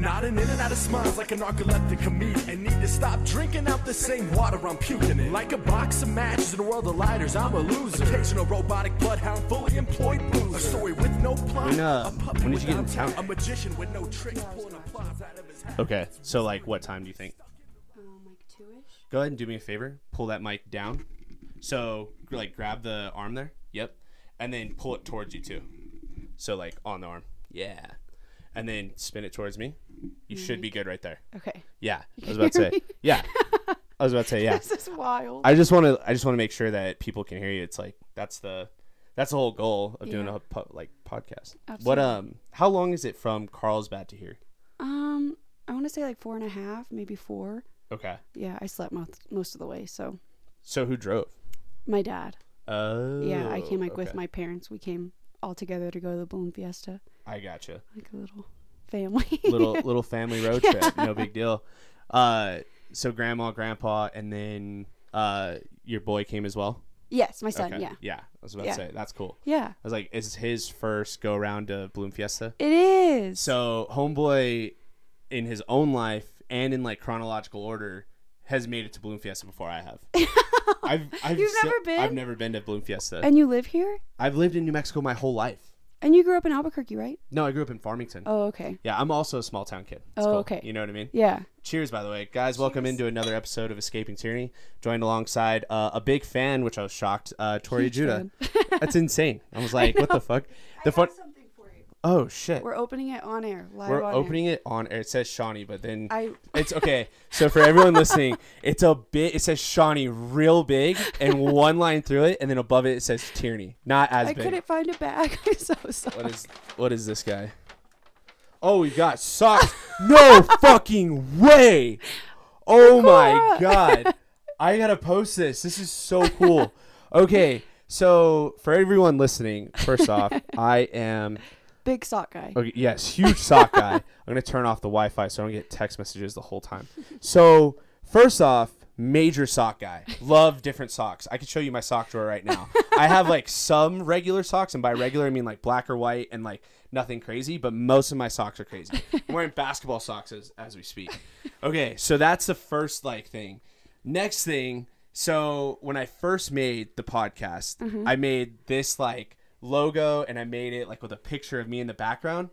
nodding in and out of smiles like a narcoleptic comedian. And need to stop drinking out the same water I'm puking in. Like a box of matches in a world of lighters, I'm a loser. Occasional robotic bloodhound, fully employed boozer. A story with no plot. When, uh, when did you get in town? A magician with no tricks, pulling applause out of his hat. Okay, so like, what time do you think? Um, like two-ish. Go ahead and do me a favor. Pull that mic down. So like, grab the arm there. Yep, and then pull it towards you too. So like on the arm. Yeah, and then spin it towards me. You should be good right there. Okay. Yeah, I was about to say. Yeah, I was about to say. Yeah, This is wild. I just want to. I just want to make sure that people can hear you. It's like that's the that's the whole goal of doing Yeah. a po- like podcast. Absolutely. What um? How long is it from Carlsbad to here? um, I want to say like four and a half, maybe four. Okay. Yeah, I slept most most of the way. So So who drove? my dad. Oh. Yeah, I came like with okay. my parents. We came all together to go to the balloon fiesta, I gotcha. like a little family. Little little family road trip. No big deal. Uh, so grandma, grandpa, and then uh, your boy came as well. yes, my son. Okay. Yeah, Yeah. I was about Yeah. to say that's cool. yeah, I was like, is his first go around to Balloon Fiesta? it is. So homeboy, in his own life and in like chronological order, has made it to Balloon Fiesta before I have. I've, I've You've never been? I've never been to Balloon Fiesta. and you live here, I've lived in New Mexico my whole life. And you grew up in Albuquerque, right? No, I grew up in Farmington. Oh, okay. Yeah, I'm also a small town kid. It's Oh, cool. okay. You know what I mean? Yeah. Cheers, by the way, guys. Welcome into another episode of Escaping Tyranny. Joined alongside uh, a big fan, which I was shocked, uh, Tori Huge Judah. That's insane. I was like, what the fuck? The fun. Something for you. Oh shit. We're opening it on air. Live We're on opening it on air. It says Shawnee, but then I it's okay. So for everyone listening, it's a bit. It says Shawnee real big, and one line through it, and then above it it says Tierney. not as I big. couldn't find a bag. I'm so sorry. What is what is this guy? Oh, we got socks. no fucking way. Oh my god. I gotta post this. This is so cool. Okay, so for everyone listening, first off, I am Big sock guy. okay, yes, huge sock guy. I'm gonna turn off the Wi-Fi so I don't get text messages the whole time. So first off, major sock guy. Love different socks. I could show you my sock drawer right now. I have like some regular socks, and by regular I mean like black or white and like nothing crazy. But most of my socks are crazy. I'm wearing basketball socks as as we speak. Okay, so that's the first like thing. Next thing, so when I first made the podcast, mm-hmm. I made this like logo and I made it like with a picture of me in the background.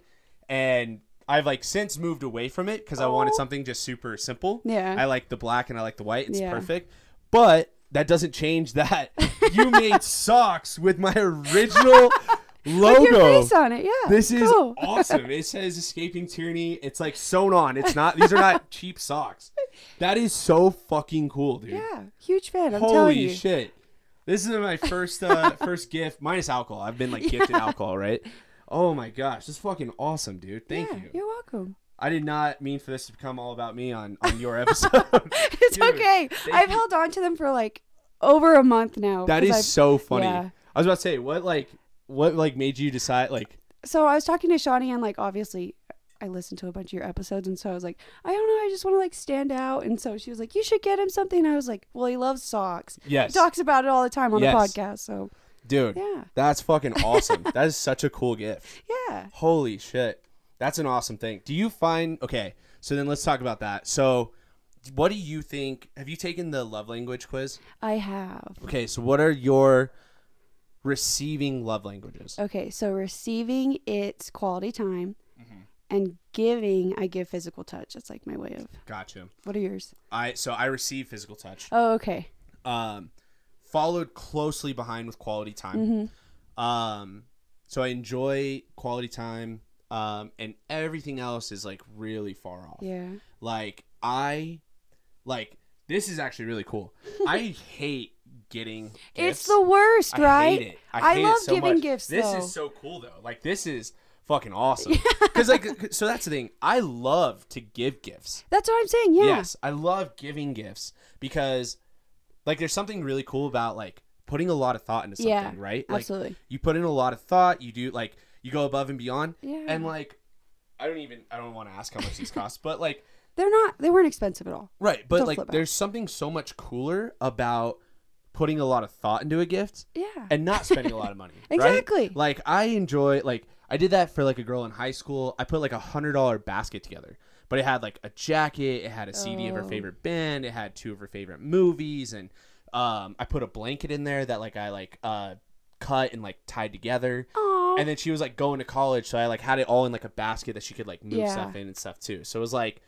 And I've like since moved away from it because I wanted Oh. something just super simple. Yeah. I like the black and I like the white. It's Yeah. perfect. But that doesn't change that you made socks with my original logo. With your face on it. Yeah. This is cool. awesome. It says escaping tyranny. It's like sewn on. It's not these are not cheap socks. That is so fucking cool, dude. Yeah. Huge fan. I'm telling Holy you. shit. This is my first uh first gift minus alcohol. I've been like gifted alcohol, right? Oh my gosh, this is fucking awesome, dude. Thank yeah, you. You're welcome. I did not mean for this to become all about me on on your episode. It's Dude, okay. I've you. held on to them for like over a month now. That is I've- so funny. yeah. I was about to say, what like what like made you decide like so I was talking to Shawnee and like obviously I listened to a bunch of your episodes and so I was like, I don't know, I just want to like stand out and so she was like, You should get him something. And I was like, Well, he loves socks. yes, He talks about it all the time on Yes. the podcast. So dude, yeah. that's fucking awesome. that is such a cool gift. Yeah. Holy shit. That's an awesome thing. Do you find okay, so then let's talk about that. So what do you think have you taken the love language quiz? I have. Okay, so what are your receiving love languages? Okay, so receiving it's quality time Mm-hmm. And giving I give physical touch. That's like my way of Gotcha. what are yours? I so I receive physical touch. Oh, okay. Um followed closely behind with quality time. Mm-hmm. Um so I enjoy quality time um and everything else is like really far off. Yeah. Like I like this is actually really cool. I hate getting It's the worst, right? I right? hate it. I, I love so giving much. gifts, This though. is so cool though. Like this is fucking awesome. Cuz like so that's the thing. I love to give gifts. That's what I'm saying. Yeah. Yes, I love giving gifts because like there's something really cool about like putting a lot of thought into something, Yeah, right? Like absolutely. you put in a lot of thought, you do like you go above and beyond. Yeah. And like I don't even I don't want to ask how much these cost, but like They're not. They weren't expensive at all. right, but Don't like there's something so much cooler about putting a lot of thought into a gift Yeah. and not spending a lot of money. right? Exactly. Like I enjoy like I did that for like a girl in high school. I put like a hundred dollar basket together. but it had like a jacket, it had a CD of her Oh. favorite band, it had two of her favorite movies, and um, I put a blanket in there that like I like uh cut and like tied together. Aw. And then she was like going to college, so I like had it all in like a basket that she could like move Yeah. stuff in and stuff too. So it was like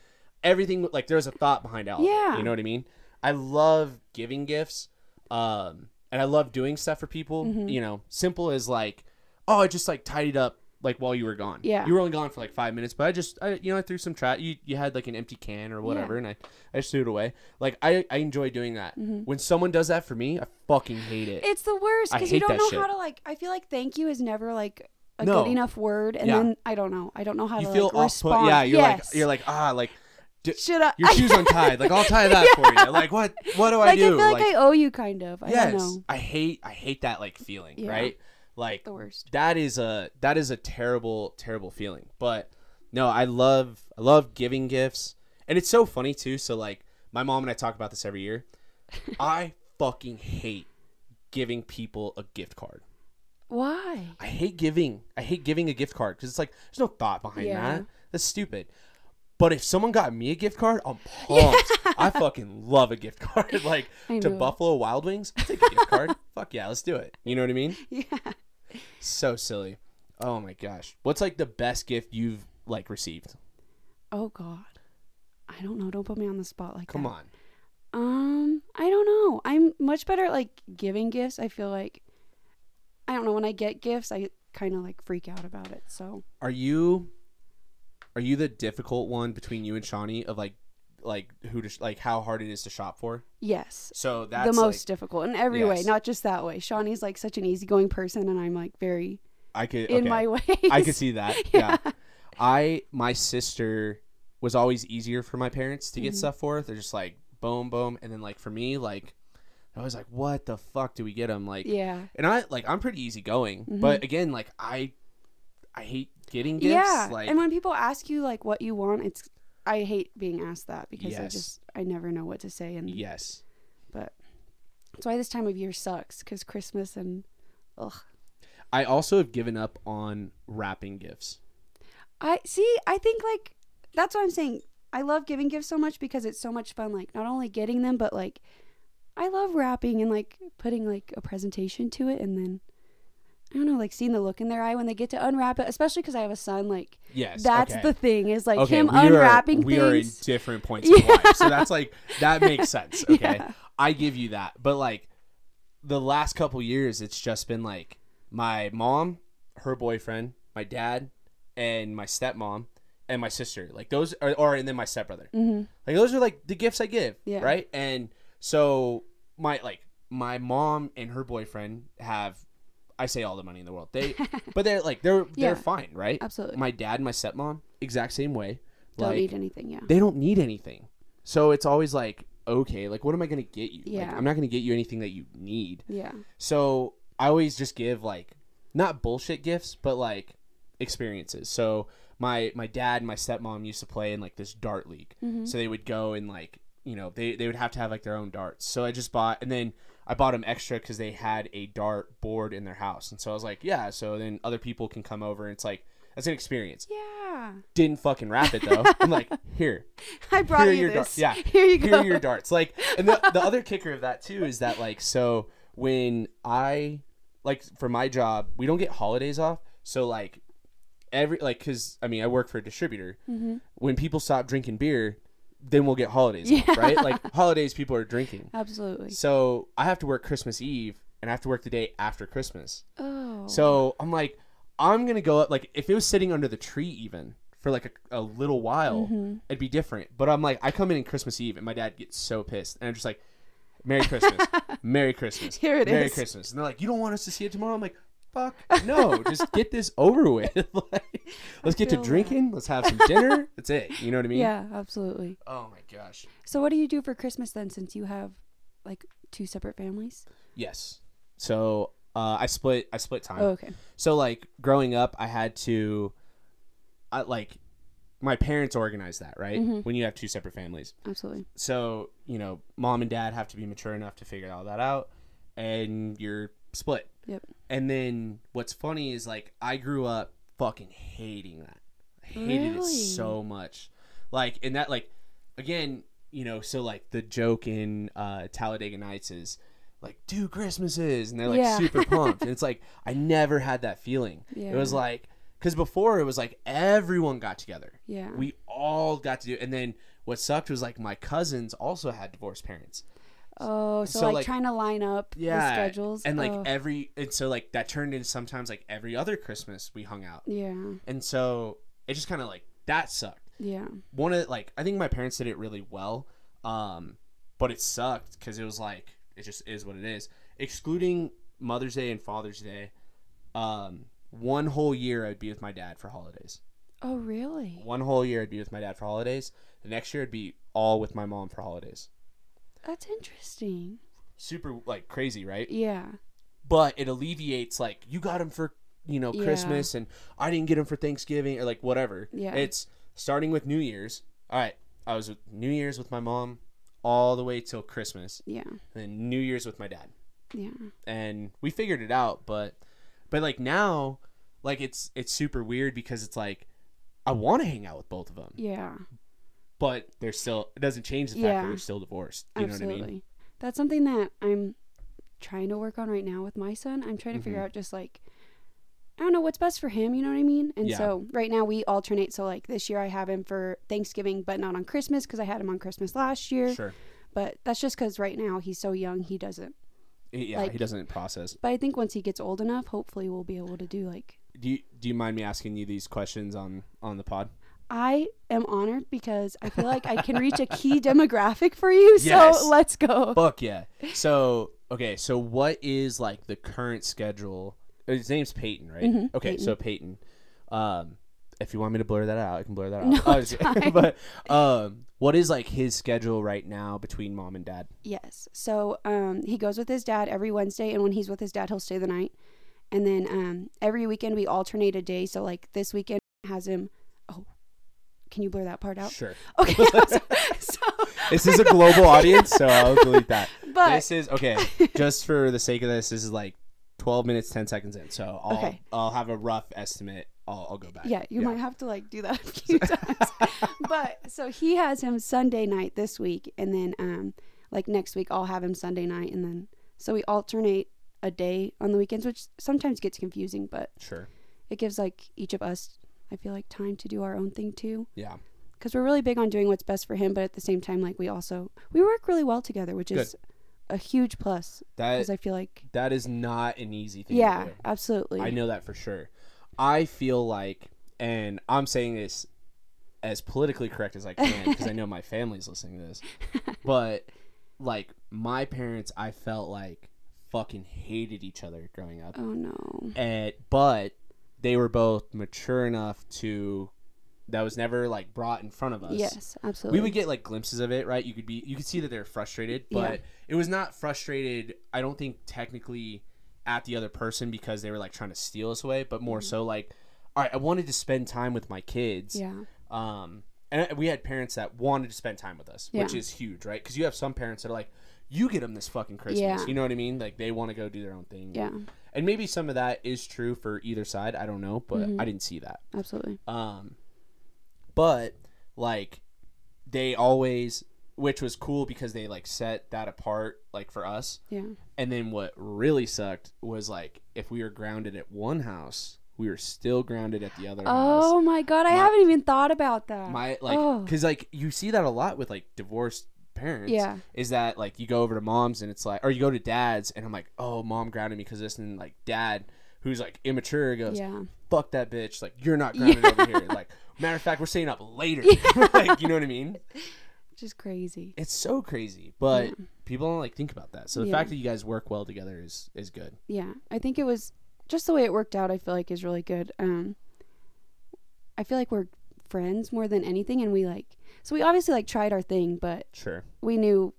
everything like there was a thought behind all Yeah. you know what I mean? I love giving gifts, um, and I love doing stuff for people. Mm-hmm. You know, simple as like, oh, I just like tidied up like while you were gone. Yeah. you were only gone for like five minutes, but I just I you know I threw some trash. You you had like an empty can or whatever, and I I just threw it away. Like I I enjoy doing that. Mm-hmm. When someone does that for me, I fucking hate it. It's the worst because you don't know shit. how to like. I feel like thank you is never like a No. good enough word, and Yeah. then I don't know. I don't know how you to feel like respond. put. Yeah, you're yes. like you're like ah like. d- should I? your shoes untied. Like I'll tie that for you. Like what? What do I like I do? feel like, I owe you kind of. I yes, don't know. I hate I hate that like feeling. Yeah. Right? Like The worst. that is a that is a terrible terrible feeling. But no, I love I love giving gifts, and it's so funny too. So like my mom and I talk about this every year. I fucking hate giving people a gift card. Why? I hate giving. I hate giving a gift card because it's like there's no thought behind Yeah. that. That's stupid. But if someone got me a gift card, I'm pumped. I fucking love a gift card. like to. Buffalo Wild Wings, I'll take a gift card. Fuck yeah, let's do it. You know what I mean? Yeah. So silly. Oh my gosh. What's like the best gift you've like received? Oh God. I don't know. Don't put me on the spot like Come that. on. Um, I don't know. I'm much better at like giving gifts. I feel like I don't know when I get gifts, I kind of like freak out about it. So Are you are you the difficult one between you and Shawnee of like like who to sh- like how hard it is to shop for? yes, So that's the most like, difficult in every way, not just that way. Shawnee's like such an easygoing person, and I'm like very I could in okay. my way. I could see that. Yeah. I my sister was always easier for my parents to get Mm-hmm. stuff for. They're just like boom boom and then like for me like I was like what the fuck do we get them like Yeah. and I like I'm pretty easygoing. But again like I I hate getting gifts yeah. like and when people ask you like what you want, it's I hate being asked that because I just I never know what to say, and yes. but that's why this time of year sucks because Christmas and ugh. I also have given up on wrapping gifts. I see. I think like that's what I'm saying. I love giving gifts so much because it's so much fun. Like not only getting them, but like I love wrapping and like putting like a presentation to it, and then I don't know, like seeing the look in their eye when they get to unwrap it. Especially because I have a son. Like Yes. that's okay. the thing is like okay, him we unwrapping are, we are in different points of life. So that's like that makes sense. Okay. Yeah. I give you that. But like the last couple years it's just been like my mom, her boyfriend, my dad, and my stepmom and my sister. Like those are or and then my stepbrother. hmm Like those are like the gifts I give. Yeah. Right? And so my like my mom and her boyfriend have I say all the money in the world. They but they're like they're they're fine, right? Absolutely. My dad and my stepmom, exact same way. Don't like need anything. Yeah. they don't need anything. So it's always like, okay, like what am I gonna get you? Like, Yeah. I'm not gonna get you anything that you need. Yeah. So I always just give like not bullshit gifts, but like experiences. So my my dad and my stepmom used to play in like this dart league. Mm-hmm. So they would go and like you know they they would have to have like their own darts. So I just bought and then I bought them extra because they had a dart board in their house. And so I was like, yeah. So then other people can come over and it's like that's an experience. Yeah. Didn't fucking wrap it though. I'm like, here, I brought here you your this. darts. Yeah, Here you here go. are your darts. Like, and the the other kicker of that too is that like, so when I like for my job, we don't get holidays off. So like every like, cause I mean, I work for a distributor. Mm-hmm. When people stop drinking beer, then we'll get holidays Yeah. off, right? Like holidays, people are drinking. Absolutely. So I have to work Christmas Eve, and I have to work the day after Christmas. Oh. So I'm like, I'm gonna go up. Like, if it was sitting under the tree, even for like a, a little while, Mm-hmm. it'd be different. But I'm like, I come in on Christmas Eve, and my dad gets so pissed, and I'm just like, Merry Christmas, Merry Christmas, Here it Merry is. Christmas, and they're like, you don't want us to see it tomorrow? I'm like, fuck, no, just get this over with. like, let's get to feel that. drinking. Let's have some dinner. That's it. You know what I mean? yeah, absolutely. Oh my gosh. So what do you do for Christmas then since you have like two separate families? Yes. So uh, I split. I split time. Oh, okay. So like growing up, I had to, I like, my parents organized that right Mm-hmm. when you have two separate families. Absolutely. So you know, mom and dad have to be mature enough to figure all that out, and you're split. Yep. And then what's funny is like I grew up fucking hating that. I hated Really? it so much. Like in that like again, you know, so like the joke in uh Talladega Nights is like two Christmases and they're like Yeah. super pumped. and it's like I never had that feeling. It was like cuz before it was like everyone got together. Yeah. We all got to do and then what sucked was like my cousins also had divorced parents. Oh, so, so, like, like- trying to line up the schedules? and like oh, every and so like that turned into sometimes like every other christmas we hung out. Yeah, and so it just kind of like that sucked. Yeah, one of like i think my parents did it really well um but it sucked because it was like it just is what it is. Excluding mother's day and father's day um one whole year i'd be with my dad for holidays. Oh, really? one whole year i'd be with my dad for holidays. The next year i'd be all with my mom for holidays That's interesting. super like crazy right Yeah, but it alleviates like you got him for you know Yeah. Christmas and I didn't get him for Thanksgiving or like whatever. Yeah. It's starting with New Year's. All right, I was with New Year's with my mom all the way till Christmas, yeah, and then New Year's with my dad, yeah, and we figured it out. But but like now, like it's it's super weird because it's like I want to hang out with both of them, yeah. But they're still it doesn't change the fact Yeah. that they're still divorced. You Absolutely. know what I mean? That's something that I'm trying to work on right now with my son. I'm trying to figure Mhm. out just like I don't know what's best for him, you know what I mean? And Yeah. so right now we alternate. So like this year I have him for Thanksgiving, but not on Christmas because I had him on Christmas last year. Sure. But that's just because right now he's so young, he doesn't. Yeah, Like- he doesn't process. But I think once he gets old enough, hopefully we'll be able to do like. Do you do you mind me asking you these questions on on the pod? I am honored because I feel like I can reach a key demographic for you. Yes. So let's go. Fuck yeah. So okay, so what is like the current schedule? His name's Peyton, right? Mhm, okay, Peyton. so Peyton. Um, if you want me to blur that out, I can blur that out. No, Oh, it's fine. but um, what is like his schedule right now between mom and dad? Yes. So um, he goes with his dad every Wednesday, and when he's with his dad, he'll stay the night. And then um, every weekend we alternate a day. So like this weekend has him. Can you blur that part out? Sure. Okay. so, so- This is a global audience, so I'll delete that. but this is okay. Just for the sake of this, this is like twelve minutes, ten seconds in. So I'll Okay. I'll have a rough estimate. I'll, I'll go back. yeah, you might have to like do that a few times. but so he has him Sunday night this week, and then um, like next week I'll have him Sunday night, and then so we alternate a day on the weekends, which sometimes gets confusing, but Sure. it gives like each of us, I feel like, time to do our own thing too. Yeah. because we're really big on doing what's best for him but at the same time like we also we work really well together which is a huge plus That i feel like that is not an easy thing. to yeah absolutely I know that for sure. I feel like, and I'm saying this as politically correct as I can because I know my family's listening to this, but like my parents, I felt like fucking hated each other growing up, oh no and but they were both mature enough to. That was never like brought in front of us. yes absolutely We would get like glimpses of it, right? You could be, you could see that they're frustrated, but Yeah. it was not frustrated. I don't think technically at the other person because they were like trying to steal us away, but more so like, all right, I wanted to spend time with my kids. Mm-hmm. yeah Um, and we had parents that wanted to spend time with us, which is huge, right? Because you have some parents that are like, you get them this fucking Christmas. Yeah. You know what I mean? Like they want to go do their own thing. yeah And maybe some of that is true for either side. I don't know, but Mhm. I didn't see that. absolutely Um, but like they always, which was cool because they like set that apart like for us. yeah And then what really sucked was like if we were grounded at one house, we were still grounded at the other house. oh my god i My- haven't even thought about that My like, Oh. because like you see that a lot with like divorced parents. Yeah. Is that like you go over to mom's and it's like, or you go to dad's and I'm like, oh, mom grounded me because this, and like dad, who's like immature, goes, yeah fuck that bitch. Like you're not grounded over here. Like matter of fact, we're staying up later. like you know what I mean? just crazy It's so crazy, but Yeah. people don't like think about that. So the Yeah. fact that you guys work well together is is good. yeah i think it was just the way it worked out i feel like is really good um i feel like we're friends more than anything and we like so we obviously like tried our thing but Sure. we knew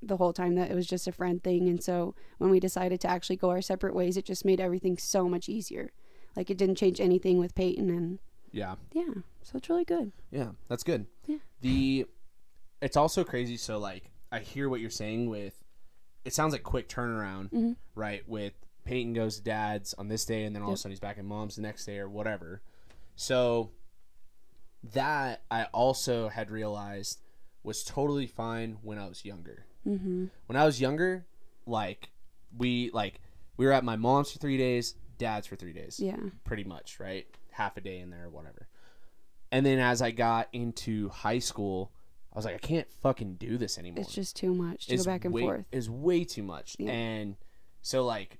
the whole time that it was just a friend thing and so when we decided to actually go our separate ways it just made everything so much easier like it didn't change anything with peyton and Yeah. yeah so it's really good Yeah, that's good. Yeah. The it's also crazy. So like, I hear what you're saying with. It sounds like quick turnaround, Mhm. right? With Peyton goes to dad's on this day, and then all of a sudden he's back in mom's the next day or whatever. So that I also had realized was totally fine when I was younger. Mm-hmm. When I was younger, like we like we were at my mom's for three days, dad's for three days, Yeah. pretty much, right? Half a day in there, or whatever. And then as I got into high school, I was like, I can't fucking do this anymore. It's just too much to It's go back and way, forth. Is way too much, Yeah. and so like,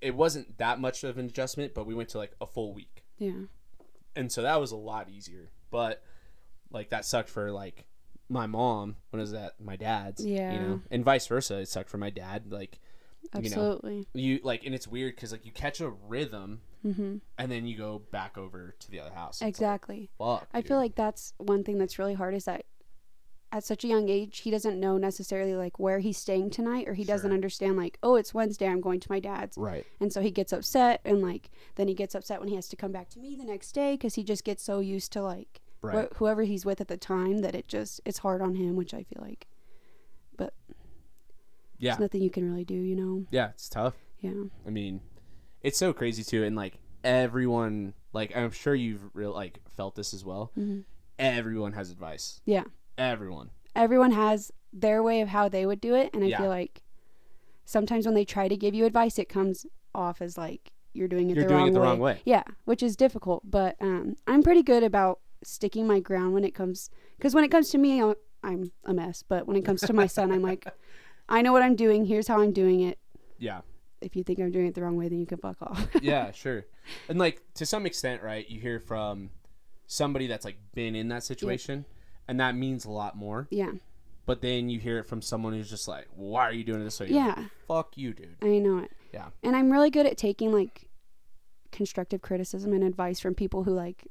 it wasn't that much of an adjustment, but we went to like a full week Yeah. And so that was a lot easier. But like that sucked for like my mom when it was at my dad's. Yeah. You know, and vice versa. It sucked for my dad. Like you know, Absolutely. you like, and it's weird because like you catch a rhythm Mm-hmm. and then you go back over to the other house. It's like, Exactly. Fuck. I feel like that's one thing that's really hard is that at such a young age he doesn't know necessarily like where he's staying tonight or he doesn't understand like oh it's Wednesday I'm going to my dad's right. and so he gets upset and like then he gets upset when he has to come back to me the next day because he just gets so used to like Right. wh- whoever he's with at the time that it just it's hard on him which I feel like but yeah. there's nothing you can really do you know Yeah. It's tough. yeah I mean, it's so crazy too, and like everyone, like I'm sure you've real like felt this as well. Mhm. Everyone has advice. yeah Everyone. everyone has their way of how they would do it and i Yeah. feel like sometimes when they try to give you advice it comes off as like you're doing it You're the doing wrong it the way. wrong way. yeah which is difficult but um, i'm pretty good about sticking my ground when it comes because when it comes to me I'm, I'm a mess but when it comes to my son i'm like i know what i'm doing here's how i'm doing it Yeah. if you think i'm doing it the wrong way then you can fuck off yeah, sure. And like to some extent, right? You hear from somebody that's like been in that situation, and that means a lot more. yeah But then you hear it from someone who's just like, "Why are you doing it this way?" You're like, yeah Fuck you, dude. i know it Yeah. and i'm really good at taking like constructive criticism and advice from people who like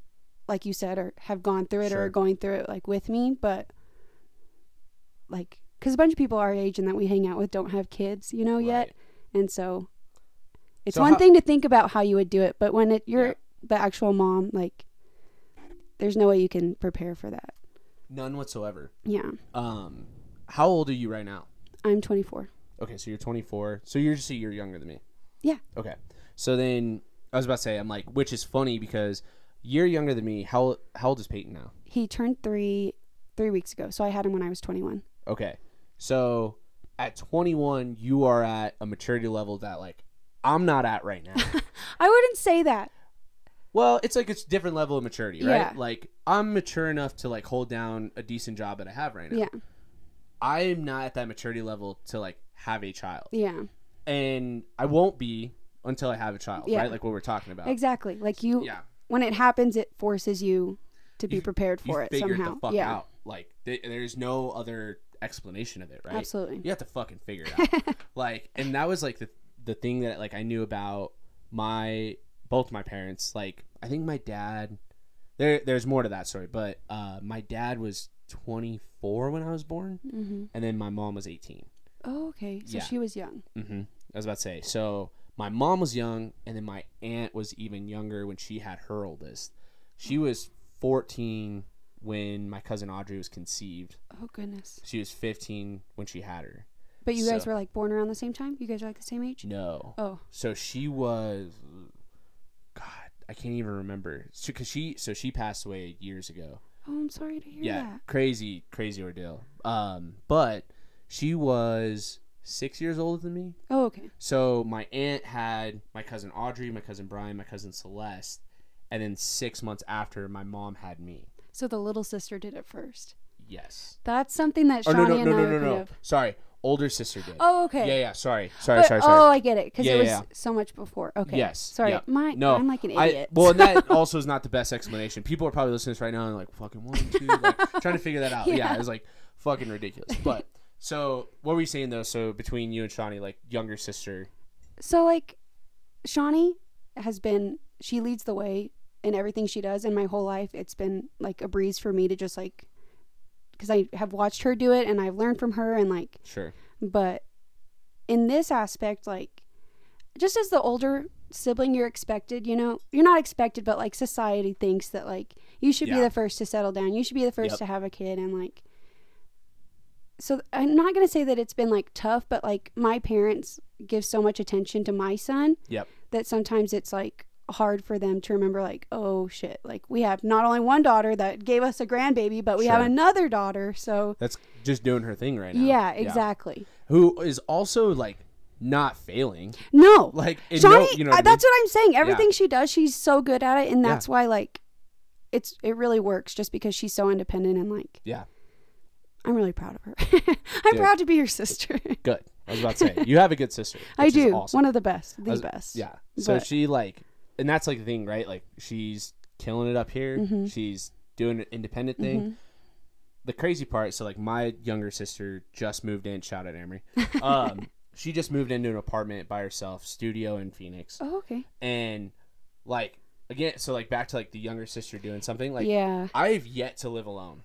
like you said or have gone through it or are going through it like with me but like because a bunch of people our age and that we hang out with don't have kids you know yet and so it's So one how- thing to think about how you would do it but when it you're Yeah. the actual mom like there's no way you can prepare for that None whatsoever. yeah Um, how old are you right now? i'm 24 Okay, so you're 24. So you're just a year younger than me. Yeah. Okay. So then I was about to say, I'm like, which is funny because you're younger than me. How how old is Peyton now? he turned three three weeks ago so i had him when i was 21 Okay. So at 21, you are at a maturity level that like I'm not at right now. i wouldn't say that well, it's like it's a different level of maturity, right? Yeah. Like I'm mature enough to like hold down a decent job that I have right now. yeah I'm not at that maturity level to like have a child. yeah And I won't be until I have a child, Yeah. right? Like what we're talking about. exactly like you Yeah. when it happens, it forces you to be You- prepared for it figure somehow. it the fuck yeah, out. Like th- there's no other explanation of it, right? absolutely. You have to fucking figure it out. like, and that was like the the thing that like I knew about my both my parents. Like, I think my dad. There, there's more to that story, but uh, my dad was 24 when I was born, hmm and then my mom was 18. Oh, okay. So Yeah. she was young. Mm-hmm. I was about to say. So my mom was young, and then my aunt was even younger when she had her oldest. She was 14 when my cousin Audrey was conceived. Oh goodness. She was 15 when she had her. But you guys were like born around the same time. You guys are like the same age. No. Oh, So she was. I can't even remember. Because she, so she passed away years ago. oh, I'm sorry to hear yeah, that. Yeah, crazy, crazy ordeal. Um, but she was six years older than me. Oh, okay. So my aunt had my cousin Audrey, my cousin Brian, my cousin Celeste, and then six months after, my mom had me. So the little sister did it first. Yes. That's something that Oh Shawnee no no and no I no no no. Sorry, older sister did. Oh, okay. Yeah yeah. Sorry sorry But- sorry Oh. I get it because Yeah, it was yeah, so much before. Okay. Yes, Sorry, yeah. my No, I'm like an I, idiot. well, and that also is not the best explanation. People are probably listening to this right now and like fucking one, two, like, trying to figure that out. Yeah. Yeah. it's like fucking ridiculous. But so what were you saying though? So between you and Shawnee, like younger sister, So like Shawnee has been she leads the way in everything she does and my whole life it's been like a breeze for me to just like cuz I have watched her do it and I've learned from her and like sure, but in this aspect like just as the older sibling you're expected, you know, you're not expected but like society thinks that like you should be the first to settle down. You should be the first Yep. to have a kid and like so I'm not going to say that it's been like tough, but like my parents give so much attention to my son Yep. that sometimes it's like hard for them to remember like oh shit like we have not only one daughter that gave us a grandbaby but we have another daughter so That's just doing her thing right now. yeah exactly Who is also like not failing. no Like Johnny, no, you know what I mean? that's what I'm saying. Everything she does, she's so good at it, and Yeah. that's why like it's it really works just because she's so independent and like Yeah, I'm really proud of her. I'm Dude. proud to be your sister. good. I was about to say you have a good sister. I do. Awesome. One of the best, the was- best. Yeah. So But- she like, and that's like the thing, right? Like she's killing it up here. Mm-hmm. She's doing an independent thing. The crazy part, so like my younger sister just moved in. Shout out Emery. Um, she just moved into an apartment by herself, studio in Phoenix, Oh, okay. and like again, so like back to like the younger sister doing something. Like yeah. I've yet to live alone,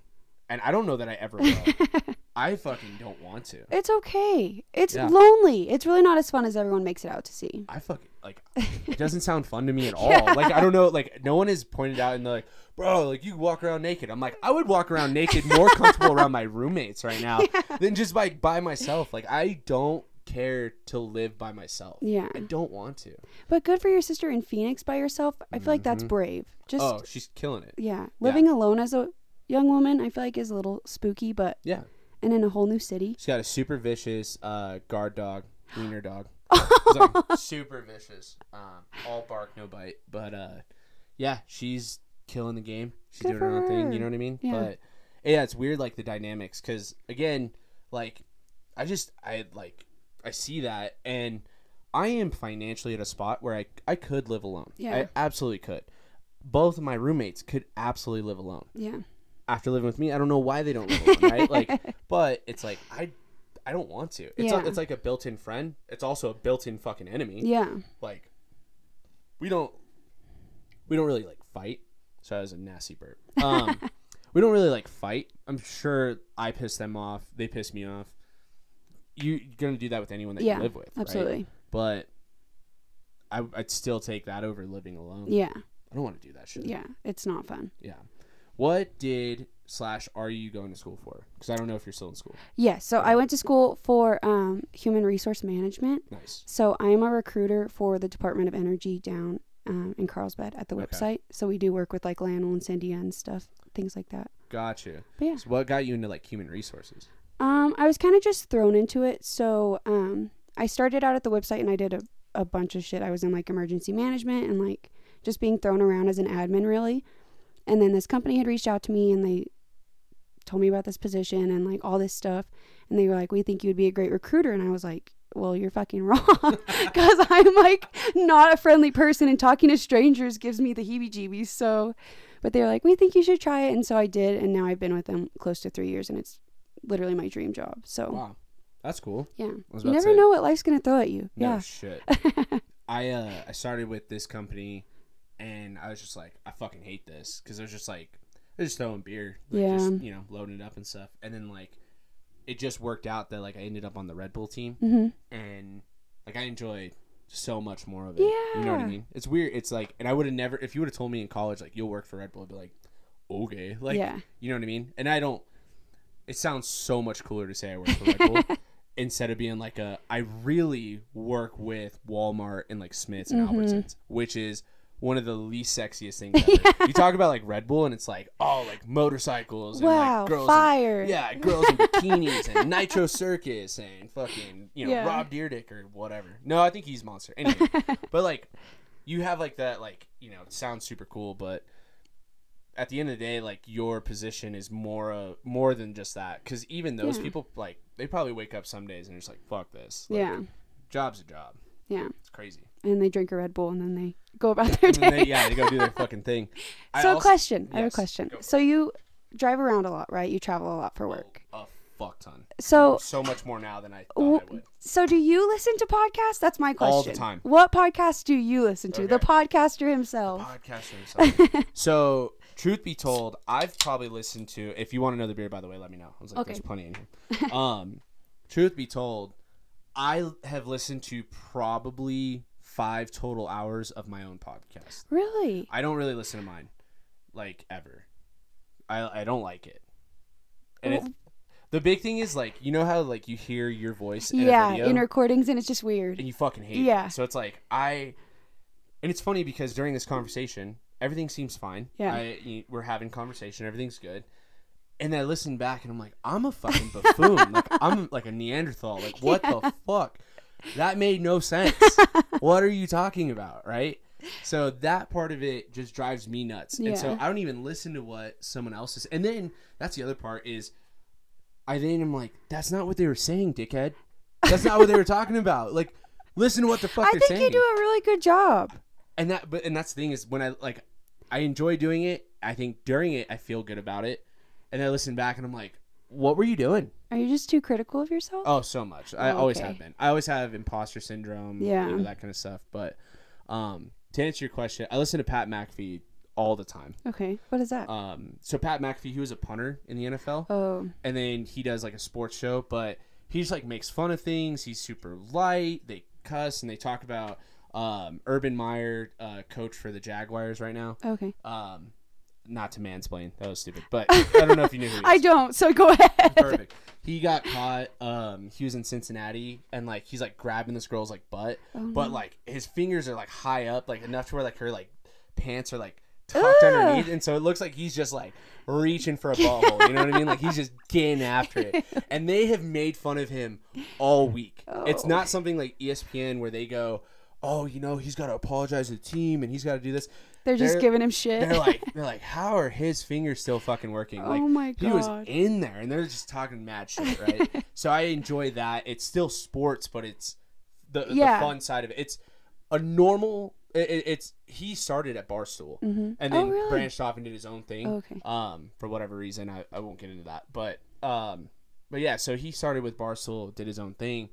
and I don't know that I ever will. I fucking don't want to. It's okay. It's Yeah. lonely. It's really not as fun as everyone makes it out to see. I fucking like it doesn't sound fun to me at all. Like I don't know, like no one has pointed out and they're like, bro, like you walk around naked. I'm like, I would walk around naked more comfortable around my roommates right now than just like by myself. Like I don't care to live by myself. Yeah. I don't want to. But good for your sister in Phoenix by yourself. I feel like that's brave. Just Mm-hmm. Oh, she's killing it. yeah, living alone as a young woman, I feel like is a little spooky, but Yeah. And in a whole new city. She's got a super vicious uh, guard dog, wiener dog. Super vicious. Um, all bark, no bite. But uh, yeah, she's killing the game. She's Good doing her own thing. You know what I mean? Yeah. But yeah, it's weird like the dynamics because again, like I just I like I see that and I am financially at a spot where I I could live alone. Yeah. I absolutely could. Both of my roommates could absolutely live alone Yeah. After living with me. I don't know why they don't live alone, right? Like, but it's like I, I don't want to. It's Yeah. a, it's like a built-in friend. It's also a built-in fucking enemy. Yeah. Like, we don't, we don't really like fight. So that was a nasty burp. Um, we don't really like fight. I'm sure I piss them off. They piss me off. You, you're gonna do that with anyone that Yeah. you live with, right? Absolutely. But I, I'd still take that over living alone. Yeah. I don't want to do that shit. Yeah. It's not fun. Yeah. What did slash are you going to school for? Because I don't know if you're still in school. Yeah. So I went to school for um, human resource management. Nice. So I am a recruiter for the Department of Energy down um, in Carlsbad at the Okay. WIPP site. So we do work with like LANL and Sandia and stuff, things like that. Gotcha. But yeah. So what got you into like human resources? Um, I was kind of just thrown into it. So um, I started out at the WIPP site and I did a, a bunch of shit. I was in like emergency management and like just being thrown around as an admin, really. And then this company had reached out to me and they told me about this position and like all this stuff. And they were like, We think you would be a great recruiter. And I was like, Well, you're fucking wrong. Because I'm like not a friendly person and talking to strangers gives me the heebie jeebies. So, but they were like, We think you should try it. And so I did. And now I've been with them close to three years and it's literally my dream job. So, Wow, that's cool. yeah. You never know what life's going to throw at you. No yeah. shit. I uh I started with this company, and I was just like, I fucking hate this because it was just like they're just throwing beer, like, Yeah. just, you know, loading it up and stuff, and then like it just worked out that like I ended up on the Red Bull team, hmm and like I enjoyed so much more of it. Yeah. You know what I mean? It's weird. It's like, and I would have never, if you would have told me in college, like, you'll work for Red Bull, I'd be like, okay. Like, Yeah. you know what I mean? And I don't, it sounds so much cooler to say I work for Red Bull instead of being like a, I really work with Walmart and like Smith's and Mm-hmm. Albertsons, which is one of the least sexiest things ever. You talk about like Red Bull and it's like, oh, like motorcycles and Wow. like girls. in- fire. yeah, girls in bikinis and Nitro Circus and fucking you know Yeah. Rob Dyrdek or whatever. No, I think he's monster. Anyway, but like you have like that like you know it sounds super cool, but at the end of the day, like your position is more uh, more than just that. Because even those Yeah. people like they probably wake up some days and they're just like fuck this. Like, Yeah. job's a job. Yeah. It's crazy. And they drink a Red Bull and then they go about their day. they, yeah, they go do their fucking thing. So, also- question. I have a question. So, you drive around a lot, right? You travel a lot for work. a fuck ton. So, So much more now than I thought w- I would. so do you listen to podcasts? That's my question. All the time. What podcast do you listen to? The podcaster himself. The podcaster himself. so, truth be told, I've probably listened to. If you want another beer, by the way, let me know. I was like, Okay. there's plenty in here. Um, truth be told, I have listened to probably five total hours of my own podcast. Really? I don't really listen to mine, like ever. I I don't like it. And it, the big thing is like you know how like you hear your voice in Yeah, in recordings, and it's just weird. and you fucking hate Yeah. it. So it's like I and it's funny because during this conversation, everything seems fine. Yeah. I, we're having conversation, everything's good. And then I listen back and I'm like, I'm a fucking buffoon. like I'm like a Neanderthal. Like what the fuck? That made no sense. what are you talking about, right? So that part of it just drives me nuts. And so I don't even listen to what someone else is. And then that's the other part is I then am like, that's not what they were saying, dickhead. That's not what they were talking about. Like, listen to what the fuck I they're think you do a really good job. and that but and that's the thing is when I like I enjoy doing it. I think during it I feel good about it, and then I listen back and I'm like, what were you doing? Are you just too critical of yourself? Oh, so much. I Oh, always okay. have been. I always have imposter syndrome. Yeah. you know, that kind of stuff. But um, to answer your question, I listen to Pat McAfee all the time. Okay. What is that? Um, so Pat McAfee, he was a punter in the NFL oh. and then he does like a sports show, but he just like makes fun of things. He's super light. They cuss and they talk about um, Urban Meyer, uh, coach for the Jaguars right now. Okay. Um, not to mansplain, that was stupid, but I don't know if you knew who he I don't. So go ahead. Perfect. He got caught. Um, he was in Cincinnati, and like he's like grabbing this girl's like butt, but like his fingers are like high up, like enough to where like her like pants are like tucked Ugh. underneath, and so it looks like he's just like reaching for a ball. You know what I mean? Like he's just getting after it. And they have made fun of him all week. It's Oh. not something like ESPN where they go, "Oh, you know, he's got to apologize to the team and he's got to do this." They're just They're- giving him shit. They're like, they're like, how are his fingers still fucking working? Like, Oh my god, he was in there, and they're just talking mad shit, right? so I enjoy that. It's still sports, but it's the, Yeah. the fun side of it. It's a normal. It, it- it's he started at Barstool, and then Oh, really? branched off and did his own thing. Oh, okay. Um, for whatever reason, I, I won't get into that, but um, but yeah. So he started with Barstool, did his own thing.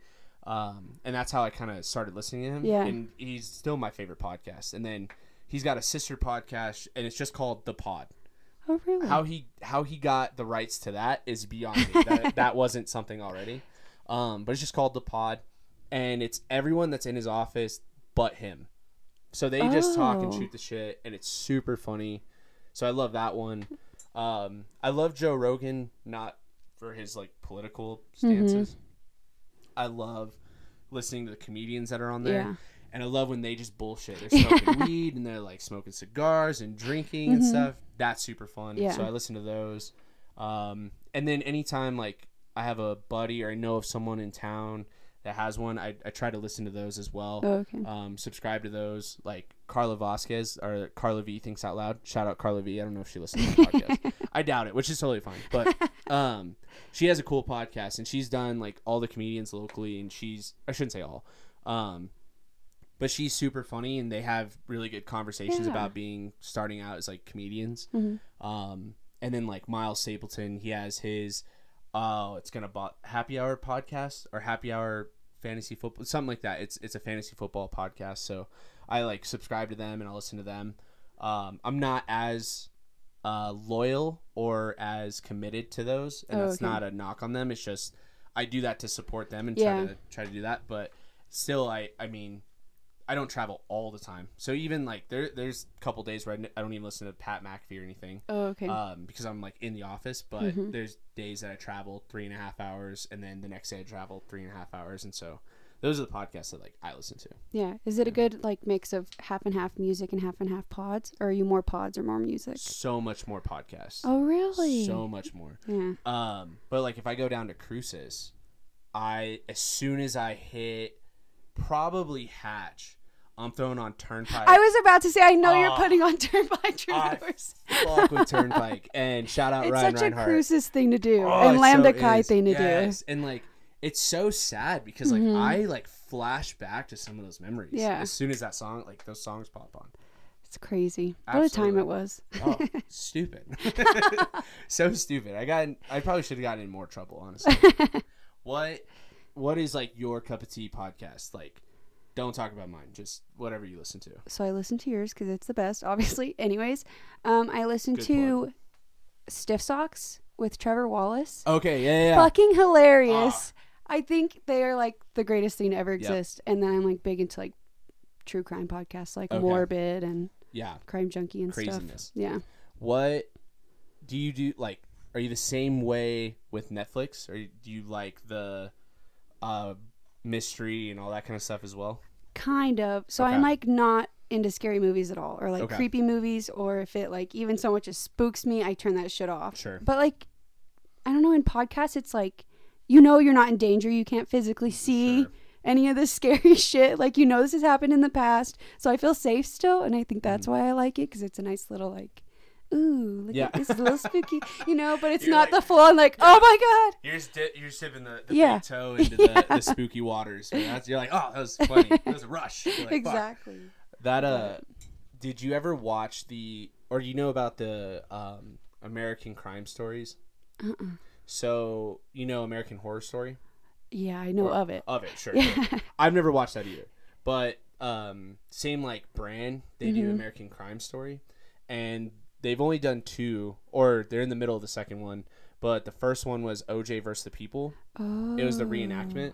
Um, and that's how I kind of started listening to him. Yeah. And he's still my favorite podcast. And then he's got a sister podcast, and it's just called The Pod. oh really? How he how he got the rights to that is beyond me. that, that wasn't something already. Um, but it's just called The Pod, and it's everyone that's in his office but him. So they just talk and Oh. shoot the shit, and it's super funny. So I love that one. Um, I love Joe Rogan, not for his like political stances. I love listening to the comedians that are on there. Yeah. And I love when they just bullshit. They're smoking weed and they're like smoking cigars and drinking and stuff. That's super fun. Mm-hmm. Yeah. So I listen to those. Um, and then anytime like I have a buddy or I know of someone in town that has one, I, I try to listen to those as well. Oh, okay. Um, subscribe to those like Carla Vasquez or Carla V thinks out loud. Shout out Carla V. I don't know if she listens to the podcast. I doubt it, which is totally fine. But um, she has a cool podcast and she's done like all the comedians locally and she's I shouldn't say all. Um, but she's super funny and they have really good conversations Yeah. about being starting out as like comedians. Mm-hmm. Um, and then like Miles Stapleton, he has his oh, it's gonna bot happy hour podcast or happy hour fantasy football something like that. It's it's a fantasy football podcast, so I like subscribe to them and I listen to them. Um, I'm not as uh, loyal or as committed to those, and Oh, that's okay. not a knock on them. It's just I do that to support them and Yeah. try to try to do that. But still, I I mean, I don't travel all the time. So even like there there's a couple days where I n- I don't even listen to Pat McAfee or anything oh okay. um, because I'm like in the office. But Mm-hmm. there's days that I travel three and a half hours, and then the next day I travel three and a half hours, and so those are the podcasts that like I listen to. yeah. Is it a good like mix of half and half music and half and half pods, or are you more pods or more music? So much more podcasts. Oh really? So much more. yeah. Um, but like if I go down to Cruces, I as soon as I hit probably Hatch, I'm throwing on Turnpike. I was about to say, I know you're Oh. putting on Turnpike I Troubadours. fuck with Turnpike and shout out It's Ryan such Reinhardt. a Cruces thing to do, Oh, and Lambda so Chi is. thing to yes. And like it's so sad because like I like flash back to some of those memories. Mm-hmm. Yeah. As soon as that song like those songs pop on. It's crazy. What a time it was. Oh, stupid. so stupid. I got in, I probably should have gotten in more trouble, honestly. what what is like your cup of tea podcast? Like don't talk about mine, just whatever you listen to. So I listen to yours because it's the best, obviously. Anyways, um, I listen Good to Stiff Socks with Trevor Wallace. Okay, yeah, yeah. Fucking hilarious. I think they are like the greatest thing to ever exist. And then I'm like big into like true crime podcasts like Okay. Morbid and Yeah. Crime Junkie and Craziness. stuff. Yeah. What do you do like are you the same way with Netflix or do you like the uh mystery and all that kind of stuff as well? Kind of. So Okay. I'm like not into scary movies at all or like Okay. creepy movies or if it like even so much as spooks me, I turn that shit off. Sure. But like I don't know, in podcasts it's like you know you're not in danger, you can't physically see Sure. any of this scary shit. Like you know this has happened in the past. So I feel safe still and I think that's Mm-hmm. why I like it cuz it's a nice little like ooh, look Yeah. at this is a little spooky, you know, but it's You're not like- the full on like, "Oh my god." You're just, di- you're just dipping the, the Yeah. big toe into the, the spooky waters. man. That's, you're like, oh, that was funny. It was a rush. Like, "Fuck." exactly. That uh, did you ever watch the or do you know about the um American Crime Stories? Uh-uh. So you know American Horror Story Yeah, I know Or- of it. Of it, sure. Yeah. sure. I've never watched that either, but um, same like brand. They do Mhm. American Crime Story, and they've only done two, or they're in the middle of the second one. But the first one was OJ versus the People. Oh. It was the reenactment,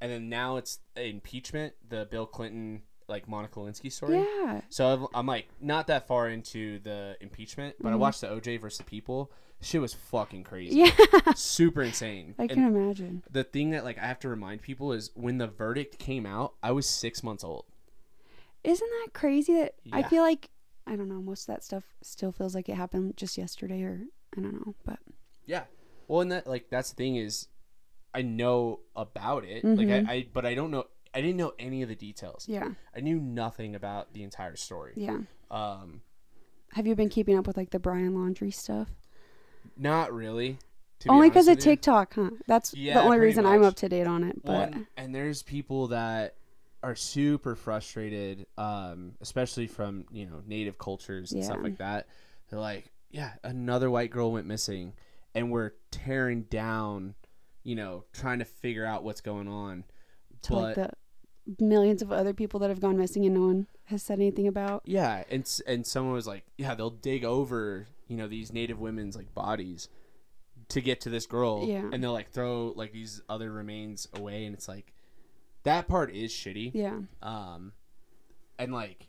and then now it's impeachment, the Bill Clinton like Monica Lewinsky story. Yeah. So I've, I'm like not that far into the impeachment, but I Mhm. watched the OJ versus the People. Shit was fucking crazy, Yeah. super insane. I And can imagine. the thing that like I have to remind people is when the verdict came out, I was six months old. Isn't that crazy that I feel like I don't know, most of that stuff still feels like it happened just yesterday or I don't know, but Yeah. Well, and that like that's the thing is, I know about it. Like Mhm. I, I, but I don't know. I didn't know any of the details. yeah. I knew nothing about the entire story. Yeah. Um, Have you been keeping up with like the Brian Laundrie stuff? not really. to Only because of. TikTok, huh? That's Yeah, the only reason I'm up to date on it. Well, But and, and there's people that are super frustrated, um, especially from you know native cultures and stuff like that. They're like, yeah, another white girl went missing, and we're tearing down, you know, trying to figure out what's going on. to like the millions of other people that have gone missing and no one has said anything about. Yeah, and and someone was like, yeah, they'll dig over, you know, these native women's like bodies to get to this girl, Yeah. and they'll like throw like these other remains away, and it's like that part is shitty. Yeah. Um, and like,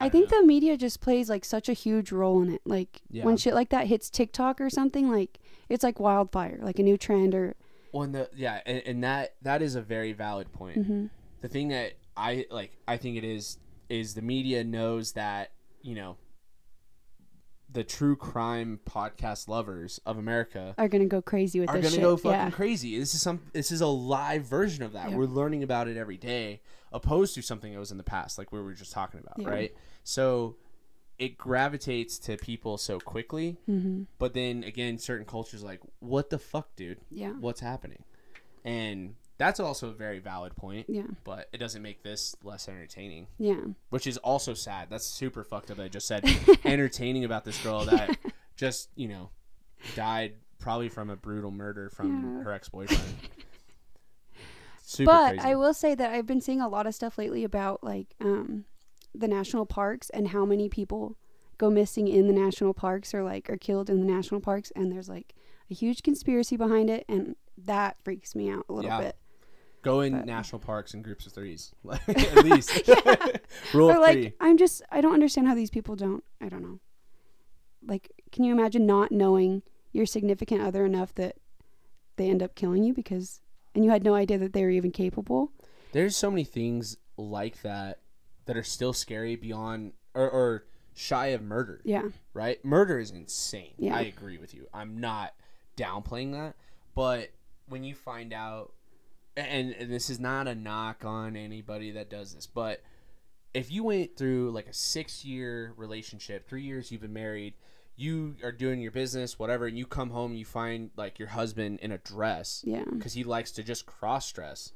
I, don't think know. the media just plays like such a huge role in it. Like Yeah. when shit like that hits TikTok or something, like it's like wildfire, like a new trend or well, the yeah, and, and that that is a very valid point. Mhm. The thing that I like, I think it is is the media knows that you know the true crime podcast lovers of America are gonna go crazy with this. are this gonna shit. go fucking yeah. crazy. This is some. This is a live version of that. Yeah. We're learning about it every day, opposed to something that was in the past, like we were just talking about, Yeah. right? So it gravitates to people so quickly, hmm but then again, certain cultures like, what the fuck, dude? Yeah. What's happening? And that's also a very valid point, Yeah. but it doesn't make this less entertaining, Yeah. which is also sad. That's super fucked up. that I just said entertaining about this girl that just you know died probably from a brutal murder from Yeah. her ex boyfriend. But crazy. I will say that I've been seeing a lot of stuff lately about like um the national parks and how many people go missing in the national parks or like are killed in the national parks and there's like a huge conspiracy behind it and that freaks me out a little Yeah. bit. Go in but- national parks in groups of threes, at least. Rule or of like three. I'm just I don't understand how these people don't I don't know. Like can you imagine not knowing your significant other enough that they end up killing you because and you had no idea that they were even capable? There's so many things like that that are still scary beyond or, or shy of murder. Yeah. right? Murder is insane. Yeah. I agree with you. I'm not downplaying that, but when you find out, and, and this is not a knock on anybody that does this, but if you went through like a six year relationship, three years you've been married, you are doing your business, whatever, and you come home, you find like your husband in a dress Yeah. because he likes to just cross dress,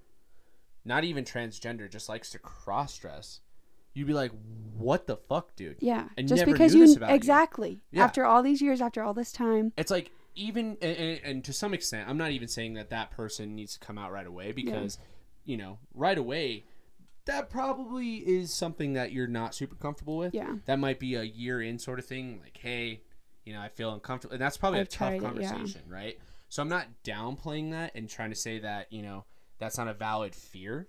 not even transgender, just likes to cross dress. You'd be like, "What the fuck, dude?" Yeah, And just never because knew you this about you. exactly Yeah. after all these years, after all this time, it's like even and, and, to some extent i'm not even saying that that person needs to come out right away because you know right away that probably is something that you're not super comfortable with Yeah. that might be a year in sort of thing like hey you know i feel uncomfortable and that's probably I've a tough it, yeah. conversation right so i'm not downplaying that and trying to say that you know that's not a valid fear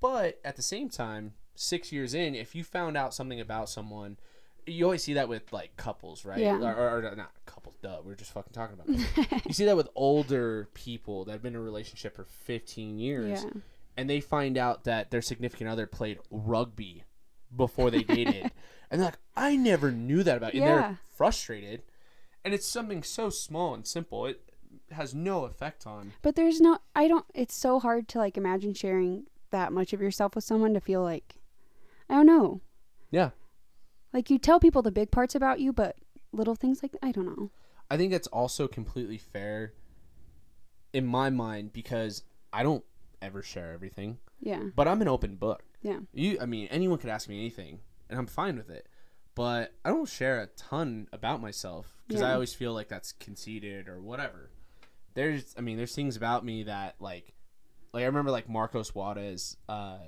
but at the same time six years in if you found out something about someone you always see that with like couples, right? Yeah. Or, or, or not couples. Duh, we are just fucking talking about. You see that with older people that have been in a relationship for 15 years, yeah, and they find out that their significant other played rugby before they dated, and they're like, I never knew that about you. And Yeah. they're frustrated, and it's something so small and simple. It has no effect on. But there's no I don't it's so hard to like imagine sharing that much of yourself with someone to feel like I don't know. Yeah, Like you tell people the big parts about you, but little things like I don't know. I think that's also completely fair in my mind because I don't ever share everything, Yeah. but I'm an open book. Yeah. You, I mean, anyone could ask me anything, and I'm fine with it. But I don't share a ton about myself because I always feel like that's conceited or whatever. There's, I mean, there's things about me that like, like I remember like Marcos Juarez uh,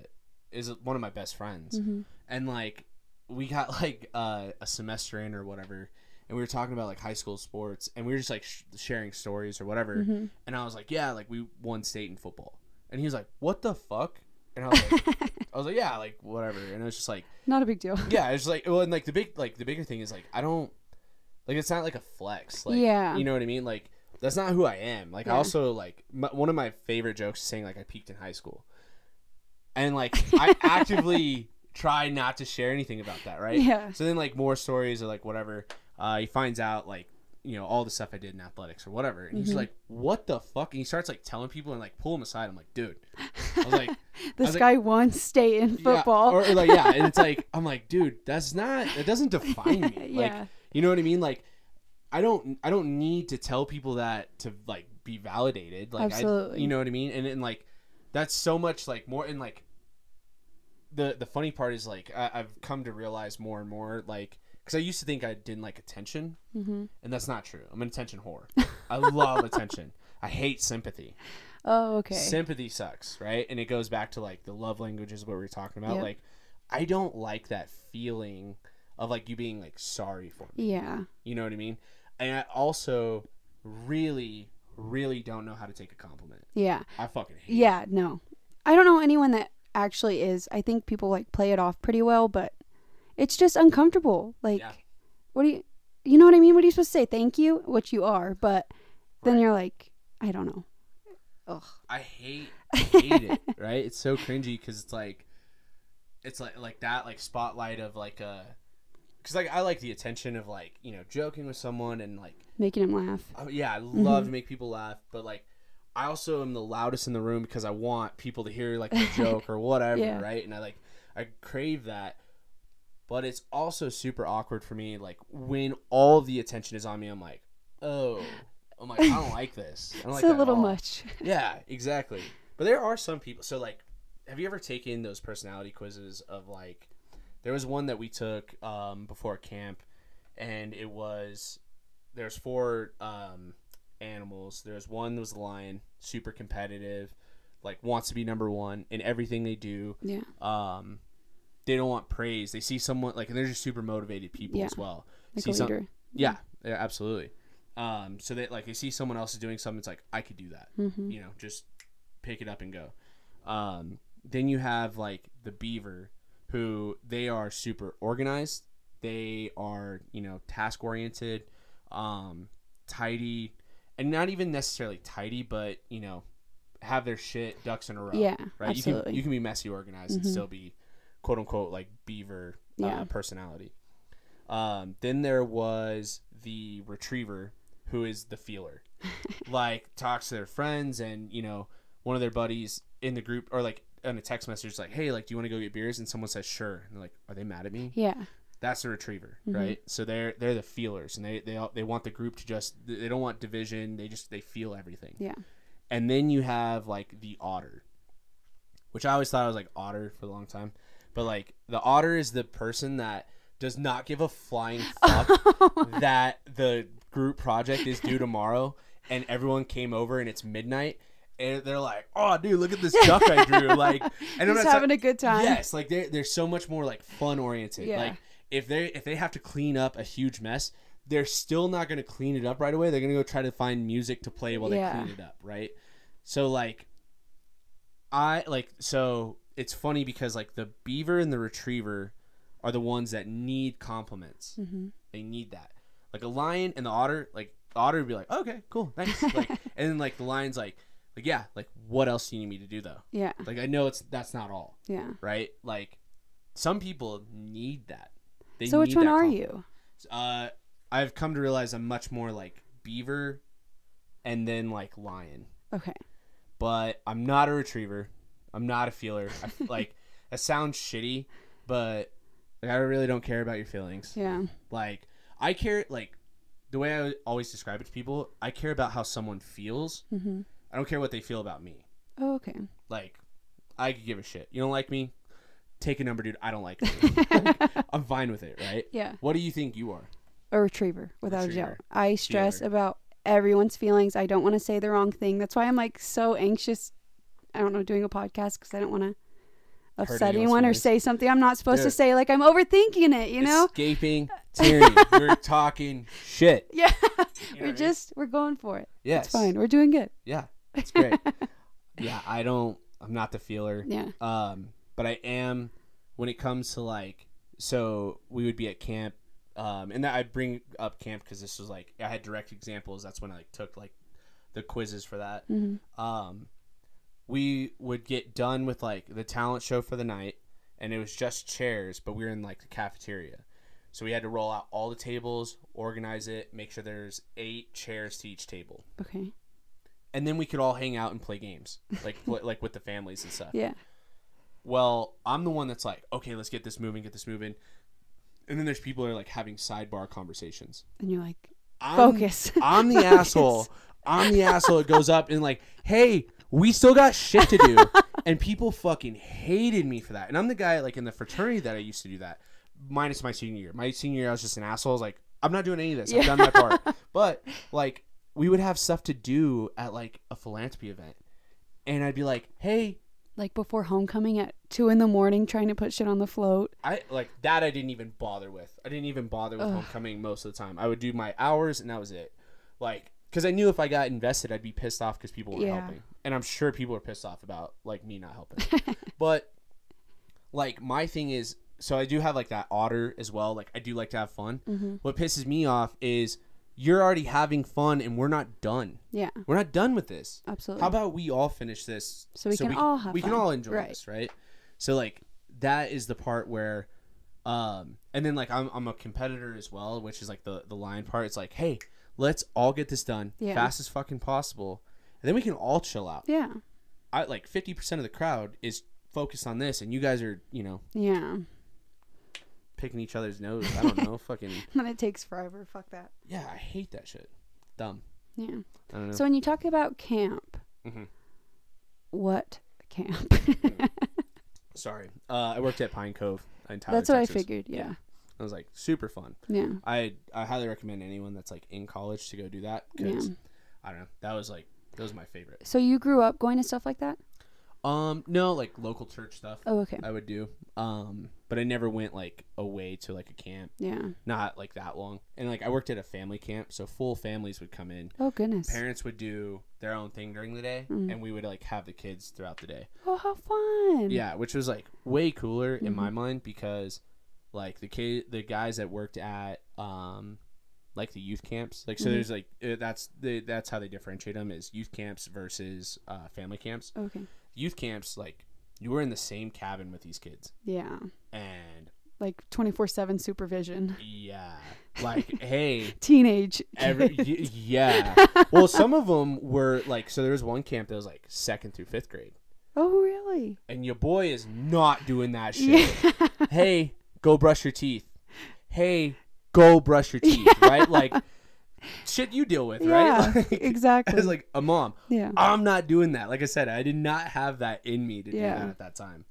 is one of my best friends, Mm-hmm. and like we got like uh, a semester in or whatever, and we were talking about like high school sports, and we were just like sh- sharing stories or whatever, Mm-hmm. and I was like, yeah, like we won state in football, and he was like, what the fuck, and I was like. I was like, yeah, like whatever, and it was just like, Not a big deal. yeah, it's like, well, and like the big, like the bigger thing is like, I don't, like it's not like a flex, like, Yeah. you know what I mean? Like that's not who I am. Like I also like m- one of my favorite jokes is saying like I peaked in high school, and like I actively try not to share anything about that, right? Yeah. So then like more stories or like whatever, uh, he finds out like you know all the stuff I did in athletics or whatever, and Mm-hmm. he's like, what the fuck? And he starts like telling people and like pull him aside. I'm like, dude, I was like. This was like- guy won state in football. Yeah, or, or, like yeah, and it's like I'm like, dude, that's not that doesn't define me. Like Yeah. you know what I mean? Like I don't I don't need to tell people that to like be validated. Like I, Absolutely. you know what I mean? And and like that's so much like more and like the the funny part is like I, I've come to realize more and more like because I used to think I didn't like attention, mm-hmm. and that's not true. I'm an attention whore. I love attention. I hate sympathy. Oh, okay. Sympathy sucks, right? And it goes back to like the love languages what we are talking about. Yep. Like, I don't like that feeling of like you being like sorry for me. yeah. You know what I mean? And I also really, really don't know how to take a compliment. Yeah. I fucking hate. Yeah, no. I don't know anyone that actually is. I think people like play it off pretty well, but it's just uncomfortable. Like Yeah. what do you you know what I mean? What are you supposed to say? Thank you, which you are, but then Right. you're like, I don't know. Ugh. I hate, I hate it. Right? It's so cringy because it's like, it's like like that like spotlight of like uh, a. Because like I like the attention of like you know joking with someone and like Making him laugh. Oh, yeah, I mm-hmm. love to make people laugh, but like I also am the loudest in the room because I want people to hear like a joke or whatever, Yeah. right? And I like I crave that. But it's also super awkward for me like when all the attention is on me, I'm like, "Oh, I'm like I don't like this." I don't like it's a little much. Yeah, exactly. But there are some people. So like, have you ever taken those personality quizzes of like? There was one that we took um, before camp, and it was there's four um, animals. There's one that was a lion, super competitive, like wants to be number one in everything they do. Yeah. Um, they don't want praise. They see someone like, and they're just super motivated people Yeah. as well. Like see a some- yeah, yeah, absolutely. Um, so they like they see someone else is doing something. It's like I could do that. Mm-hmm. You know, just pick it up and go. Um, then you have like the beaver, who they are super organized. They are you know task oriented, um, tidy, and not even necessarily tidy, but you know have their shit ducks in a row. Yeah, right. You can you can be messy organized and Mhm. still be quote unquote like beaver uh, Yeah. personality. Um, then there was the retriever, who is the feeler, like talks to their friends and you know one of their buddies in the group or like in a text message like, hey, like, do you want to go get beers? And someone says sure, and they're like, are they mad at me? Yeah. That's the retriever, Mhm. right? So they're they're the feelers, and they they all- they want the group to just they don't want division. They just they feel everything. Yeah. And then you have like the otter, which I always thought I was like otter for a long time, but like the otter is the person that does not give a flying fuck that the group project is due tomorrow, and everyone came over and it's midnight. And they're like, "Oh, dude, look at this duck I drew!" Like, and I'm not having a good time. Yes, like they're they're so much more like fun oriented. Yeah. Like if they if they have to clean up a huge mess, they're still not gonna clean it up right away. They're gonna go try to find music to play while Yeah. they clean it up, right? So like I like so it's funny because like the beaver and the retriever are the ones that need compliments. Mm-hmm. They need that. Like a lion and the otter, like the otter would be like, okay, cool, thanks. Like, and then like the lion's like, like yeah, like what else do you need me to do though? Yeah. Like I know it's that's not all Yeah. right? Like, Some people need that. They so which one are you? Uh, I've come to realize I'm much more like beaver, and then like lion. Okay. But I'm not a retriever. I'm not a feeler. I like that sounds shitty, but like, I really don't care about your feelings. Yeah. Like I care like the way I always describe it to people. I care about how someone feels. Mm-hmm. I don't care what they feel about me. Oh, okay. Like I could give a shit. You don't like me? Take a number, dude. I don't like you. I'm fine with it, right? Yeah. What do you think you are? A retriever, without a Retriever. doubt. I stress about everyone's feelings. I don't want to say the wrong thing. That's why I'm like so anxious. I don't know, doing a podcast because I don't want to upset anyone or say something I'm not supposed to say. Like I'm overthinking it, you know? Escaping tyranny. We're talking shit. Yeah. You know we're I mean? just we're going for it. Yes. It's fine. We're doing good. Yeah. It's great. yeah, I don't I'm not the feeler. Yeah. Um, but I am when it comes to like so we would be at camp um, and that I bring up camp because this was like I had direct examples. That's when I like took like the quizzes for that. Mm-hmm. Um, we would get done with like the talent show for the night, and it was just chairs, but we were in like the cafeteria. So we had to roll out all the tables, organize it, make sure there's eight chairs to each table, Okay. and then we could all hang out and play games, like like with the families and stuff. Yeah. Well, I'm the one that's like, okay, let's get this moving, get this moving. And then there's people that are like having sidebar conversations. And you're like, I'm, Focus. I'm the Focus. asshole. I'm the asshole that goes up and like, hey, we still got shit to do. and people fucking hated me for that. And I'm the guy like in the fraternity that I used to do that, minus my senior year. My senior year, I was just an asshole. I was like, I'm not doing any of this. I've Yeah. done my part. But like, we would have stuff to do at like a philanthropy event. And I'd be like, hey, like before homecoming at two in the morning trying to put shit on the float. I like that. I didn't even bother with. I didn't even bother with Ugh. homecoming most of the time. I would do my hours, and that was it. Like, because I knew if I got invested, I'd be pissed off because people weren't Yeah. helping, and I'm sure people are pissed off about like me not helping. but like my thing is, so I do have like that otter as well. Like I do like to have fun. Mm-hmm. What pisses me off is you're already having fun, and we're not done. Yeah. We're not done with this. Absolutely. How about we all finish this So we can all have we can all enjoy Right. this, right? So like that is the part where um and then like I'm I'm a competitor as well, which is like the the line part. It's like, "Hey, let's all get this done Yeah. fast as fucking possible." And then we can all chill out. yeah. I like 50% of the crowd is focused on this and you guys are, you know, Yeah. Picking each other's nose. I don't know, fucking Then it takes forever. Fuck that. Yeah, I hate that shit. Dumb. Yeah. I don't know. So when you talk about camp, Mhm. what camp? Sorry. Uh, I worked at Pine Cove in Tyler, That's what I figured. Yeah. I was like super fun. Yeah. I I highly recommend anyone that's like in college to go do that because I don't know that was like that was my favorite. So you grew up going to stuff like that? Um, no, like local church stuff Oh, okay. I would do. Um, but I never went like away to like a camp, Yeah. not like that long. And like I worked at a family camp, so full families would come in. Oh goodness. Parents would do their own thing during the day, Mm. and we would like have the kids throughout the day. Oh, how fun. Yeah, which was like way cooler in Mm-hmm. my mind because like the kid, the guys that worked at um like the youth camps, like so Mhm. there's like uh, that's the that's how they differentiate them is youth camps versus uh, family camps. Okay. Youth camps like you were in the same cabin with these kids Yeah. and Like 24/7 supervision. yeah, like hey. Teenage. Every y- yeah, well, some of them were like so. There was one camp that was like second through fifth grade, oh really? and your boy is not doing that shit. hey, go brush your teeth. Hey, go brush your teeth. Right? Like shit you deal with, Yeah. right? Like, exactly. As like a mom, yeah. I'm not doing that. Like I said, I did not have that in me to do Yeah. that at that time.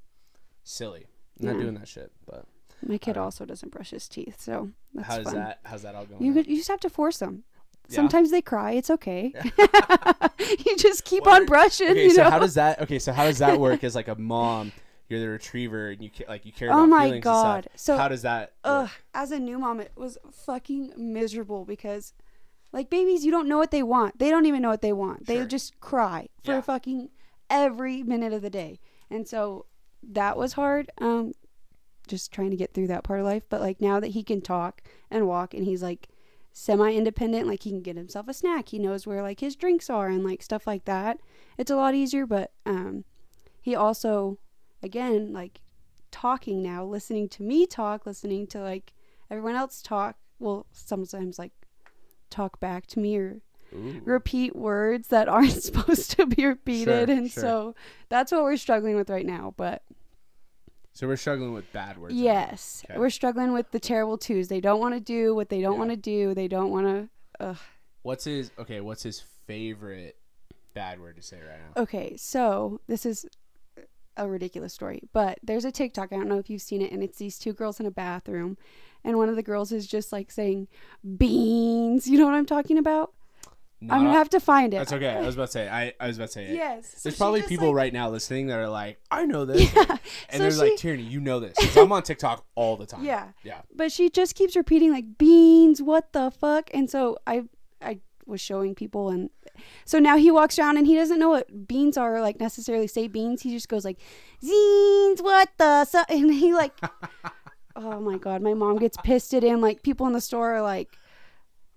Silly. I'm not Yeah. doing that shit. But My kid also doesn't brush his teeth, so that's how's fun. that? How's that all going? You could, you just have to force them. Sometimes they cry. It's okay. you just keep What on brushing. Okay, you so know. how does that? Okay, so how does that work? As like a mom, you're the retriever, and you like you care oh about Oh my God. So- how does that? Ugh. work? As a new mom, it was fucking miserable because, like, babies, you don't know what they want. They don't even know what they want. They Sure. just cry for Yeah. fucking every minute of the day, and so that was hard. Um, just trying to get through that part of life. But like now that he can talk and walk, and he's like semi independent, like he can get himself a snack. He knows where like his drinks are and like stuff like that. It's a lot easier. But um, he also, again, like talking now, listening to me talk, listening to like everyone else talk. Well, sometimes like talk back to me or Ooh. repeat words that aren't supposed to be repeated. Sure, and sure. so that's what we're struggling with right now. But So we're struggling with bad words. yes, Okay. we're struggling with the terrible twos. They don't want to do what they don't Yeah. want to do. They don't want to. What's his okay? What's his favorite bad word to say right now? Okay, so this is a ridiculous story, but there's a TikTok. I don't know if you've seen it, and it's these two girls in a bathroom, and one of the girls is just like saying beans. You know what I'm talking about? I'm gonna have to find it. That's okay. I was about to say. I, I was about to say. it. Yes. There's she probably people like- right now listening that are like, I know this. Yeah. And so they're she, like, Tierney, you know this. I'm on TikTok all the time. Yeah. Yeah. but she just keeps repeating like beans. What the fuck? And so I I was showing people, and so now he walks around and he doesn't know what beans are. Like necessarily say beans. He just goes like zines. What the? Su-? And he like. oh my god, my mom gets pissed at him. Like people in the store are like,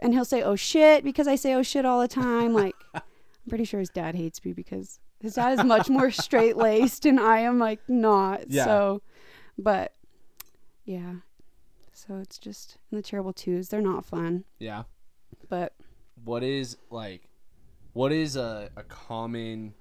and he'll say, "Oh shit," because I say "oh shit" all the time. Like, I'm pretty sure his dad hates me because his dad is much more straight laced, and I am like not. Yeah. So, but yeah, so it's just and the terrible twos. They're not fun, Yeah. but What is like, what is a, a common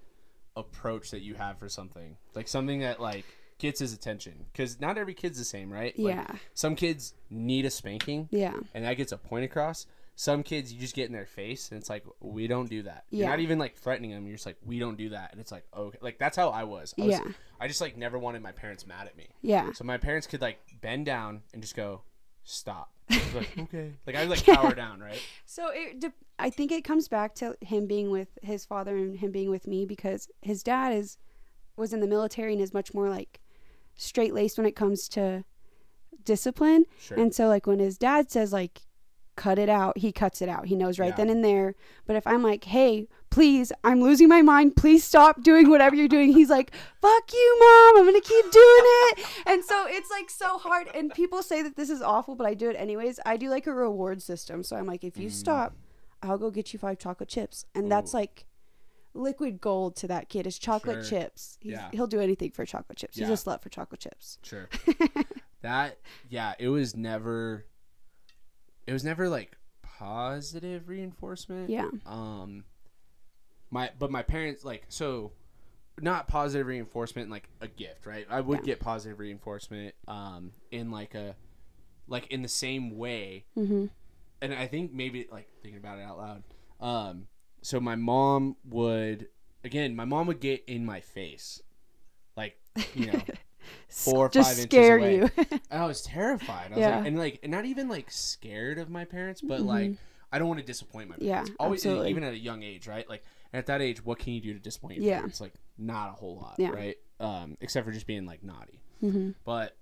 approach that you have for something? Like something that like gets his attention? Because not every kid's the same, right? Like, yeah, some kids need a spanking. yeah, and that gets a point across. Some kids, you just get in their face, and it's like, we don't do that. You're not even like threatening them. You're just like, we don't do that, and it's like, okay, like that's how I was. I was Yeah. I just like never wanted my parents mad at me. yeah, So my parents could like bend down and just go, stop. I was like, okay. Like I would like power down, right? So it, de- I think it comes back to him being with his father and him being with me because his dad is was in the military and is much more like straight laced when it comes to discipline. Sure. And so like when his dad says like cut it out, he cuts it out. He knows right Yeah. then and there. But if I'm like, "Hey, please, I'm losing my mind. Please stop doing whatever you're doing." He's like, "Fuck you, mom. I'm going to keep doing it." And so it's like so hard and people say that this is awful, but I do it anyways. I do like a reward system. So I'm like, "If you Mm. stop, I'll go get you five chocolate chips." And that's like liquid gold to that kid is chocolate Sure. chips. He's, Yeah. He'll do anything for chocolate chips. Yeah. He's a slut for chocolate chips. Sure. that yeah, it was never it was never like positive reinforcement. Yeah. Um my but my parents like so not positive reinforcement like a gift, right? I would Yeah. get positive reinforcement um in like a like in the same way Mm-hmm. And I think maybe like thinking about it out loud. Um, so my mom would again, my mom would get in my face, like you know, four or Just five inches scare away. you. and I was terrified. I was Yeah. like, and like, and not even like scared of my parents, but Mhm. like, I don't want to disappoint my Yeah, parents. Always, absolutely. even at a young age, right? Like at that age, what can you do to disappoint your Yeah. parents? Like not a whole lot, Yeah. right? Um, except for just being like naughty. mm-hmm. But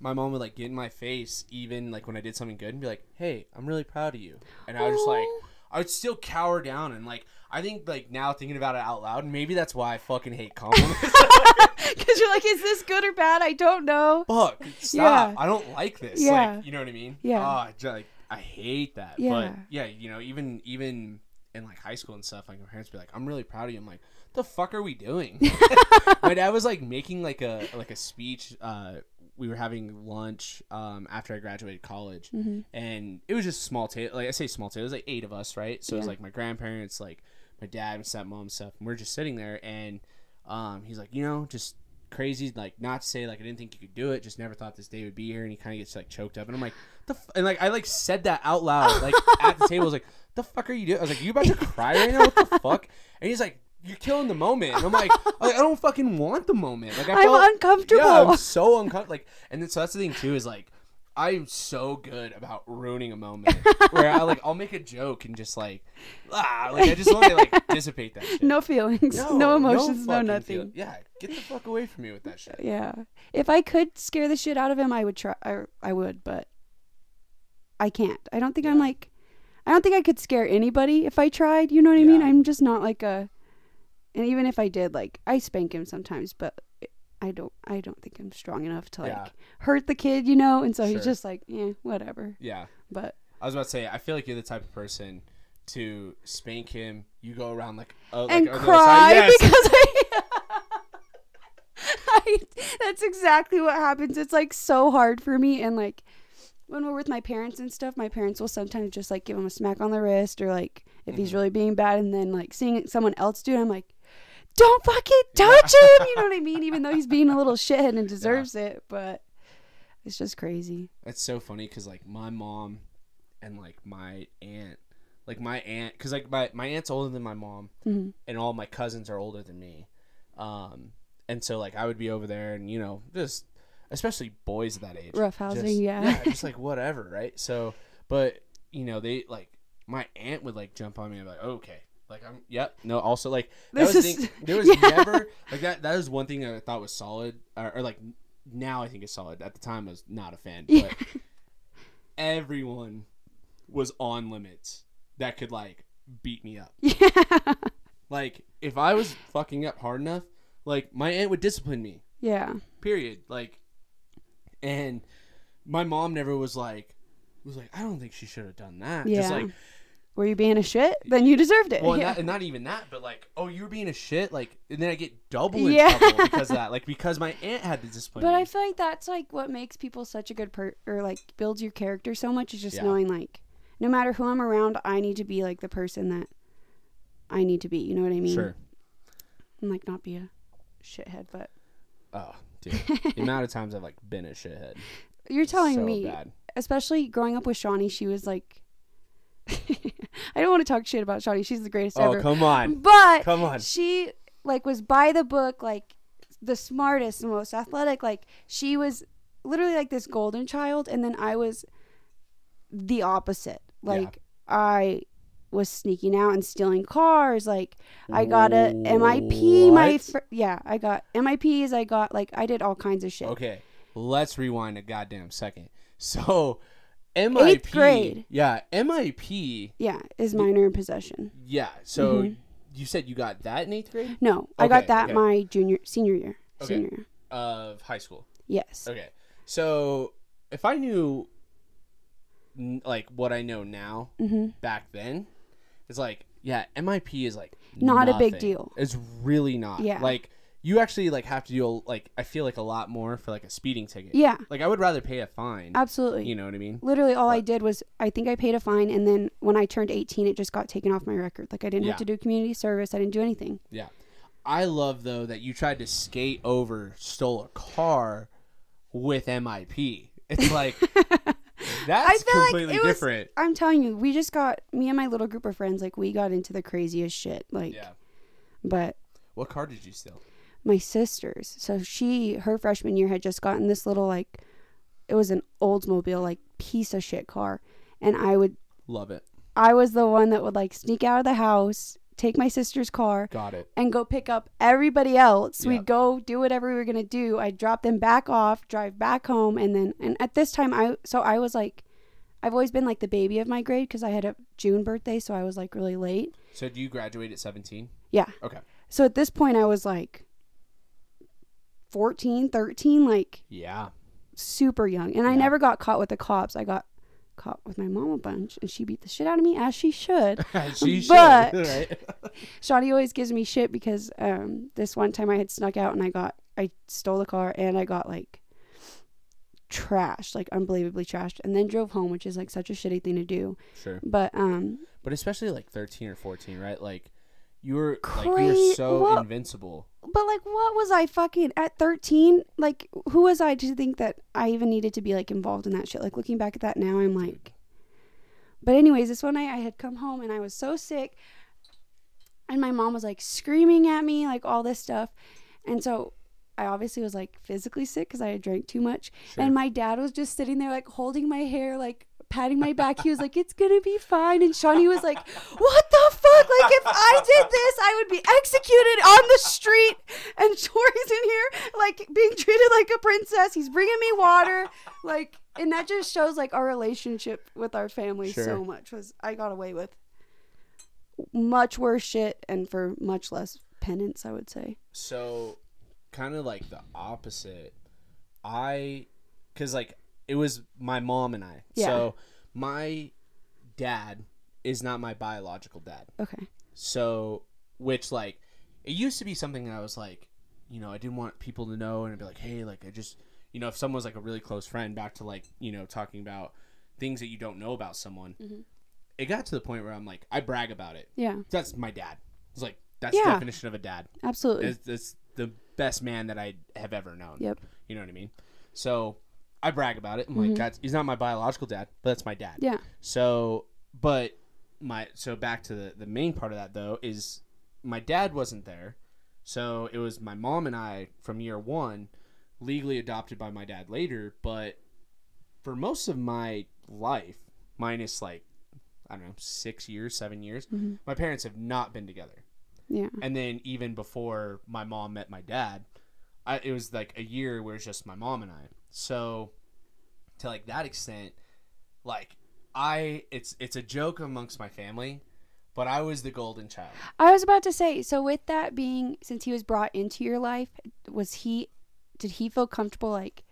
my mom would like get in my face, even like when I did something good, and be like, "Hey, I'm really proud of you," and I was just like, I would still cower down and like. I think like now thinking about it out loud, maybe that's why I fucking hate compliments. Because you're like, is this good or bad? I don't know. fuck stop Yeah. i don't like this Yeah. like you know what i mean Yeah. oh, I, like, I hate that but Yeah. yeah you know even even in like high school and stuff like my parents be like i'm really proud of you i'm like the fuck are we doing my dad was like making like a like a speech uh we were having lunch um after i graduated college. Mm-hmm. and it was just small table like i say small table it was like eight of us right? So it was like my grandparents like my dad and stepmom and stuff. And we're just sitting there and um he's like you know just crazy like not to say like i didn't think you could do it just never thought this day would be here. And he kind of gets like choked up. And i'm like the f-? and like i like said that out loud like at the table. I was like the fuck are you doing i was like you about to cry right now? What the fuck? And he's like you're killing the moment and i'm like, I, like, I don't fucking want the moment like i I'm uncomfortable. yeah, I'm so uncomfortable. Like, and then, so that's the thing too is like, I'm so good about ruining a moment where I like I'll make a joke and just like, ah, like I just want to like dissipate that. Shit. no feelings, no, emotions, no, fucking nothing. feel- yeah, get the fuck away from me with that shit. Yeah. If I could scare the shit out of him, I would try. I, I would, but I can't. I don't think I'm like. I don't think I could scare anybody if I tried. You know what I mean? I'm just not like a. And even if I did, like I spank him sometimes, but I don't. I don't think I'm strong enough to like Yeah. hurt the kid. You know? And so Sure. he's just like, yeah, whatever. Yeah, But I was about to say, I feel like you're the type of person to spank him. You go around like, uh, and like, on the other cry. Yes. because I. I. That's exactly what happens. It's like so hard for me. And like when we're with my parents and stuff, my parents will sometimes just like give him a smack on the wrist or like if he's Mhm. really being bad. And then like seeing someone else do it, I'm like, don't fucking touch him. You know what I mean? Even though he's being a little shithead and deserves it. But it's just crazy. It's so funny because like my mom and like my aunt, like my aunt, because like my my aunt's older than my mom, Mhm. and all my cousins are older than me, um, and so like I would be over there, and you know, just especially boys at that age, Roughhousing, just- yeah. just like whatever, right? So, but you know, they like my aunt would like jump on me and be like, okay. Like I'm, yep. No, also like that This was is- thing, there was yeah. never like that. That was one thing that I thought was solid, or, or like now I think is solid. At the time, I was not a fan, but Yeah. everyone was on limits that could like beat me up. Yeah. Like if I was fucking up hard enough, like my aunt would discipline me. Yeah. Period. Like, and my mom never was like was like I don't think she should have done that. Yeah. Just like Were you being a shit? Then you deserved it. well, yeah. not, and not even that, but like oh you were being a shit. Like and then I get double in Yeah. trouble because of that. Like because my aunt had to discipline But. I feel like that's like what makes people such a good per or like builds your character so much is just Yeah. knowing like no matter who I'm around, I need to be like the person that I need to be. You know what I mean? sure. And like not be a shithead, but Oh, dude. the amount of times I've like been a shithead. you're telling so me, bad. especially growing up with Shawnee, she was like I don't want to talk shit about Shawnee. She's the greatest Oh ever. come on, but come on. she like was by the book like the smartest and most athletic like she was literally like this golden child and then i was the opposite like i was sneaking out and stealing cars like i got a mip my fr- yeah i got mips i got like i did all kinds of shit Okay, let's rewind a goddamn second. So, MIP, grade. yeah, MIP, yeah is minor in possession yeah. So Mhm. you said you got that in eighth grade no i got that okay. my junior senior year Okay. senior year of high school. yes Okay, so if I knew, like what I know now hmm back then, it's like yeah, MIP is like Not a big deal. It's really not. Yeah. like you actually like have to do a, like I feel like a lot more for like a speeding ticket. yeah Like I would rather pay a fine. absolutely You know what I mean? Literally, all I did was I think I paid a fine, and then when I turned 18, it just got taken off my record. Like I didn't Yeah. have to do community service. I didn't do anything. Yeah. I love though that you tried to skate over, stole a car with MIP. It's like that's feel like completely it was- different. I'm telling you, we just got me and my little group of friends. Like we got into the craziest shit. Like, Yeah. but What car did you steal? My sisters. So she, her freshman year, had just gotten this little like, it was an Oldsmobile like piece of shit car, and I would, Love it. I was the one that would like sneak out of the house, take my sister's car, Got it. and go pick up everybody else. Yeah. We'd go do whatever we were gonna do. I'd drop them back off, drive back home, and then and at this time I so I was like, I've always been like the baby of my grade because I had a June birthday, so I was like really late. So do you graduate at 17? Yeah. Okay. So at this point I was like 14, 13, like Yeah. super young, and I never got caught with the cops. I got caught with my mom a bunch, and she beat the shit out of me as she should. she should, But- right? Shawty always gives me shit because um, this one time I had snuck out and I got I stole the car and I got like trashed, like unbelievably trashed, and then drove home, which is like such a shitty thing to do. Sure. But um, But especially like 13 or 14, right? Like you were like you Cra- were so well- invincible. but like, what was I fucking at thirteen? Like, who was I to think that I even needed to be like involved in that shit? Like looking back at that now, I'm like. But anyways, this one night I had come home and I was so sick, and my mom was like screaming at me, like all this stuff, and so I obviously was like physically sick because I had drank too much, Sure. and my dad was just sitting there like holding my hair, like patting my back. He was like, "It's gonna be fine," and Shawnee was like, "What the fuck? Like if I did this, I would be executed on the street." And Tori's in here like being treated like a princess. He's bringing me water, like, and that just shows like our relationship with our family Sure. so much. Was I got away with much worse shit and for much less penance, I would say. So, kind of like the opposite. I, cause like it was my mom and I. Yeah. So my dad is not my biological dad. Okay. So, which like it used to be something that I was like, you know, I didn't want people to know, and I'd be like, hey, like I just, you know, if someone was like a really close friend, back to like you know talking about things that you don't know about someone, Mm-hmm. it got to the point where I'm like, I brag about it. Yeah. That's my dad. It's like that's the definition of a dad. Absolutely. It's, it's the best man that I have ever known. Yep. You know what I mean? So I brag about it. I'm like, that's he's not my biological dad, but that's my dad. Mm-hmm. yeah. So, but my so back to the the main part of that though is my dad wasn't there, so it was my mom and I from year one, legally adopted by my dad later. But for most of my life, minus like I don't know six years, seven years, my parents have not been together. Yeah. And then even before my mom met my dad, I, it was like a year where it's just my mom and I. So to like that extent, like I it's it's a joke amongst my family, but I was the golden child. I was about to say, so with that being, since he was brought into your life, was he, did he feel comfortable like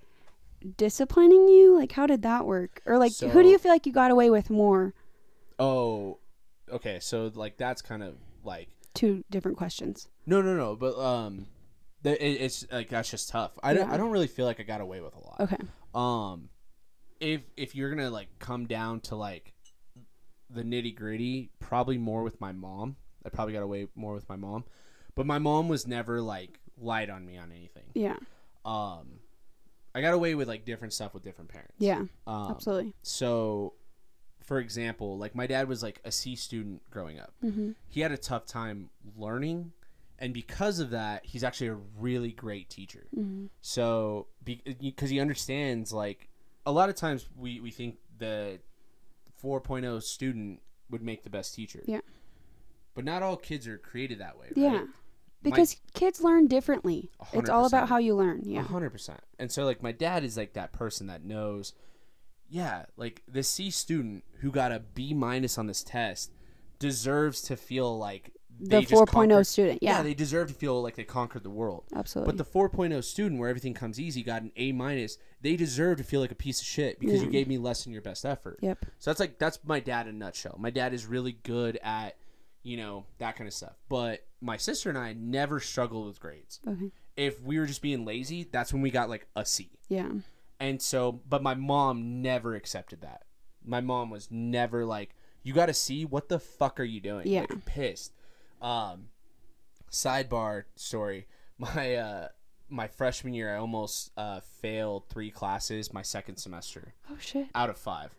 disciplining you? Like, how did that work? Or like, who do you feel like you got away with more? Oh, okay. So like that's kind of like Two different questions. no, no, no. But um, it's like that's just tough. I don't. I don't really feel like I got away with a lot. Okay. um if if you're gonna like come down to like the nitty gritty probably more with my mom i probably got away more with my mom but my mom was never like light on me on anything Yeah. um i got away with like different stuff with different parents Yeah. um, Absolutely. so for example like my dad was like a c student growing up Mm-hmm. he had a tough time learning and because of that he's actually a really great teacher Mm-hmm. so because he understands like a lot of times we, we think the 4.0 student would make the best teacher Yeah. but not all kids are created that way right? Yeah. Because kids learn differently. A It's all about how you learn. Yeah. Hundred percent. And so like my dad is like that person that knows, yeah, like the C student who got a B minus on this test deserves to feel like The they just 4.0 student. Yeah. yeah, they deserve to feel like they conquered the world. Absolutely. But the 4.0 student where everything comes easy got an A minus, they deserve to feel like a piece of shit because you gave me less than your best effort. Yep. So that's like that's my dad in a nutshell. My dad is really good at, you know, that kind of stuff. But my sister and I never struggled with grades. Okay. If we were just being lazy, that's when we got like a C. Yeah. And so, but my mom never accepted that. My mom was never like, "You got to see what the fuck are you doing?" Yeah. Like pissed. Um, sidebar story. My uh, my freshman year, I almost uh, failed three classes my second semester Oh shit. out of five.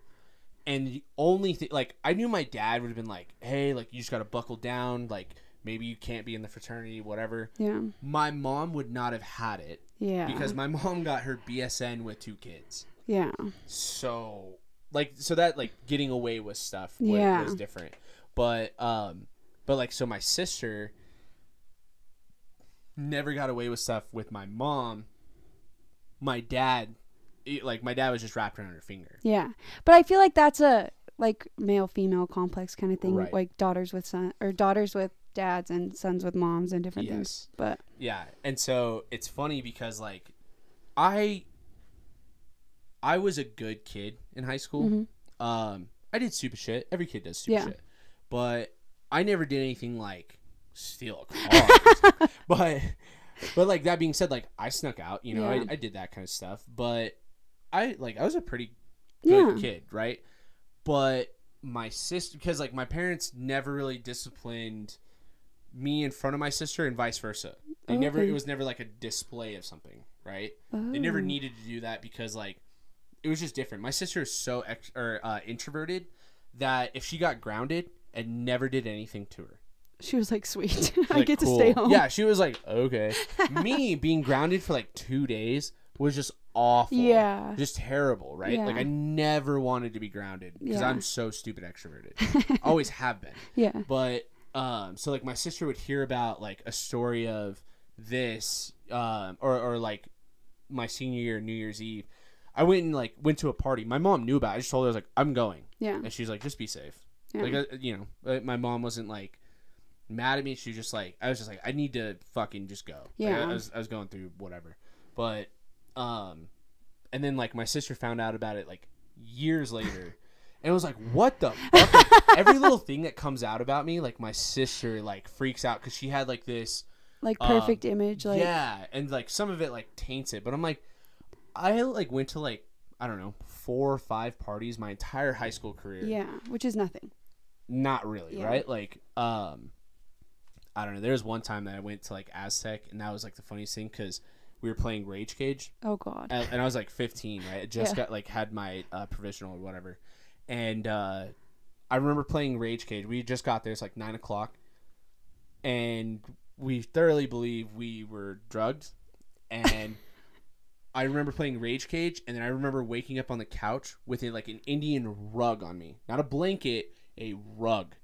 And the only thing, like, I knew my dad would have been like, "Hey, like, you just got to buckle down. Like, maybe you can't be in the fraternity, whatever." Yeah. My mom would not have had it Yeah. because my mom got her BSN with two kids. yeah. So like so that like getting away with stuff was, Yeah. was different. But um but like so my sister never got away with stuff with my mom. My dad it- like my dad was just wrapped around her finger. Yeah. But I feel like that's a like male female complex kind of thing. Right. Like daughters with son or daughters with dads and sons with moms and different things. But Yeah, and so it's funny because like I I was a good kid in high school. Um I did stupid shit. Every kid does stupid Yeah. shit. But I never did anything like steal a car. but but like that being said, like I snuck out, you know, Yeah. I, I did that kind of stuff. But I like I was a pretty good Yeah. kid, right? But my sister because like my parents never really disciplined me in front of my sister and vice versa. They never it was never like a display of something, right? They never Oh. needed to do that because like it was just different. My sister is so ex- or uh, introverted that if she got grounded and never did anything to her, she was like, "Sweet, I like, get cool. to stay home." Yeah, she was like, okay. Me being grounded for like two days was just awful. Yeah. just terrible, right? Like I never wanted to be grounded because Yeah. I'm so stupid extroverted. Always have been. Yeah. But um, so like my sister would hear about like a story of this, um, or or like my senior year, New Year's Eve. I went and like went to a party. My mom knew about. it. I just told her I was like, I'm going, Yeah. and she's like, just be safe. Yeah. Like uh, you know, my mom wasn't like mad at me. She was just like, I was just like, I need to fucking just go. Like, I- Yeah. I was I was going through whatever, but um, and then like my sister found out about it like years later. And it was like, what the fuck? Like, every little thing that comes out about me, like my sister, like freaks out because she had like this, like Um, perfect image. Like yeah, and like some of it like taints it. But I'm like, I like went to like I don't know four or five parties my entire high school career. yeah, which is nothing. Not really, Yeah. right? Like, um, I don't know. There was one time that I went to like Aztec, and that was like the funniest thing because we were playing Rage Cage, Oh God. and, and I was like 15, right? I just Yeah. got like had my uh, provisional or whatever, and uh, I remember playing Rage Cage. We just got there; it's like nine o'clock, and we thoroughly believe we were drugged, and. I remember playing Rage Cage, and then I remember waking up on the couch with a, like an Indian rug on me, not a blanket, a rug.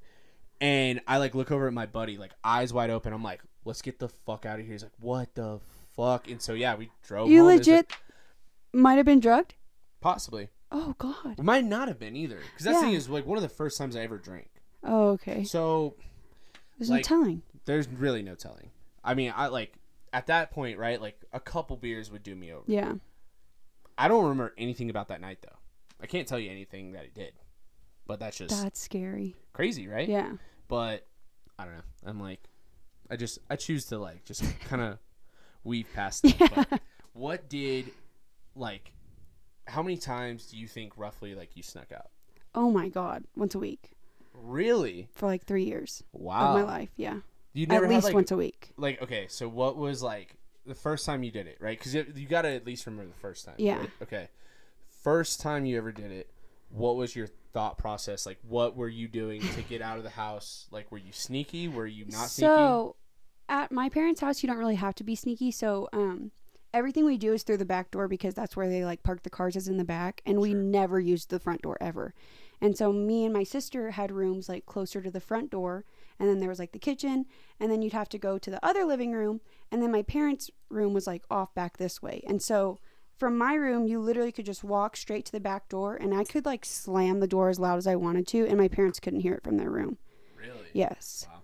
And I like look over at my buddy, like eyes wide open. I'm like, "Let's get the fuck out of here." He's like, "What the fuck?" And so yeah, we drove. you home. It was, like, legit might have been drugged. possibly. Oh God. It might not have been either, because that thing is like one of the first times I ever drank. Oh okay. So There's like- no telling. there's really no telling. I mean, I like at that point, right? Like a couple beers would do me over. Yeah. I don't remember anything about that night though. I can't tell you anything that it did, but that's just That's scary. crazy, right? Yeah. But I don't know. I'm like, I just I choose to like just kind of weave past that. Yeah. But what did like? How many times do you think roughly like you snuck out? Oh my God. Once a week Really? for like three years Wow. of my life. Yeah. You never At least like once a week. like okay. So what was like the first time you did it, right? Because you got to at least remember the first time. Yeah. right? Okay. First time you ever did it. What was your thought process? Like, what were you doing to get out of the house? Like, were you sneaky? Were you not sneaky? So, at my parents' house, you don't really have to be sneaky. So, um, everything we do is through the back door because that's where they like park the cars is in the back, and we Sure. never used the front door ever. And so, me and my sister had rooms like closer to the front door, and then there was like the kitchen, and then you'd have to go to the other living room, and then my parents' room was like off back this way. And so, from my room, you literally could just walk straight to the back door, and I could like slam the door as loud as I wanted to, and my parents couldn't hear it from their room. Really? Yes. Wow.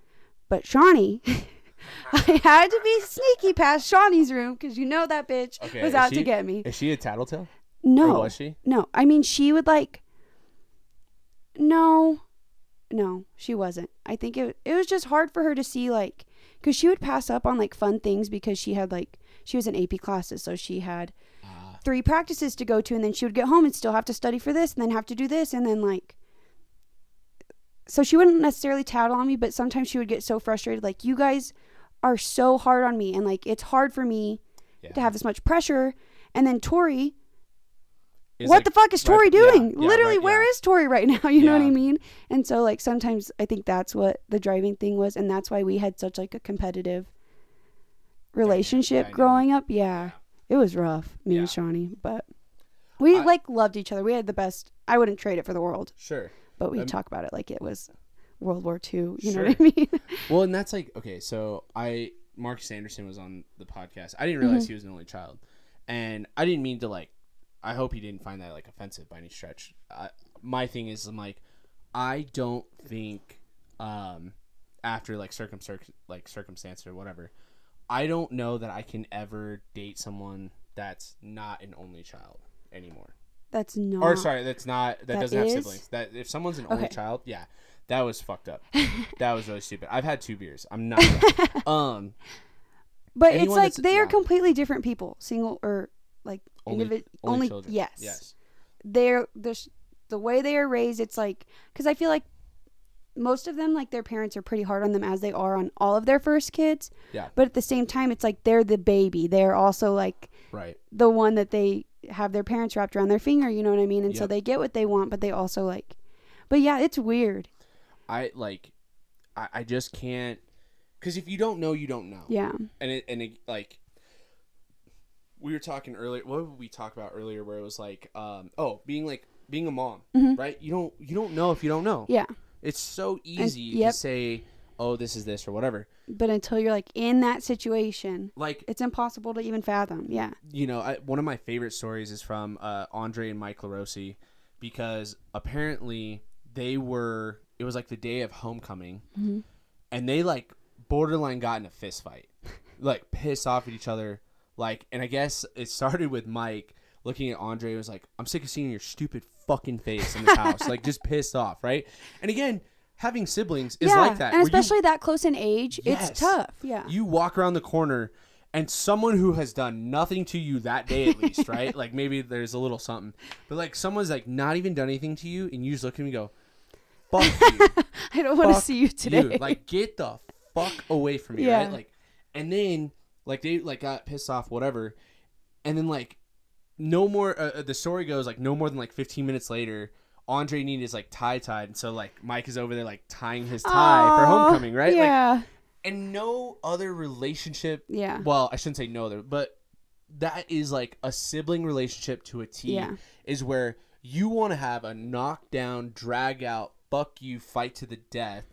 But Shawnee, I had to be sneaky past Shawnee's room because you know that bitch Okay, was out she- to get me. Is she a tattletale? No, Or was she? no. I mean, she would like. No, no, she wasn't. I think it it was just hard for her to see like because she would pass up on like fun things because she had like she was in AP classes, so she had. Three practices to go to, and then she would get home and still have to study for this, and then have to do this, and then like. So she wouldn't necessarily tattle on me, but sometimes she would get so frustrated, like you guys are so hard on me, and like it's hard for me Yeah. to have this much pressure. And then Tori, what like, the fuck is Tori yeah, doing? yeah, Literally, right, where yeah. is Tori right now? You know what I mean? And so like sometimes I think that's what the driving thing was, and that's why we had such like a competitive relationship growing up. Yeah, it was rough, me Yeah. and Shawnee, but we I- like loved each other. We had the best. I wouldn't trade it for the world, Sure. but we Um, talk about it like it was World War II. You know what I mean? Well, and that's like okay. So I Marcus Anderson was on the podcast. I didn't Mm-hmm. realize he was an only child, and I didn't mean to like. I hope he didn't find that like offensive by any stretch. I, my thing is, I'm like, I don't think um, after like circum like circumstance or whatever, I don't know that I can ever date someone that's not an only child anymore. that's not. Or sorry, that's not that, That doesn't have siblings. That if someone's an only child, yeah, that was fucked up. that was really stupid. I've had two beers. I'm not. um, But it's like they are yeah. completely different people. Single or like only individ- only, only children. yes. Yes. they're the the way they are raised it's like because i feel like most of them like their parents are pretty hard on them as they are on all of their first kids Yeah. but at the same time it's like they're the baby they're also like Right. the one that they have their parents wrapped around their finger you know what i mean and so they get what they want but they also like but yeah it's weird I like. I, I just can't. Because if you don't know, you don't know. yeah And it and it like. We were talking earlier. What did we talk about earlier? Where it was like, um, oh, being like being a mom, Mhm. right? You don't you don't know if you don't know. yeah It's so easy yep. to say, oh, this is this or whatever. but until you're like in that situation Like it's impossible to even fathom yeah you know, I, one of my favorite stories is from uh, Andre and Mike LaRossi because apparently they were, it was like the day of homecoming, Mhm. and they like borderline got in a fist fight, like pissed off at each other. Like, and I guess it started with Mike looking at Andre and was like, I'm sick of seeing your stupid fucking face in this house. like, just pissed off, right? And again, having siblings is yeah, like that. and where you- especially that close in age, Yes. it's tough. Yeah. you walk around the corner and someone who has done nothing to you that day at least, right? Like maybe there's a little something. But like someone's like not even done anything to you and you just look at me and go, Fuck you. I don't want to see you today. Like get the fuck away from me, Yeah. right? Like and then like they like got pissed off, whatever. And then like no more uh, uh, the story goes like no more than like 15 minutes later Andre Need is like tie tied, and so like Mike is over there like tying his tie for homecoming, right? Like, Yeah. and no other relationship yeah. well i shouldn't say no other but that is like a sibling relationship to a T Yeah. is where you want to have a knockdown drag out fuck you fight to the death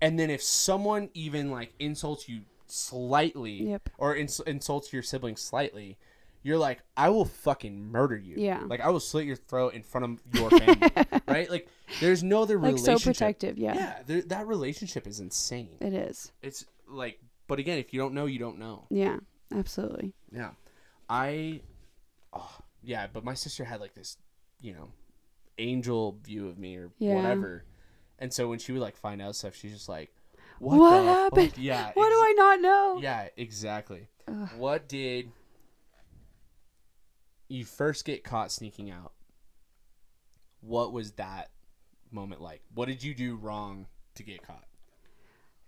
and then if someone even like insults you slightly Yep. or ins- insults your sibling slightly you're like i will fucking murder you Yeah. like i will slit your throat in front of your family right like there's no other like so relationship protective. Yeah. yeah there, that relationship is insane It is. it's like but again if you don't know you don't know Yeah. Absolutely. yeah i oh, yeah but my sister had like this you know angel view of me or Yeah. whatever and so when she would like find out stuff she's just like what, What happened? fuck? yeah What do I not know? yeah exactly Ugh. what did you first get caught sneaking out what was that moment like what did you do wrong to get caught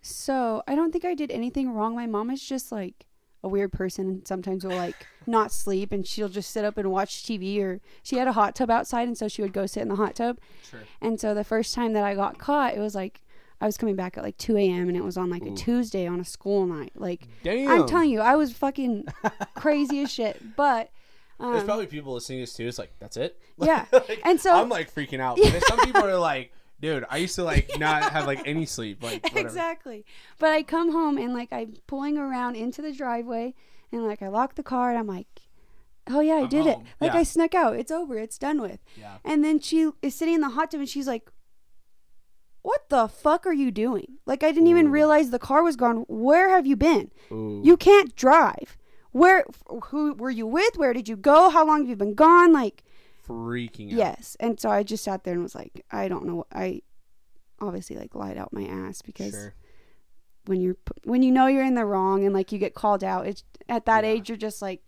So I don't think I did anything wrong. My mom is just like a weird person and sometimes will like not sleep and she'll just sit up and watch TV or she had a hot tub outside and so she would go sit in the hot tub. sure And so the first time that I got caught, it was like I was coming back at like 2 a.m. and it was on like Ooh. a Tuesday on a school night. Like damn I'm telling you, I was fucking crazy as shit. But There's um, probably people listening to this too. It's like that's it. Yeah. Like, And so- I'm like freaking out. But some people are like, dude, I used to like not have like any sleep. Like whatever. exactly. But I come home and like I'm pulling around into the driveway and like I lock the car and I'm like, oh yeah, I I'm did it. Like Yeah. I snuck out. It's over. It's done with. Yeah. And then she is sitting in the hot tub and she's like, what the fuck are you doing? Like I didn't even realize the car was gone. Where have you been? Ooh. You can't drive. Where? Who were you with? Where did you go? How long have you been gone? Like freaking out. yes. And so I just sat there and was like, I don't know. I obviously like lied out my ass because Sure. when you're when you know you're in the wrong and like you get called out it's at that Yeah. age you're just like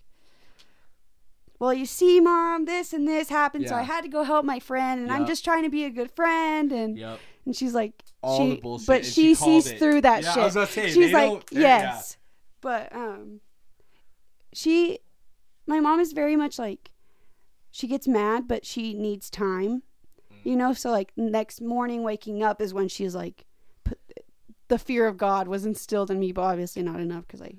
well you see mom this and this happened so i had to go help my friend and i'm just trying to be a good friend and Yep. and she's like All she the bullshit, but she, she sees it. through that Yeah, shit was about to say, she's like don't- yeah. yes but um she my mom is very much like she gets mad but she needs time Mm. you know? So like next morning waking up is when she's like p- the fear of god was instilled in me but obviously not enough because i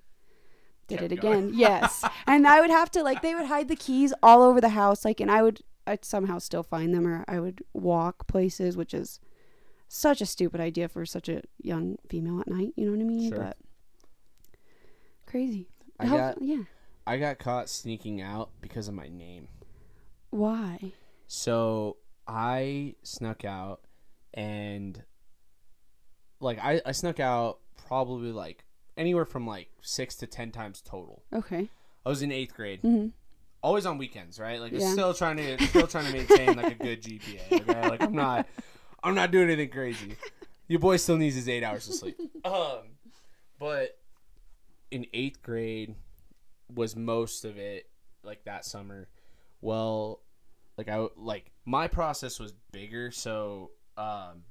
did Kept it again. Yes. And i would have to like they would hide the keys all over the house like and i would i'd somehow still find them or i would walk places which is such a stupid idea for such a young female at night you know what i mean? Sure. but crazy. I How- got yeah I got caught sneaking out because of my name. why So I snuck out and like I, I snuck out probably like anywhere from like six to ten times total. okay I was in eighth grade. hmm always on weekends, right? Like Yeah. still trying to still trying to maintain like a good GPA. Okay, like I'm not I'm not doing anything crazy. Your boy still needs his eight hours of sleep. Um, but in eighth grade was most of it like that summer. Well, like I like my process was bigger, so um,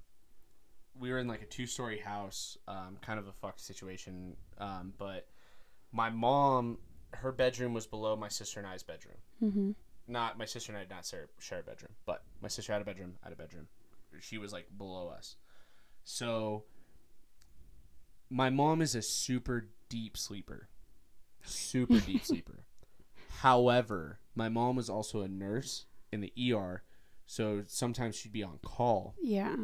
we were in like a two story house, um, kind of a fucked situation. Um, but my mom, her bedroom was below my sister and I's bedroom. Mm-hmm. Not my sister and I did not share, share a bedroom, but my sister had a bedroom, I had a bedroom. She was like below us. So my mom is a super deep sleeper. Super deep sleeper. However, my mom was also a nurse in the ER, so sometimes she'd be on call. yeah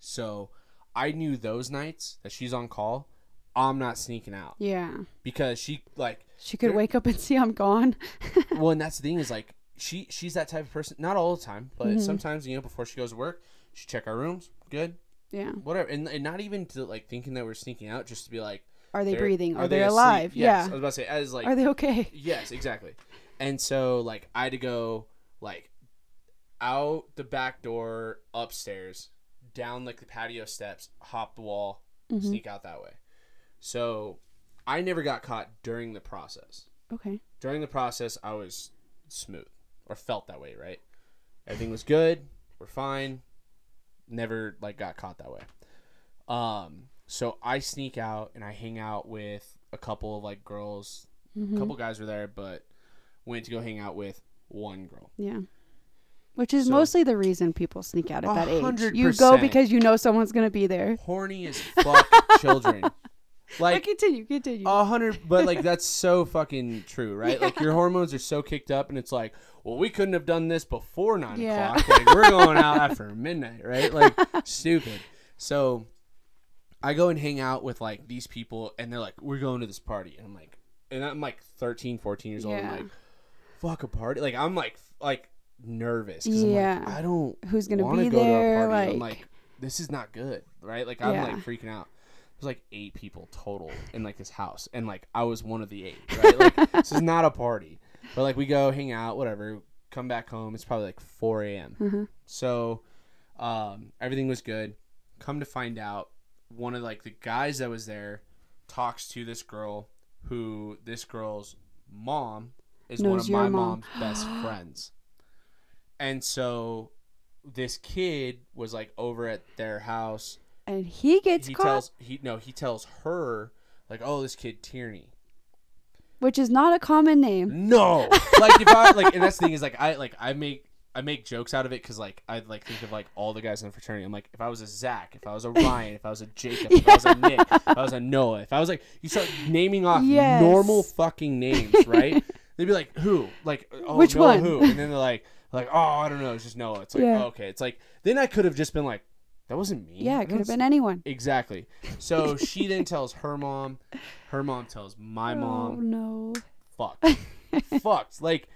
So I knew those nights that she's on call, I'm not sneaking out yeah because she like she could wake up and see i'm gone well, and that's the thing is like she she's that type of person. Not all the time, but Mhm. sometimes you know before she goes to work, she check our rooms, good, yeah whatever, and, and not even to like thinking that we're sneaking out, just to be like, are they breathing are, they, asleep? alive Yes, I was about to say as like are they okay yes, exactly, and so like I had to go like out the back door upstairs, down like the patio steps, hop the wall, Mm-hmm. sneak out that way. So I never got caught during the process. Okay. During the process, I was smooth or felt that way, right? Everything was good. We're fine. Never like got caught that way. Um, so I sneak out and I hang out with a couple of like girls. Mm-hmm. A couple guys were there, but went to go hang out with one girl. Yeah. Which is So- mostly the reason people sneak out at that age. You go because you know someone's gonna be there. Horny as fuck children. But Like continue, continue. A hundred, but like that's so fucking true, right? Like your hormones are so kicked up, and it's like, well, we couldn't have done this before nine Yeah. o'clock. Like we're going out after midnight, right? Like stupid. So I go and hang out with like these people, and they're like, we're going to this party, and I'm like, and I'm like 13, 14 years old. I'm like, fuck a party. Like I'm like like nervous. 'cause I'm Yeah. like, I don't Who's gonna wanna be go to a there? party. I'm Like- like, this is not good, right? Like I'm Yeah. like freaking out. There's like eight people total in like this house, and like I was one of the eight, right? Like this is not a party, but like we go hang out, whatever. Come back home. It's probably like 4 a.m. Mhm. So um, everything was good. Come to find out, one of like the guys that was there talks to this girl, who this girl's mom is one of my mom. mom's best friends, and so this kid was like over at their house. And he gets he caught, tells he no he tells her like oh this kid Tierney. Which is not a common name. no. Like if I like and that's the thing is like I like I make I make jokes out of it because like I like think of like all the guys in the fraternity I'm like if I was a Zach if I was a Ryan if I was a Jacob if I was a Nick if I was a Noah if I was like you start naming off Yes. normal fucking names right they'd be like who like oh Which Noah one? who and then they're like like oh I don't know it's just Noah it's like Yeah. oh, okay it's like then I could have just been like that wasn't me Yeah, it could have been anyone. Exactly. So she then tells her mom. Her mom tells my oh, mom. Oh no. Fuck. Fucked. Like,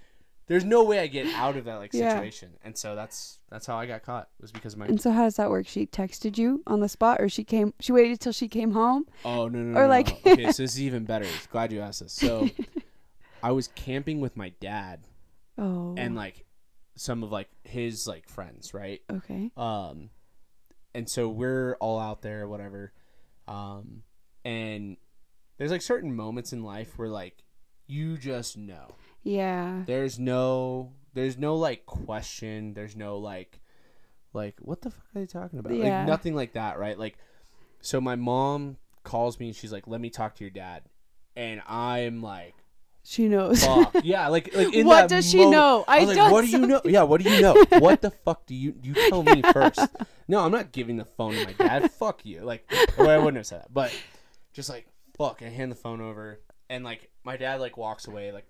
there's no way I get out of that like Yeah. situation. And so that's that's how I got caught. Was because of my. And so how does that work? She texted you on the spot, or she came? She waited till she came home. Oh no no no. or no, like- no. okay, so this is even better. Glad you asked this. So, I was camping with my dad Oh. and like some of like his like friends, right? okay. Um, and so we're all out there, whatever. Um, and there's like certain moments in life where like you just know. Yeah. There's no, there's no like question. There's no like, like what the fuck are they talking about? Yeah. Like nothing like that, right? Like, so my mom calls me and she's like, "Let me talk to your dad," and I'm like. She knows. Fuck. Yeah, like like in What does she know? I was like, what do you know? Yeah, what do you know? what the fuck do you you tell me first? No, I'm not giving the phone to my dad. fuck you. Like, well, I wouldn't have said that, but just like fuck, I hand the phone over, and like my dad like walks away, like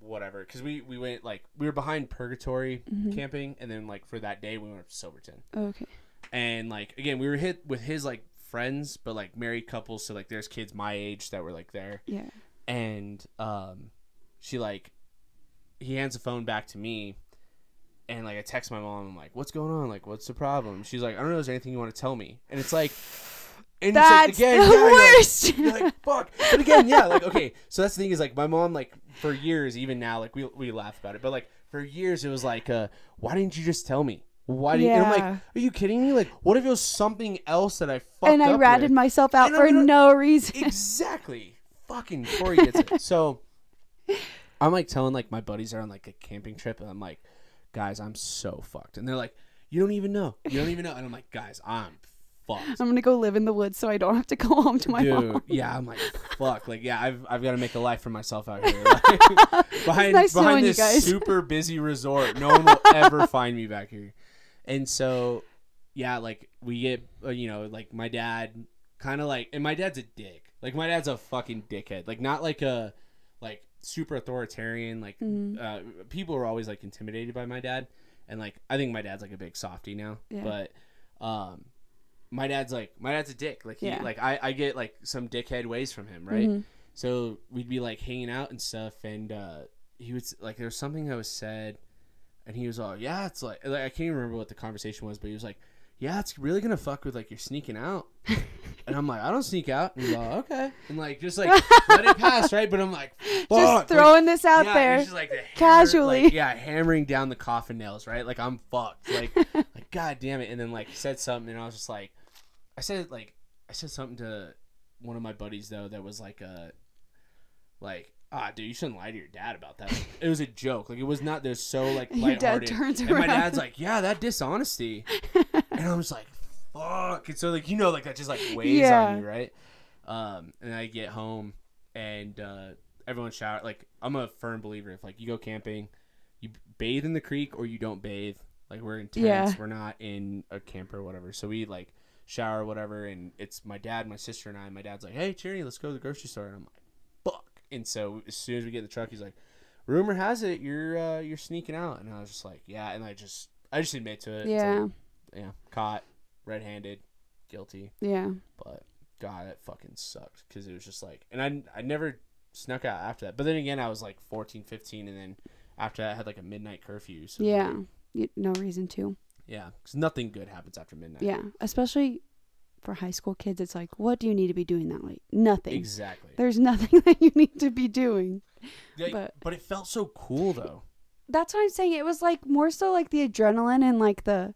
whatever, because we we went like we were behind Purgatory Mm-hmm. camping, and then like for that day we went to Silverton, okay. and like again we were hit with his like friends, but like married couples, so like there's kids my age that were like there Yeah. and um, she like he hands the phone back to me, and like I text my mom. I'm like, "What's going on? Like, what's the problem?" She's like, "I don't know. Is there anything you want to tell me?" And it's like, and That's it's like, again, the yeah, you're like- worst. You're like, fuck. But again, yeah, like okay. So that's the thing is like my mom like for years, even now, like we we laugh about it, but like for years it was like, uh, why didn't you just tell me? Why you? And I'm like, are you kidding me? Like, what if it was something else that I fucked and I ratted with? myself out And for not- no reason. exactly. Fucking Corey gets it. So I'm like telling like my buddies are on like a camping trip, and I'm like, guys, I'm so fucked, and they're like, you don't even know, you don't even know, and I'm like, guys, I'm fucked. I'm gonna go live in the woods so I don't have to go home to my Dude, mom. yeah, I'm like, fuck, like, yeah, I've, I've got to make a life for myself out here, Like, behind nice behind this super busy resort. No one will ever find me back here, and so, yeah, like we get, uh, you know, like my dad, kind of like, and my dad's a dick. Like my dad's a fucking dickhead. Like not like a, like super authoritarian. Like Mm-hmm. uh, people are always like intimidated by my dad, and like I think my dad's like a big softy now, Yeah. but, um my dad's like my dad's a dick. Like he Yeah. like I, I get like some dickhead ways from him, right? Mhm. So we'd be like hanging out and stuff, and uh, he would s- like there was something that was said, and he was all yeah, it's like, like I can't even remember what the conversation was, but he was like, yeah, it's really gonna fuck with like you're sneaking out, and I'm like I don't sneak out, and he's like okay, and like just like let it pass, right? But I'm like fuck, Just like, throwing this out yeah, there. just, like, the hammer- casually. like, yeah, hammering down the coffin nails, right? Like I'm fucked. Like, like God damn it! And then like said something, and I was just like, I said like I said something to one of my buddies though that was like a, like ah dude you shouldn't lie to your dad about that. it was a joke. Like it was not. They're so like Your dad turns and my dad's like, yeah, that dishonesty, and I was like, fuck. And so like you know like that just like weighs Yeah. on you, right? Um, and I get home and uh, everyone shower. Like I'm a firm believer if like you go camping, you bathe in the creek or you don't bathe. Like we're in tents, Yeah. we're not in a camper or whatever. So we like shower or whatever, and it's my dad, my sister, and I. My dad's like, "Hey, Cherry, let's go to the grocery store," and I'm like, "Fuck!" And so as soon as we get in the truck, he's like, "Rumor has it you're uh, you're sneaking out," and I was just like, "Yeah," and I just I just admit to it. Yeah. like, Yeah. yeah, caught, red-handed, guilty. Yeah. But God, that fucking sucked because it was just like, and I I never snuck out after that. But then again, I was like 14, 15, and then after that, I had like a midnight curfew. So Yeah. You, no reason to. yeah, because nothing good happens after midnight. Yeah. Especially for high school kids, it's like, what do you need to be doing that late? Nothing. exactly. There's nothing that you need to be doing. Like, but- but it felt so cool though. That's what I'm saying. It was like more so like the adrenaline and like the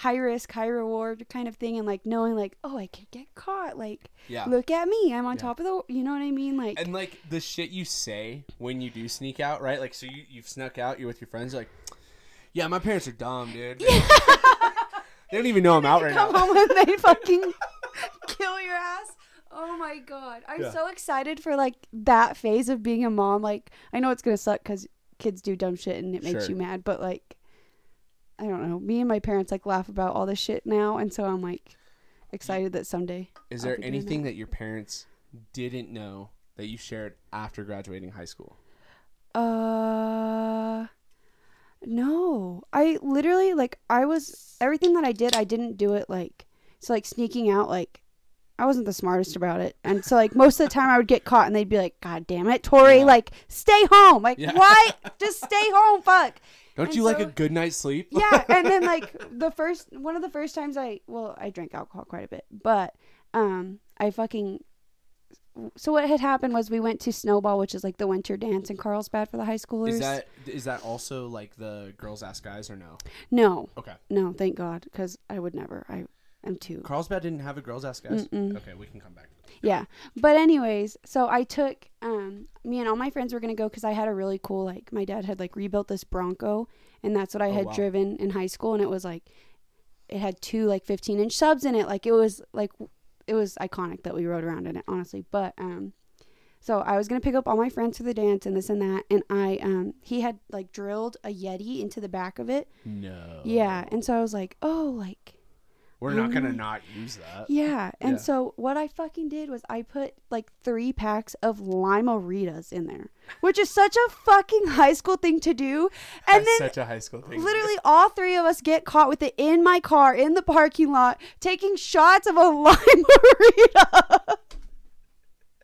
high risk, high reward kind of thing, and like knowing like, oh, I could get caught. Like, Yeah. look at me, I'm on Yeah. top of the. You know what I mean? Like, And like the shit you say when you do sneak out, right? Like, so you you've snuck out, you're with your friends, you're like, yeah, my parents are dumb, dude. they don't even know I'm out right come now. home and they fucking kill your ass. Oh my god, I'm Yeah. so excited for like that phase of being a mom. Like, I know it's gonna suck because kids do dumb shit and it makes Sure. you mad, but like, I don't know. Me and my parents like laugh about all this shit now, and so I'm like excited that someday. Is I'll there anything that. that your parents didn't know that you shared after graduating high school? Uh no. I literally like I was everything that I did, I didn't do it like so like sneaking out like I wasn't the smartest about it. And so like most of the time I would get caught and they'd be like, God damn it, Tori, Yeah. like stay home. Like Yeah. why? Just stay home, fuck. Don't And you like a good night's sleep? Yeah, and then like the first one of the first times I well, I drank alcohol quite a bit, but um I fucking so what had happened was we went to Snowball, which is like the winter dance in Carlsbad for the high schoolers. Is that is that also like the girls ask guys or no? no, Okay. no, thank God, because I would never. I am too. Carlsbad didn't have a girls ask guys. Mm-mm. Okay, we can come back. Yeah, but anyways, so I took um me and all my friends were gonna go because I had a really cool like my dad had like rebuilt this Bronco and that's what I Oh, had wow. driven in high school and it was like it had two like 15 inch subs in it. Like it was like it was iconic that we rode around in it honestly. But um so I was gonna pick up all my friends for the dance and this and that and I um he had like drilled a Yeti into the back of it. No. yeah. And so I was like oh like We're not gonna Um, not use that. yeah, and Yeah. so what I fucking did was I put like three packs of Lime-A-Ritas in there, which is such a fucking high school thing to do. And That's then such a high school thing. literally all three of us get caught with it in my car in the parking lot, taking shots of a Lime-A-Rita.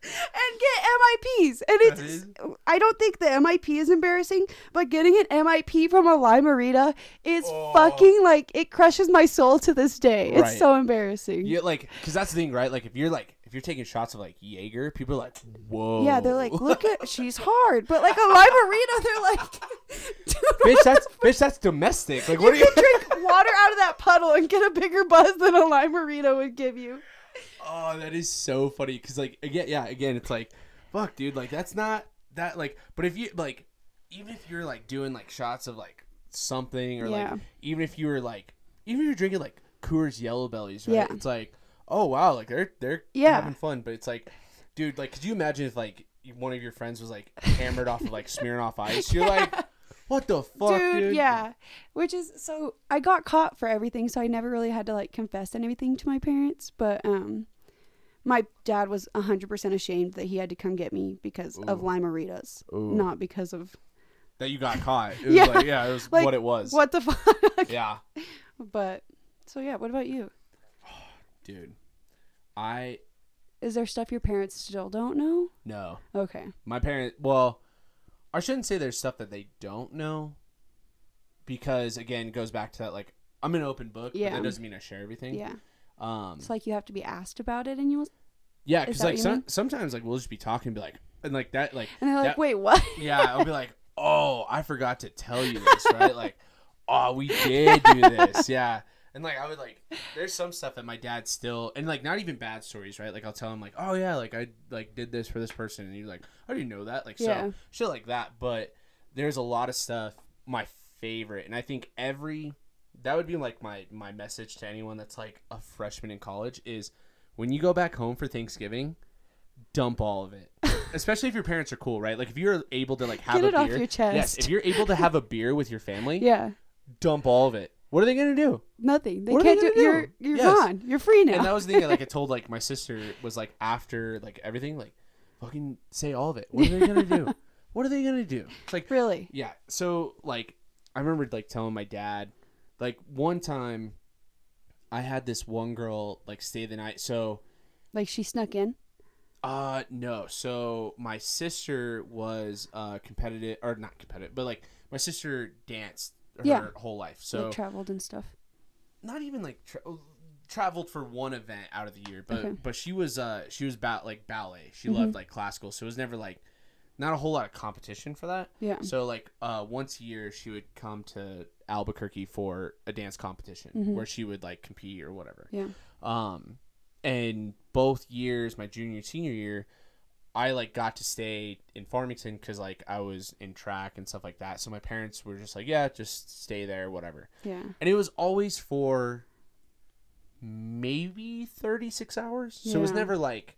And get MIPs, and it's. is- I don't think the MIP is embarrassing, but getting an MIP from a Lime-A-Rita is Oh. fucking like it crushes my soul to this day. It's so embarrassing. Yeah, like, cause that's the thing, right? Like, if you're like, if you're taking shots of like Jaeger, people are like, whoa. Yeah, they're like, look at she's hard, but like a Lime-A-Rita, they're like, dude, bitch, that's bitch, that's domestic. Like, what are you you? drink water out of that puddle and get a bigger buzz than a Lime-A-Rita would give you. Oh, that is so funny. Cause like, again, yeah, again, it's like, fuck, dude, like that's not that like. But if you like, even if you're like doing like shots of like something, or Yeah. like, even if you were like, even if you're drinking like Coors Yellow Bellies, right? Yeah. It's like, oh wow, like they're they're Yeah. having fun. But it's like, dude, like, could you imagine if like one of your friends was like hammered off of like Smirnoff Ice? You're like, what the fuck, dude, dude? yeah. Which is so I got caught for everything, so I never really had to like confess anything to my parents. But um, my dad was hundred percent ashamed that he had to come get me because of Ooh. Lime-A-Ritas, Ooh. not because of That you got caught. It was Yeah. like, yeah, it was Like, what it was. what the fuck. Yeah. But so yeah, what about you? Dude. I Is there stuff your parents still don't know? no. Okay. My parents well, I shouldn't say there's stuff that they don't know because again, it goes back to that like I'm an open book, but Yeah. that doesn't mean I share everything. Yeah. Um It's like you have to be asked about it, and you will, yeah, cuz like some, mean? sometimes like we'll just be talking and be like and like that like and they're like, that- "Wait, what?" yeah, I'll be like, "Oh, I forgot to tell you this, right?" Like, "Oh, we did do this." Yeah. And like I would like, there's some stuff that my dad still, and like not even bad stories, right? Like I'll tell him like, oh yeah, like I like did this for this person, and he's like, I didn't know that, like so Yeah. shit like that. But there's a lot of stuff. My favorite, and I think every that would be like my my message to anyone that's like a freshman in college is when you go back home for Thanksgiving, dump all of it. Especially if your parents are cool, right? Like if you're able to like have Get a it off beer, your chest. Yes, if you're able to have a beer with your family, Yeah. dump all of it. What are they gonna do? Nothing. They What are they can't do, gonna You're do? you're Yes. gone. You're free now. And that was the thing. Like I told like my sister was like after like everything like fucking say all of it. What are they gonna do? What are they gonna do? It's like really. yeah. So like I remember like telling my dad like one time I had this one girl like stay the night. So Like she snuck in. uh no. So my sister was uh competitive or not competitive, but like my sister danced her Yeah. whole life. So like traveled and stuff. not even like tra- traveled for one event out of the year, but Okay. but she was uh she was about like ballet. She Mhm. loved like classical, so it was never like not a whole lot of competition for that. Yeah. So like uh once a year she would come to Albuquerque for a dance competition Mhm. where she would like compete or whatever. Yeah. Um and both years, my junior senior year, I like got to stay in Farmington because like I was in track and stuff like that. So my parents were just like, yeah, just stay there, whatever Yeah. and it was always for maybe 36 hours so it was never like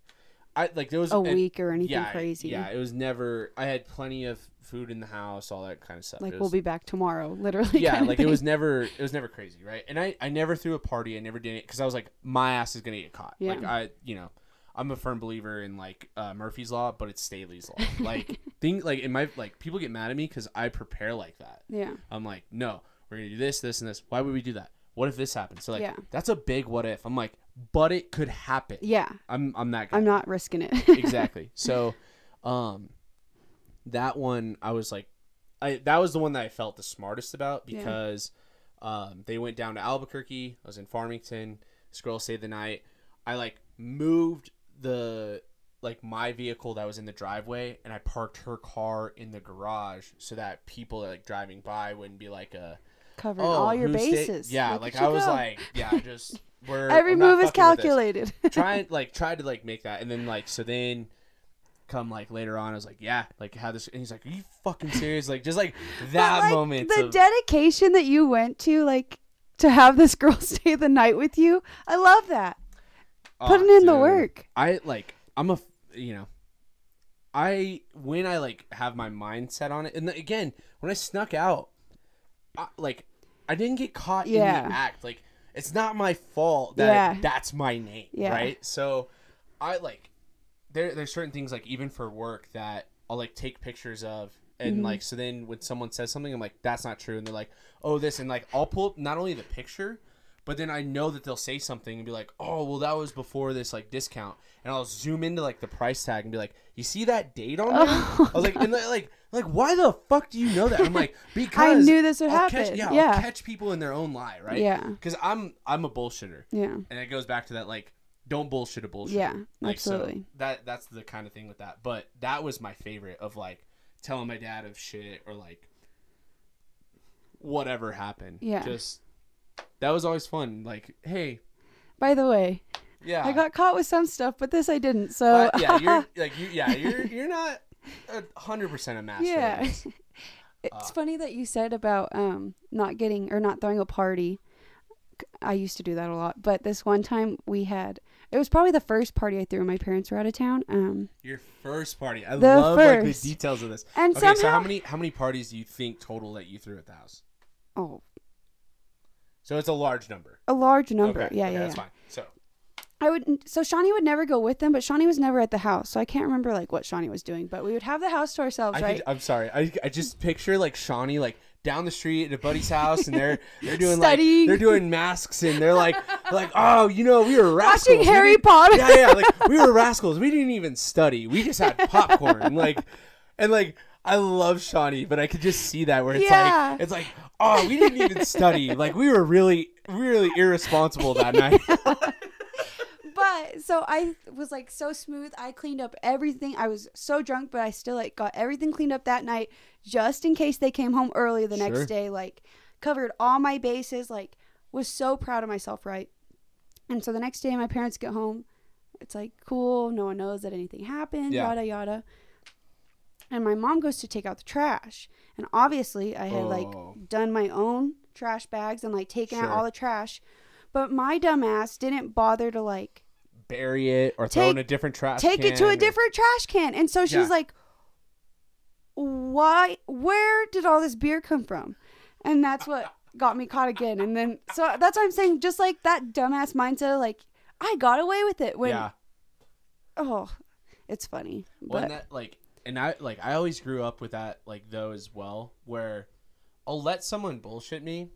i like there was A and- week or anything yeah crazy. yeah it was never i had plenty of food in the house all that kind of stuff Like It we'll be back tomorrow, literally. yeah like it was never it was never crazy right and i i never threw a party i never did it because i was like my ass is gonna get caught like Yeah. i you know i'm a firm believer in like uh, murphy's law but it's staley's law like thing like in my like people get mad at me because i prepare like that Yeah. I'm like, no, we're gonna do this, this, and this. Why would we do that? What if this happens? So like, Yeah. that's a big what if. I'm like, but it could happen. Yeah. I'm I'm that guy. I'm not risking it. exactly. So, um, that one I was like, I that was the one that I felt the smartest about Yeah. because, um, they went down to Albuquerque. I was in Farmington. Girl stayed the night. I like moved the like my vehicle that was in the driveway and I parked her car in the garage so that people like driving by wouldn't be like a Covering oh all your who stayed-" bases. Yeah, Look like I was go. like, yeah, just we're every I'm move is fucking with this calculated. try like tried to like make that and then like so then come like later on I was like yeah like had this and he's like are you fucking serious like just like that like, moment The of, dedication that you went to, like to have this girl stay the night with you. I love that. Oh, Putting in the dude. work. I like I'm a. you know I when I like have my mindset on it and again when I snuck out I, like I didn't get caught Yeah. in the act like it's not my fault that Yeah. that's my name Yeah. right so I like there there's certain things like even for work that I'll like take pictures of and Mm-hmm. like so then when someone says something I'm like that's not true and they're like oh this and like I'll pull up not only the picture but then I know that they'll say something and be like oh well that was before this like discount and I'll zoom into like the price tag and be like you see that date on there oh I was like and like like why the fuck do you know that I'm like because I knew this would I'll catch- happen. yeah, Yeah. I'll catch people in their own lie right Yeah. because I'm I'm a bullshitter Yeah. and it goes back to that like don't bullshit a bullshit Yeah, like, so absolutely. that that's the kind of thing with that but that was my favorite of like telling my dad of shit or like whatever happened Yeah. just that was always fun like hey By the way, yeah I got caught with some stuff, but this I didn't. So but, yeah you're like you yeah you're you're not a hundred percent a master Yeah. It's Uh, funny that you said about um not getting or not throwing a party. I used to do that a lot, but this one time we had it was probably the first party I threw when my parents were out of town. Um your first party i The love like the details of this and okay so how many how many parties do you think total that you threw at the house oh, so it's a large number a large number. okay, yeah, okay, yeah, that's yeah. fine so I would so Shawnee would never go with them, but Shawnee was never at the house. So I can't remember like what Shawnee was doing, but we would have the house to ourselves, I right? could, I'm sorry. I, I just picture like Shawnee like down the street at a buddy's house, and they're they're doing Studying. like they're doing masks, and they're like like oh you know we were rascals. Watching Harry Potter. Yeah, yeah. Like we were rascals. We didn't even study. We just had popcorn. like and like I love Shawnee, but I could just see that where it's Yeah. like it's like oh we didn't even study. Like we were really really irresponsible that night. But so I was like so smooth. I cleaned up everything. I was so drunk, but I still like got everything cleaned up that night just in case they came home early the Sure. next day. Like covered all my bases. Like was so proud of myself, right? And so the next day, my parents get home. It's like cool. No one knows that anything happened. Yeah. Yada yada. And my mom goes to take out the trash, and obviously I had Oh. like done my own trash bags and like taken Sure. out all the trash, but my dumbass didn't bother to like Bury it or throw Take- in a different trash. take it to can a different trash can. And so she's Yeah. like, "Why? Where did all this beer come from?" And that's what got me caught again. And then so that's what I'm saying. Just like that dumbass mindset, of like I got away with it. When yeah. oh, it's funny. Well, But that like, and I like I always grew up with that like though as well, where I'll let someone bullshit me,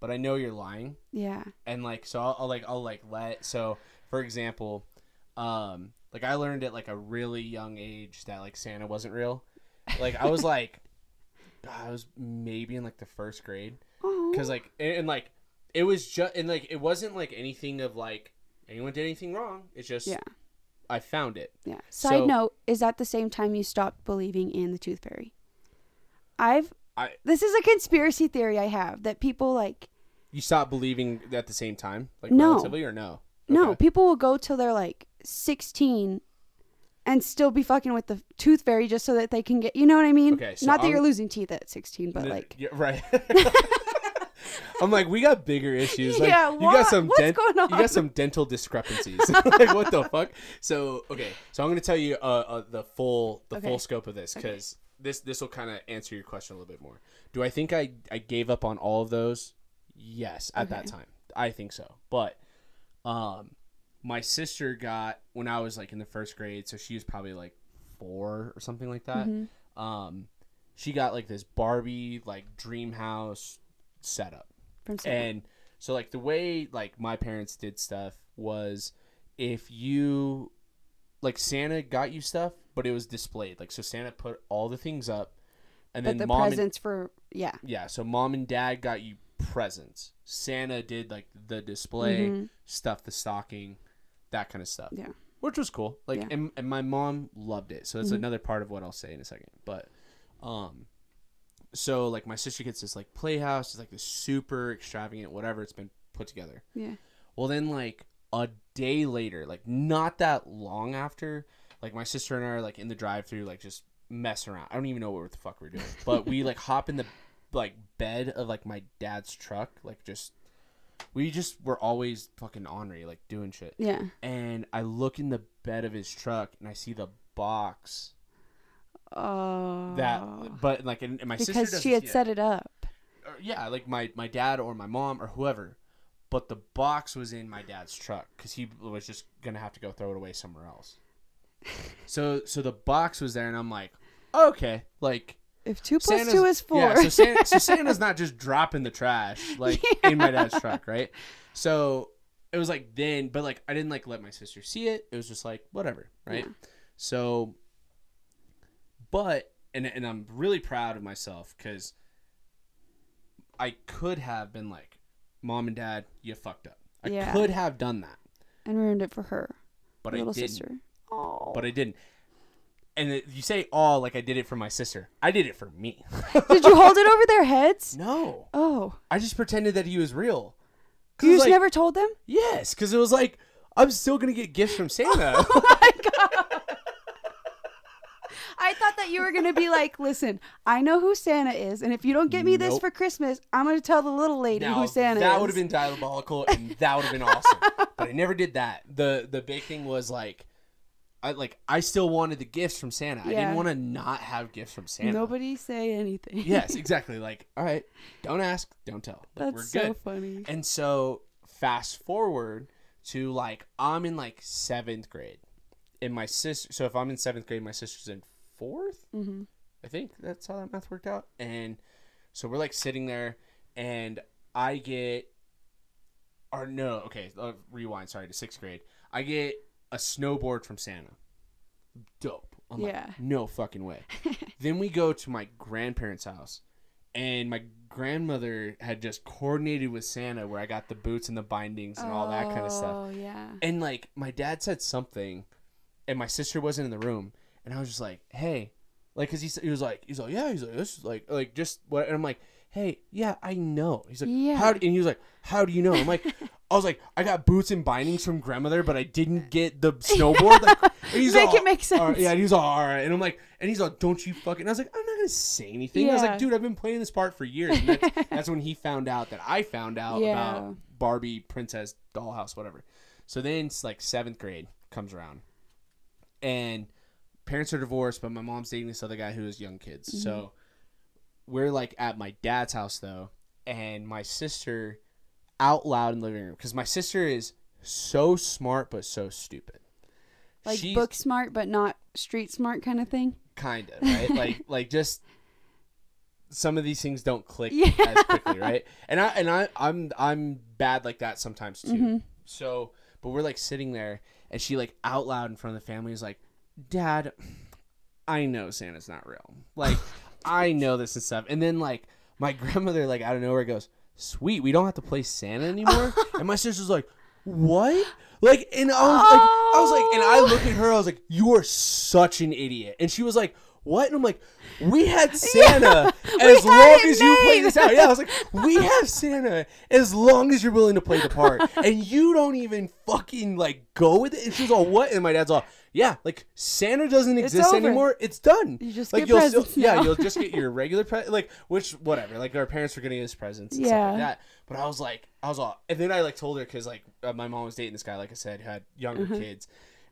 but I know you're lying, yeah, and like so I'll, I'll like I'll like let so for example, um, like I learned at like a really young age that like Santa wasn't real. Like I was like, I was maybe in like the first grade, because like and, and like it was just and like it wasn't like anything of like anyone did anything wrong. It's just Yeah. I found it. yeah. Side so- note: Is that the same time you stopped believing in the tooth fairy? I've. I- this is a conspiracy theory I have that people like. You stopped believing at the same time, like No. relatively, or no? No, people will go till they're like 16 and still be fucking with the tooth fairy just so that they can get, you know what I mean? Okay, so Not that I'm- you're losing teeth at 16, but N- like, yeah, right. I'm like, we got bigger issues. Like, Yeah, you what? got some What's dent- going You got some dental discrepancies. like, what the fuck? So, okay, so I'm gonna tell you uh, uh the full the Okay. full scope of this because this this will kind of answer your question a little bit more. Do I think I I gave up on all of those? Yes, at that time, I think so. But, um, my sister got when I was like in the first grade, so she was probably like four or something like that. Mm-hmm. Um, she got like this Barbie like dream house setup. from Santa. And so like the way like my parents did stuff was if you like Santa got you stuff, but it was displayed. Like so Santa put all the things up and but then the mom and, presents for, yeah. yeah, so mom and dad got you presents. Santa did like the display, Mhm. stuff the stocking, that kind of stuff. Yeah. Which was cool. Like Yeah. and, and my mom loved it. So that's Mhm. another part of what I'll say in a second. But um so like my sister gets this like playhouse, it's like this super extravagant whatever it's been put together. Yeah. Well then like a day later, like not that long after, like my sister and I are like in the drive through like just messing around. I don't even know what the fuck we're doing. But we like hop in the like bed of like my dad's truck, like just we just were always fucking ornery, like doing shit. Yeah. And I look in the bed of his truck and I see the box Oh. that but like and, and my sister because doesn't she had set it up. Or, yeah, like my my dad or my mom or whoever. But the box was in my dad's truck because he was just gonna have to go throw it away somewhere else. so so the box was there, and I'm like, okay, like If two plus Santa's- two is four. Yeah, so, Santa, so Santa's not just dropping the trash like in my dad's truck, right? So it was like then, but like I didn't like let my sister see it. It was just like whatever, right? Yeah. So, but and and I'm really proud of myself because I could have been like, mom and dad, you fucked up. I Yeah. could have done that, and ruined it for her, but her I little didn't. sister. Oh. But I didn't. And it, you say, "Oh, like I did it for my sister." I did it for me. Did you hold it over their heads? no, Oh. I just pretended that he was real. You just like, never told them? Yes, because it was like I'm still gonna get gifts from Santa. Oh my god. I thought that you were gonna be like, listen, I know who Santa is, and if you don't get me this for Christmas, I'm gonna tell the little lady now, who Santa that is. That would have been diabolical, and that would have been awesome. but I never did that. the The big thing was like, I like I still wanted the gifts from Santa. I didn't want to not have gifts from Santa. Nobody say anything. Yes, exactly. Like, all right, don't ask, don't tell. Like, That's we're so good. funny. And so fast forward to like I'm in like seventh grade, and my sister. So if I'm in seventh grade, my sister's in 4th Mhm. I think that's how that math worked out. And so we're like sitting there, and I get, or no, okay, uh, rewind. Sorry to sixth grade. I get a snowboard from Santa. Dope. I'm Yeah. like, no fucking way. then we go to my grandparents' house, and my grandmother had just coordinated with Santa where I got the boots and the bindings and all that kind of stuff. Oh yeah. And like my dad said something, and my sister wasn't in the room, and I was just like, "Hey," like, cause he s- he was like, he's like, "Yeah," he's like, "This is like like just what," and I'm like, "Hey, yeah, I know." He's like, Yeah. "How?" do-" And he was like, "How do you know?" I'm like, "I was like, I got boots and bindings from grandmother, but I didn't get the snowboard." Like, and he's Make all, it make "All right," sense. yeah, and he's all, "All right," and I'm like, and he's like, "Don't you fucking?" And I was like, "I'm not gonna say anything." I was like, "Dude, I've been playing this part for years." And that's, that's when he found out that I found out Yeah. about Barbie, Princess, Dollhouse, whatever. So then it's like seventh grade comes around, and parents are divorced, but my mom's dating this other guy who has young kids. Mm-hmm. So we're like at my dad's house though, and my sister out loud in the living room because my sister is so smart but so stupid. Like She's book smart, but not street smart kind of thing. kind of right, like like just some of these things don't click Yeah. as quickly, right? And I and I I'm I'm bad like that sometimes too. Mm-hmm. So, but we're like sitting there, and she like out loud in front of the family is like, "Dad, I know Santa's not real. Like, I know this and stuff." And then like my grandmother like out of nowhere goes, "Sweet, we don't have to play Santa anymore." and my sister's like, "What?" Like, and I was like, I was like, and I look at her, I was like, "You are such an idiot." And she was like. What? And I'm like, we had Santa as long as you play this out. Yeah, I was like, we have Santa as long as you're willing to play the part, and you don't even fucking like go with it. And she's all, what? And my dad's all, yeah, like Santa doesn't exist over. anymore. It's done. You just like get you'll presents still, yeah, you'll just get your regular pre- like which whatever. Like our parents were getting us presents, and stuff Yeah. like that. But I was like, I was all, and then I like told her because like uh, my mom was dating this guy, like I said, had younger Uh-huh. kids,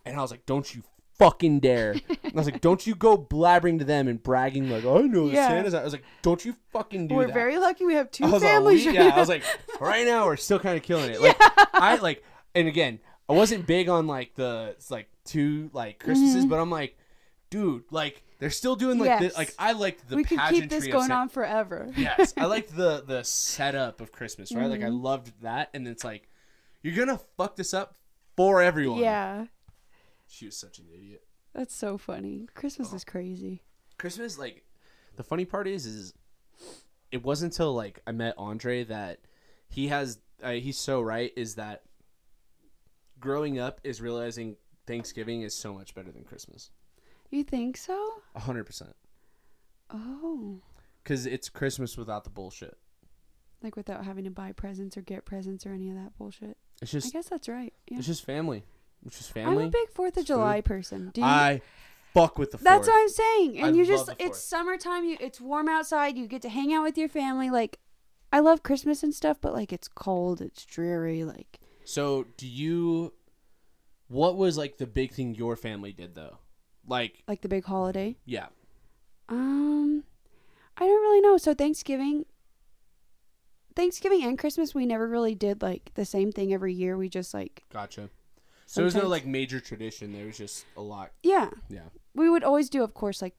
and I was like, don't you fucking dare. And I was like, don't you go blabbering to them and bragging like, I know Yeah. Santa's. out." I was like, don't you fucking do We're that. very lucky we have two I families. we- yeah, I was like, right now we're still kind of killing it. Like, I like, and again, I wasn't big on like the like two like Christmases, but I'm like, dude, like they're still doing like Mm-hmm. Yes. the, like I liked the we could keep this going on forever. yes, I liked the the setup of Christmas, right? Like I Mm-hmm. loved that, and it's like you're gonna fuck this up for everyone. yeah, she was such an idiot. that's so funny. Christmas is crazy. Christmas, like, the funny part is, is it wasn't until like I met Andre that he has. Uh, he's so right. Is that growing up is realizing Thanksgiving is so much better than Christmas. You think so? A hundred percent. Oh, Because it's Christmas without the bullshit. like without having to buy presents or get presents or any of that bullshit. It's I just guess that's right. Yeah. it's just family. It's just I'm a big Fourth of July person. Do you? I fuck with the. That's what I'm saying. And I you just it's summertime, you it's warm outside, you get to hang out with your family. Like I love Christmas and stuff, but like it's cold, it's dreary, like So, do you? What was like the big thing your family did though? Like, like the big holiday. yeah, Um I don't really know. So Thanksgiving Thanksgiving and Christmas we never really did like the same thing every year. We just like gotcha. So there's no like major tradition. There was just a lot. yeah. Yeah. We would always do of course like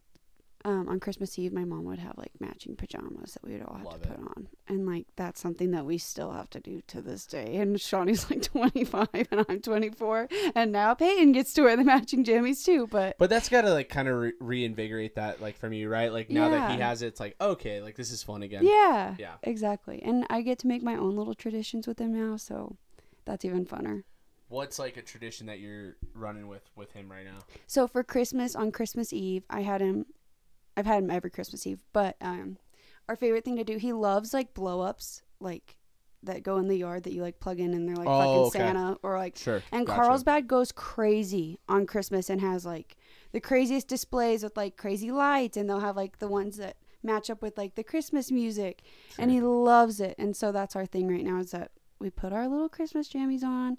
um, on Christmas Eve, my mom would have like matching pajamas that we would all have Love to it. put on, and like that's something that we still have to do to this day. And Shawnee's like 25 and I'm 24, and now Peyton gets to wear the matching jammies too. But But that's got to like kind of re- reinvigorate that like from you, right? Like now that he has it, it's like okay, like this is fun again. yeah, Yeah. exactly. And I get to make my own little traditions with him now, so that's even funner. What's like a tradition that you're running with with him right now? So for Christmas on Christmas Eve, I had him. I've had him every Christmas Eve, but um, our favorite thing to do. He loves like blow ups, like that go in the yard that you like plug in and they're like Oh, fucking okay. Santa or like. Sure. And gotcha. Carlsbad goes crazy on Christmas and has like the craziest displays with like crazy lights, and they'll have like the ones that match up with like the Christmas music, and he loves it. And so that's our thing right now is that we put our little Christmas jammies on,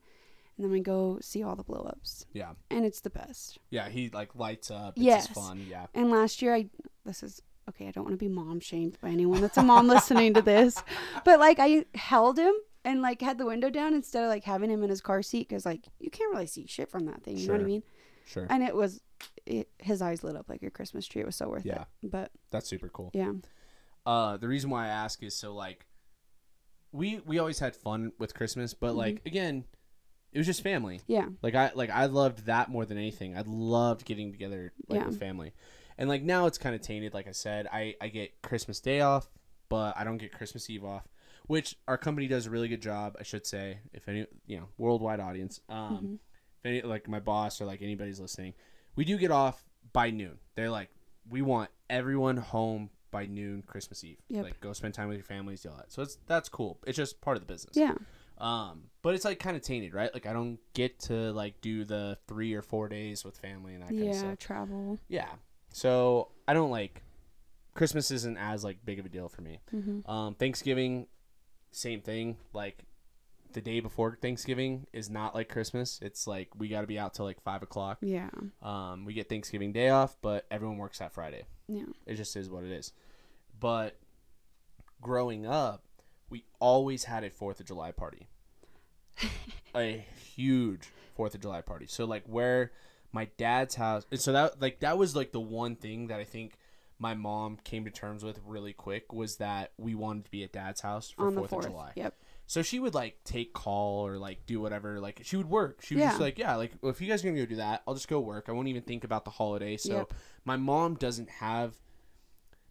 and then we go see all the blow ups, Yeah. and it's the best. Yeah. He like lights up. It's Yes. fun. Yeah. And last year, I this is okay. I don't want to be mom shamed by anyone that's a mom listening to this, but like I held him and like had the window down instead of like having him in his car seat because like you can't really see shit from that thing. You know what I mean? Sure. And it was it, his eyes lit up like a Christmas tree. It was so worth Yeah. it. Yeah. But That's super cool. yeah, Uh, the reason why I ask is so like, we we always had fun with Christmas, but like again, it was just family. yeah, Like I like I loved that more than anything. I loved getting together like Yeah. with family. And like now it's kind of tainted like I said. I I get Christmas Day off, but I don't get Christmas Eve off, which our company does a really good job, I should say. If any, you know, worldwide audience. Um if any like my boss or like anybody's listening, we do get off by noon. They're like we want everyone home by noon Christmas Eve. Yep. Like go spend time with your families, do all that. So it's that's cool. It's just part of the business. Yeah. Um, but it's like kind of tainted, right? Like I don't get to like do the three or four days with family and that kind of stuff. Yeah. Travel. Yeah. So I don't like Christmas isn't as like big of a deal for me. hmm Um, Thanksgiving, same thing. Like the day before Thanksgiving is not like Christmas. It's like we got to be out till like five o'clock. Yeah. Um, we get Thanksgiving day off, but everyone works that Friday. Yeah. It just is what it is. But growing up, we always had a Fourth of July party. a huge Fourth of July party. So like where my dad's house and so that like that was like the one thing that I think my mom came to terms with really quick was that we wanted to be at dad's house for Fourth of. July. Yep. So she would like take call or like do whatever. Like she would work. She was Yeah. just like, yeah, like well, if you guys are gonna go do that, I'll just go work. I won't even think about the holiday. So Yep. my mom doesn't have,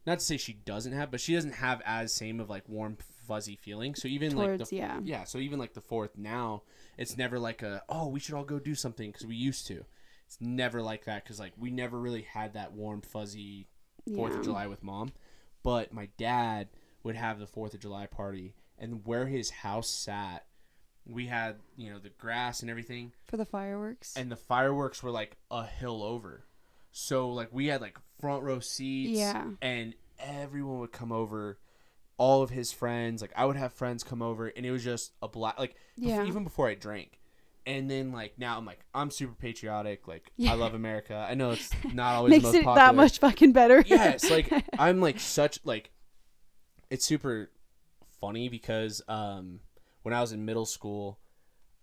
not to say she doesn't have, but she doesn't have as same of like warm fuzzy feeling. So even like the yeah. yeah, so even like the fourth now, it's never like a oh we should all go do something because we used to. It's never like that because like we never really had that warm fuzzy Fourth Yeah. of July with mom, but my dad would have the Fourth of July party, and where his house sat, we had you know the grass and everything, for the fireworks. and the fireworks were like a hill over, so like we had like front row seats, Yeah. and everyone would come over. All of his friends, like I would have friends come over, and it was just a black, like Yeah. even before I drank, and then like now I'm like I'm super patriotic, like Yeah. I love America. I know it's not always the Makes most it popular that much fucking better. yes like i'm like such like it's super funny because um when i was in middle school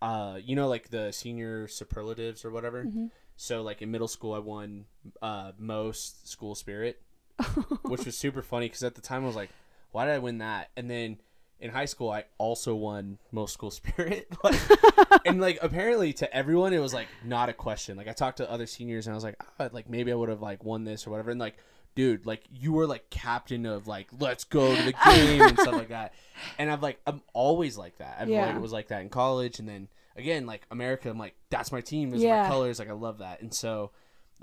uh you know like the senior superlatives or whatever Mm-hmm. so like in middle school i won uh most school spirit which was super funny because at the time i was like why did i win that? And then in high school i also won most school spirit. Like, and like apparently to everyone it was like not a question. Like i talked to other seniors and i was like ah, like maybe i would have like won this or whatever. And like dude like you were like captain of like let's go to the game and stuff like that. And i'm like i'm always like that. I've Yeah. like was like that in college. And then again like america i'm like that's my team. Those Yeah. my colors. Like i love that. And so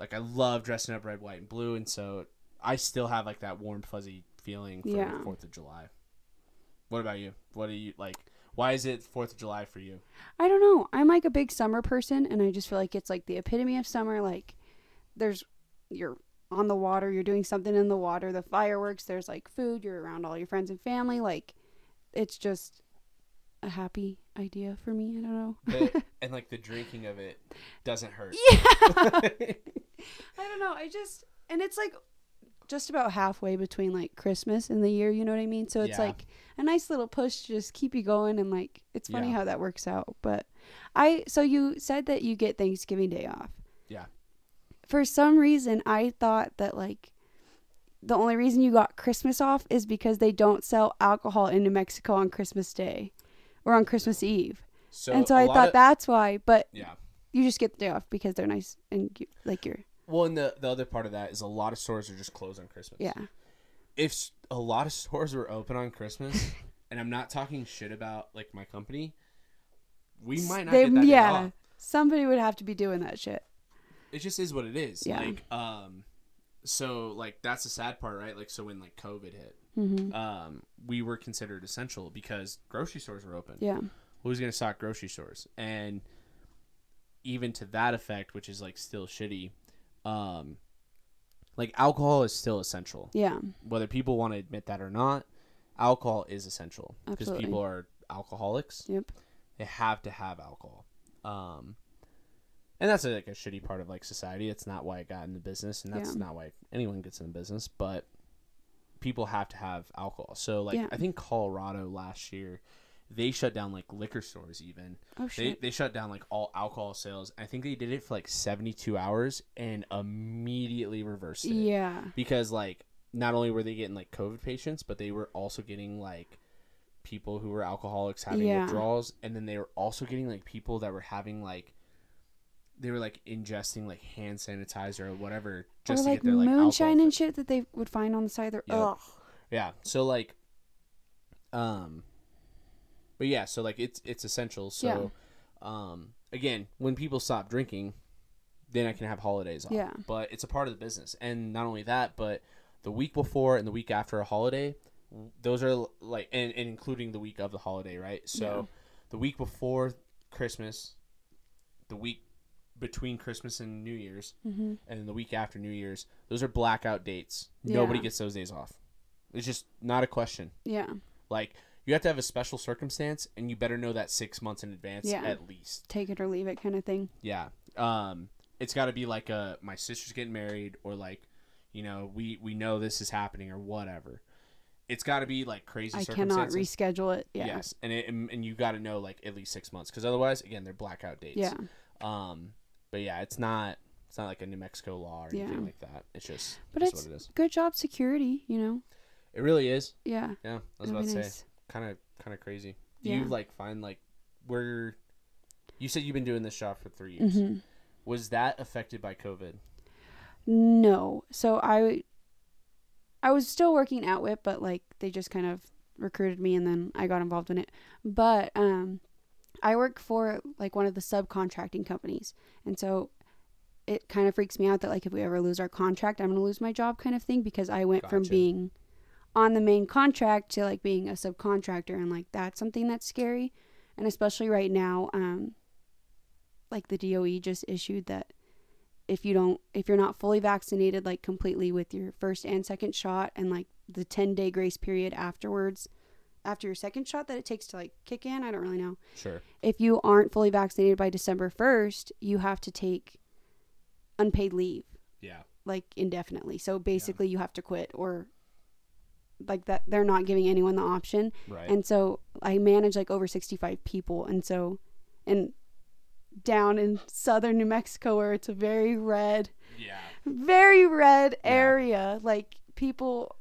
like i love dressing up red white and blue. And so i still have like that warm fuzzy feeling for Yeah. fourth of july what about you what do you like why is it fourth of july for you I don't know. I'm like a big summer person, and I just feel like it's like the epitome of summer. Like, there's you're on the water, you're doing something in the water, the fireworks. There's like food. You're around all your friends and family. Like, it's just a happy idea for me. I don't know. the, and like the drinking of it doesn't hurt yeah. I don't know. I just and it's like just about halfway between like Christmas and the year. You know what I mean? So it's Yeah. like a nice little push to just keep you going and like it's funny Yeah. how that works out. But I so you said that you get Thanksgiving Day off. Yeah. For some reason, I thought that like the only reason you got Christmas off is because they don't sell alcohol in New Mexico on Christmas Day or on Christmas Eve. so and so I thought of- that's why. But yeah you just get the day off because they're nice and you, like you're well and the, the other part of that is a lot of stores are just closed on christmas yeah. if s- a lot of stores were open on christmas and i'm not talking shit about like my company we might not They- get that yeah. Somebody would have to be doing that shit. it just is what it is Yeah. like um so like that's the sad part right like so when like covid hit Mm-hmm. um we were considered essential because grocery stores were open Yeah. who's going to stock grocery stores and even to that effect which is like still shitty um like alcohol is still essential Yeah. whether people want to admit that or not alcohol is essential because people are alcoholics Yep. they have to have alcohol um and that's like a shitty part of like society it's not why i got into business and that's Yeah. not why anyone gets into business but people have to have alcohol so like Yeah. i think colorado last year they shut down like liquor stores even Oh they, shit. they shut down like all alcohol sales i think they did it for like 72 hours and immediately reversed it yeah. because like not only were they getting like covid patients but they were also getting like people who were alcoholics having Yeah. withdrawals and then they were also getting like people that were having like they were like ingesting like hand sanitizer or whatever just or to like get their like moonshine and shit that they would find on the side of their. Yep. Ugh. yeah so like um but yeah so like it's it's essential so um again when people stop drinking then i can have holidays off Yeah. but it's a part of the business and not only that but the week before and the week after a holiday, those are like and, and including the week of the holiday, right? So Yeah. the week before Christmas, the week between Christmas and New Year's, Mm-hmm. and the week after New Year's, those are blackout dates. Nobody gets those days off. It's just not a question. Yeah. Like you have to have a special circumstance, and you better know that six months in advance Yeah. at least. Take it or leave it kind of thing. Yeah. Um, it's got to be like a my sister's getting married, or like, you know, we we know this is happening, or whatever. It's got to be like crazy. I cannot reschedule it. Yeah. Yes, and it, and and you got to know like at least six months, because otherwise, again, they're blackout dates. Yeah. Um, but yeah, it's not it's not like a New Mexico law or anything Yeah. like that. It's just But it's it's what it is. good job security, you know? It really is. Yeah. Yeah, I was It'll about to nice. say, kind of kind of crazy. Do Yeah. you like find like where? You said you've been doing this job for three years. hmm Was that affected by COVID? No. So I I was still working at WIPP, but like they just kind of recruited me and then I got involved in it. But um I work for like one of the subcontracting companies. And so it kind of freaks me out that like if we ever lose our contract, I'm going to lose my job kind of thing because I went from being on the main contract to like being a subcontractor and like that's something that's scary. And especially right now um like the DOE just issued that if you don't if you're not fully vaccinated like completely with your first and second shot and like the 10 day grace period afterwards after your second shot that it takes to like kick in i don't really know Sure. if you aren't fully vaccinated by december 1st you have to take unpaid leave Yeah. like indefinitely so basically you have to quit or like that they're not giving anyone the option Right. and so I manage like over 65 people. And so, and down in southern New Mexico, where it's a very red, yeah. very red Yeah. area, like people,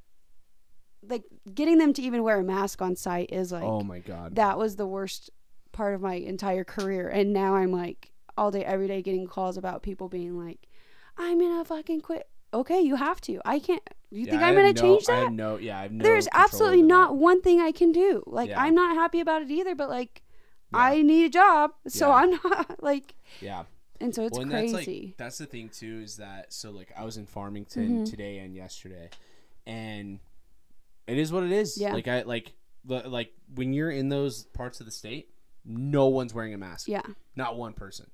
like getting them to even wear a mask on site is like, oh my god. that was the worst part of my entire career. And now I'm like all day, every day getting calls about people being like, I'm gonna fucking quit. Okay, you have to. I can't. You Yeah, think I I'm gonna no- change I that? have no. Yeah. I have no there's absolutely not that. one thing I can do. Like Yeah. I'm not happy about it either, but like Yeah. I need a job, so. I'm not like Yeah. and so it's well, crazy. that's like that's the thing too is that so like I was in Farmington Mhm. today and yesterday, and it is what it is. Yeah. Like I like like when you're in those parts of the state, no one's wearing a mask. yeah. Not one person.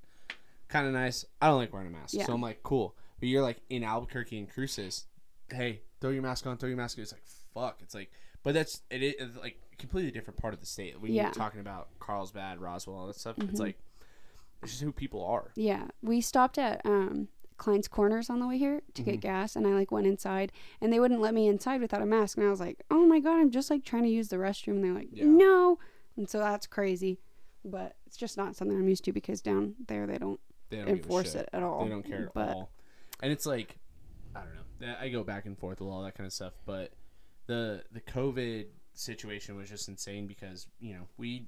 Kind of nice. I don't like wearing a mask, Yeah. so I'm like cool. But you're like in Albuquerque and Cruces, hey, throw your mask on, throw your mask. on. It's like fuck. It's like, but that's it. is like completely different part of the state. When Yeah. talking about Carlsbad, Roswell, all that stuff, Mhm. it's like it's just who people are. Yeah. We stopped at um Clines Corners on the way here to Mm-hmm. get gas and I like went inside and they wouldn't let me inside without a mask and I was like, "Oh my god, I'm just like trying to use the restroom." And they're like, Yeah. "No." And so that's crazy. But it's just not something I'm used to because down there they don't They don't enforce it at all. They don't care but at all. And it's like, I don't know. I go back and forth with all that kind of stuff, but the the COVID situation was just insane because you know we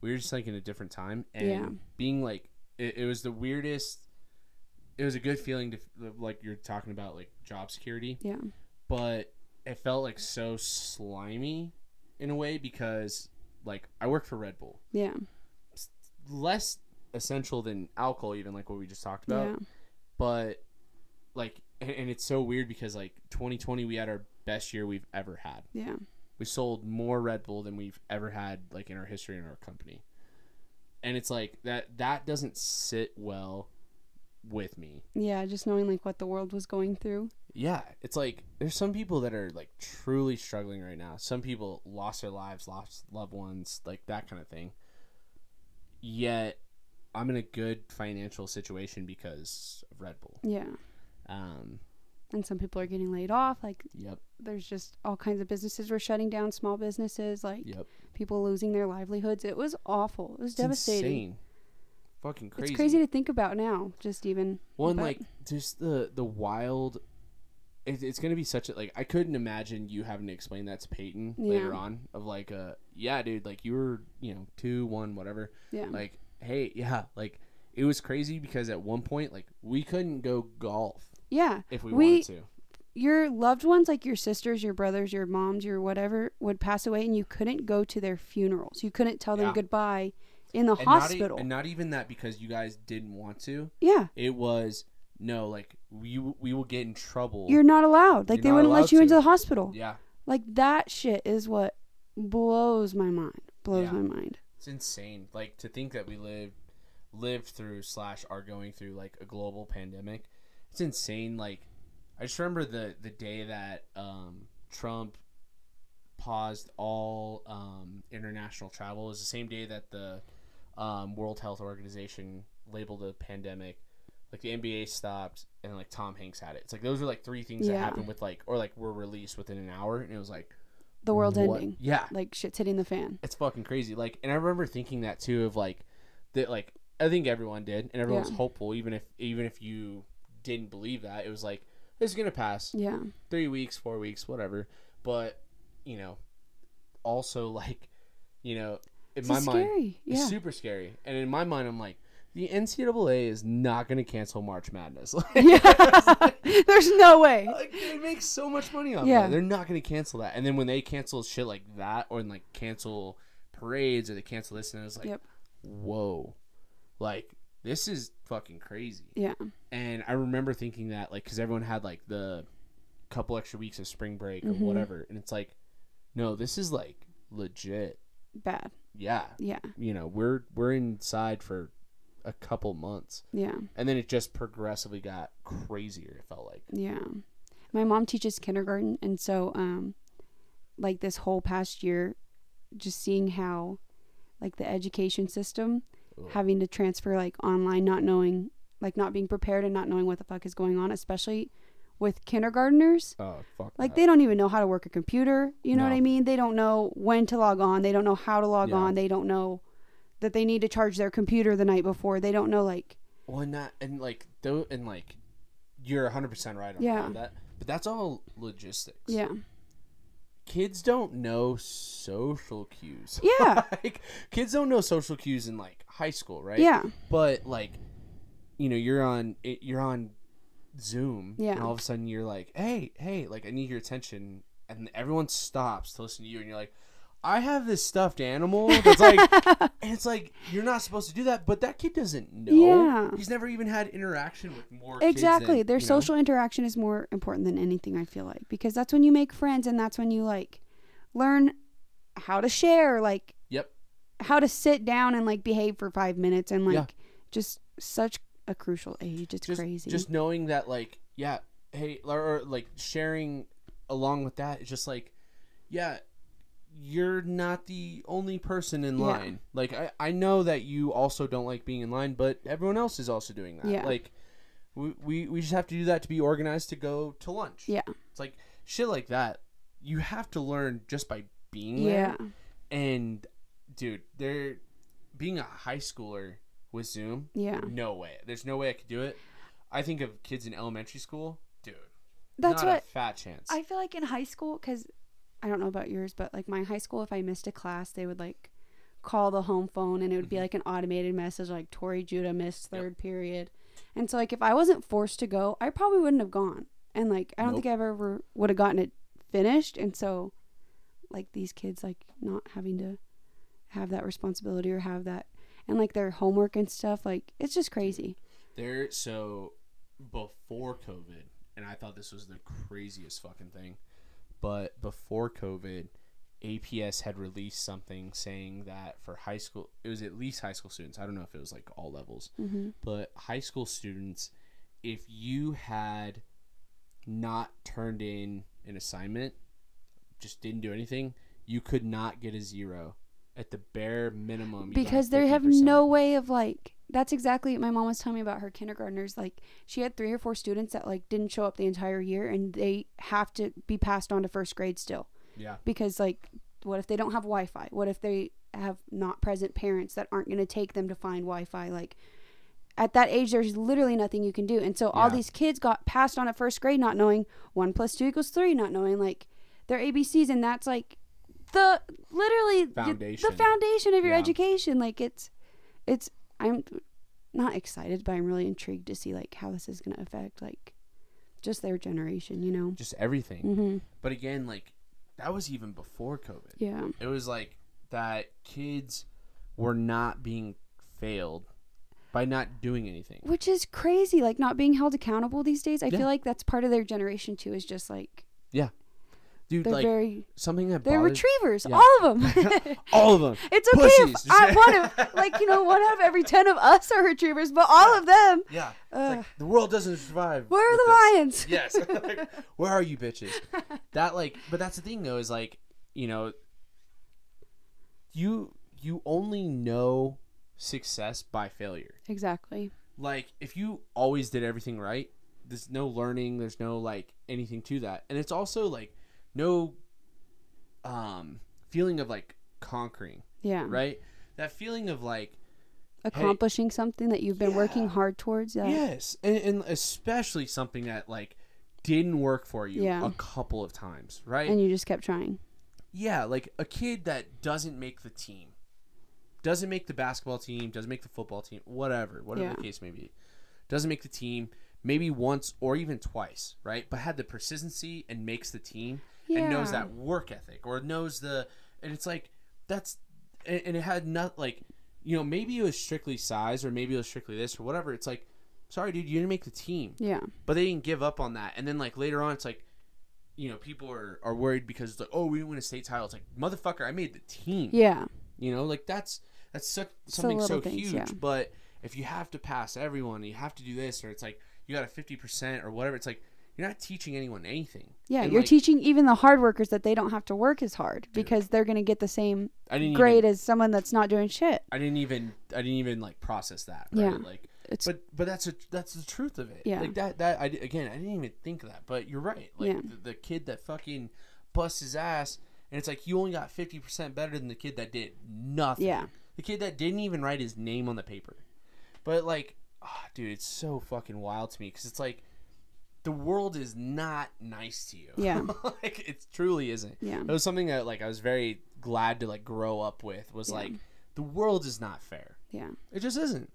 we were just like in a different time and Yeah. being like it, it was the weirdest. It was a good feeling to like you're talking about like job security, Yeah. but it felt like so slimy in a way because like I work for Red Bull Yeah. less essential than alcohol even like what we just talked about Yeah. But like and, and it's so weird because like 2020 we had our best year we've ever had. Yeah. we sold more red bull than we've ever had like in our history in our company. And it's like that that doesn't sit well with me. Yeah, just knowing like what the world was going through. yeah it's like there's some people that are like truly struggling right now. Some people lost their lives lost loved ones like that kind of thing. Yet i'm in a good financial situation because of red bull Yeah. um And some people are getting laid off. Like yep there's just all kinds of businesses were shutting down, small businesses, like yep people losing their livelihoods. It was awful. It was It's devastating. insane. fucking crazy It's crazy to think about now. Just even One like just the the wild. It, it's gonna be such a like I couldn't imagine you having to explain that to Peyton later on of like uh yeah dude like you were you know two one whatever yeah, like hey yeah like it was crazy because at one point like we couldn't go golf yeah. if we, We- wanted to Your loved ones, like your sisters, your brothers, your moms, your whatever, would pass away, and you couldn't go to their funerals. You couldn't tell them Yeah. goodbye in the and not, e- hospital. and not even that because you guys didn't want to yeah, it was no, like we we will get in trouble. You're not allowed. Like You're they wouldn't let you into the hospital. yeah, Like that shit is what blows my mind. Blows Yeah. my mind. It's insane. Like to think that we lived lived through slash are going through like a global pandemic. It's insane. Like I just remember the the day that um, Trump paused all um, international travel. It was the same day that the um, World Health Organization labeled a pandemic. Like the NBA stopped, and like Tom Hanks had it. It's like those are like three things that happened with like, or like were released within an hour, and it was like The world what? ending. Yeah, Like shit's hitting the fan. it's fucking crazy. Like, and I remember thinking that too of like that. Like, I think everyone did, and everyone was Yeah. hopeful, even if even if you didn't believe that. It was like it's gonna pass Yeah. three weeks, four weeks, whatever. But you know, also like, you know, in It's my mind, scary. it's super scary. And in my mind, I'm like, the NCAA is not gonna cancel March Madness. yeah. There's no way. like they make so much money off Yeah. that. They're not going to cancel that. And then when they cancel shit like that, or like cancel parades, or they cancel this, and it's like, Yep. whoa, like this is fucking crazy. Yeah. And I remember thinking that, like, because everyone had like the couple extra weeks of spring break or Mhm. whatever, and it's like, no, this is like legit. Bad. Yeah, Yeah. you know, we're we're inside for a couple months, Yeah. and then it just progressively got crazier. It felt like. Yeah. My mom teaches kindergarten and so um like this whole past year just seeing how like the education system Ugh. having to transfer like online not knowing like not being prepared and not knowing what the fuck is going on especially with kindergartners Oh fuck. like that. they don't even know how to work a computer you know what i mean they don't know when to log on they don't know how to log Yeah. on they don't know that they need to charge their computer the night before they don't know like Well, and that and like though, and like you're 100 percent right on Yeah. that. But that's all logistics. yeah Kids don't know social cues. Yeah. like kids don't know social cues in like high school, right? yeah But like, you know, you're on eh, you're on Zoom. Yeah. And all of a sudden you're like, hey, hey, like I need your attention, and everyone stops to listen to you, and you're like. I have this stuffed animal that's like, and it's like you're not supposed to do that, but that kid doesn't know. Yeah. he's never even had interaction with more. kids exactly than, their you know? social interaction is more important than anything i feel like because that's when you make friends and that's when you like learn how to share like Yep. how to sit down and like behave for five minutes and like Yeah. just such a crucial age it's just, crazy Just knowing that, like, yeah, hey, or, or like sharing along with that, it's just like, yeah, you're not the only person in Yeah. line. Like, I, I know that you also don't like being in line, but everyone else is also doing that. Yeah. Like, we, we, we just have to do that to be organized to go to lunch. yeah It's like shit like that. You have to learn just by being yeah there. And, dude, they're being a high schooler with Zoom. yeah No way. There's no way I could do it. I think of kids in elementary school, dude. that's not what a fat chance. i feel like in high school because i don't know about yours but like my high school if i missed a class they would like call the home phone and it would be Mhm. like an automated message like tori judah missed Yep. third period and so like if i wasn't forced to go i probably wouldn't have gone and like i don't Nope. think i ever would have gotten it finished and so like these kids like not having to have that responsibility or have that and like their homework and stuff like it's just crazy there so before COVID, and I thought this was the craziest fucking thing. But before COVID, APS had released something saying that for high school, it was at least high school students. I don't know if it was like all levels, mm-hmm. but high school students, if you had not turned in an assignment, just didn't do anything, you could not get a zero. At the bare minimum, because they have no way of like that's exactly my mom was telling me about her kindergartners like she had three or four students that like didn't show up the entire year and they have to be passed on to first grade still. Yeah, because like what if they don't have wi-fi? What if they have not present parents that aren't going to take them to find wi-fi? Like at that age there's literally nothing you can do. And so all these kids got passed on at first grade not knowing one plus two equals three not knowing like their abcs and that's like the literally Foundation. the foundation of your Yeah. education. Like it's it's i'm not excited but i'm really intrigued to see like how this is going to affect like just their generation you know just everything. mm-hmm. But again, like that was even before COVID. yeah It was like that kids were not being failed by not doing anything. which is crazy. Like not being held accountable these days. I Yeah. feel like that's part of their generation too. Is just like Dude, they're like very something that they're bothers retrievers, Yeah. all of them. all of them. it's okay if I, one of like you know one out of every ten of us are retrievers, but all of them. Yeah. It's Ugh. like the world doesn't survive. Where are with the this. lions? Yes. Like, where are you bitches? That like but that's the thing though is like, you know, you you only know success by failure. Exactly. Like if you always did everything right, there's no learning, there's no like anything to that. And it's also like no um feeling of like conquering, Yeah. right? That feeling of like Accomplishing something that you've been working hard towards. Yeah. Yes, and, and especially something that like didn't work for you Yeah. a couple of times, right? And you just kept trying. yeah, like a kid that doesn't make the team, doesn't make the basketball team, doesn't make the football team, whatever, whatever Yeah. the case may be, doesn't make the team, maybe once or even twice, right? But had the persistency and makes the team and knows that work ethic or knows the, and it's like that's, and, it had not like, you know, maybe it was strictly size or maybe it was strictly this or whatever. It's like, sorry, dude, you didn't make the team Yeah. but they didn't give up on that. And then like later on, it's like, you know, people are, are worried because it's like, oh, we didn't win a state title. It's like, motherfucker, I made the team. Yeah. You know, like that's that's such, something so things, huge. yeah. But if you have to pass everyone, you have to do this, or it's like you got a fifty percent or whatever. It's like you're not teaching anyone anything. Yeah. And, you're like, teaching even the hard workers that they don't have to work as hard because they're going to get the same I didn't grade Even, as someone that's not doing shit. I didn't even. I didn't even like process that. Right? Yeah. Like, It's but but that's a, that's the truth of it. Yeah. Like that that I again I didn't even think of that. But you're right. Like Yeah. the, the kid that fucking busts his ass and it's like you only got fifty percent better than the kid that did nothing. Yeah. The kid that didn't even write his name on the paper. But like, ah, dude, it's so fucking wild to me because it's like the world is not nice to you. Yeah. like it truly isn't. Yeah. It was something that like I was very glad to like grow up with was Yeah. like the world is not fair. Yeah. It just isn't.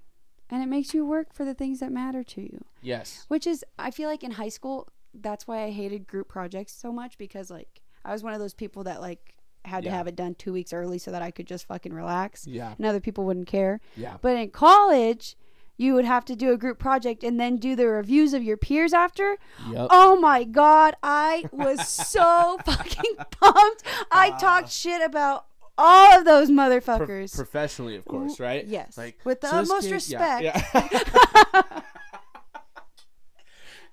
And it makes you work for the things that matter to you. Yes. Which is, I feel like in high school, that's why I hated group projects so much because, like, I was one of those people that, like, had Yeah. to have it done two weeks early so that I could just fucking relax Yeah. and other people wouldn't care. Yeah. But in college, you would have to do a group project and then do the reviews of your peers after. Yep. Oh my god, I was so fucking pumped. I Ah. talked shit about all of those Pro- motherfuckers. professionally, of course, right? yes. Like With the so utmost kid- respect. yeah.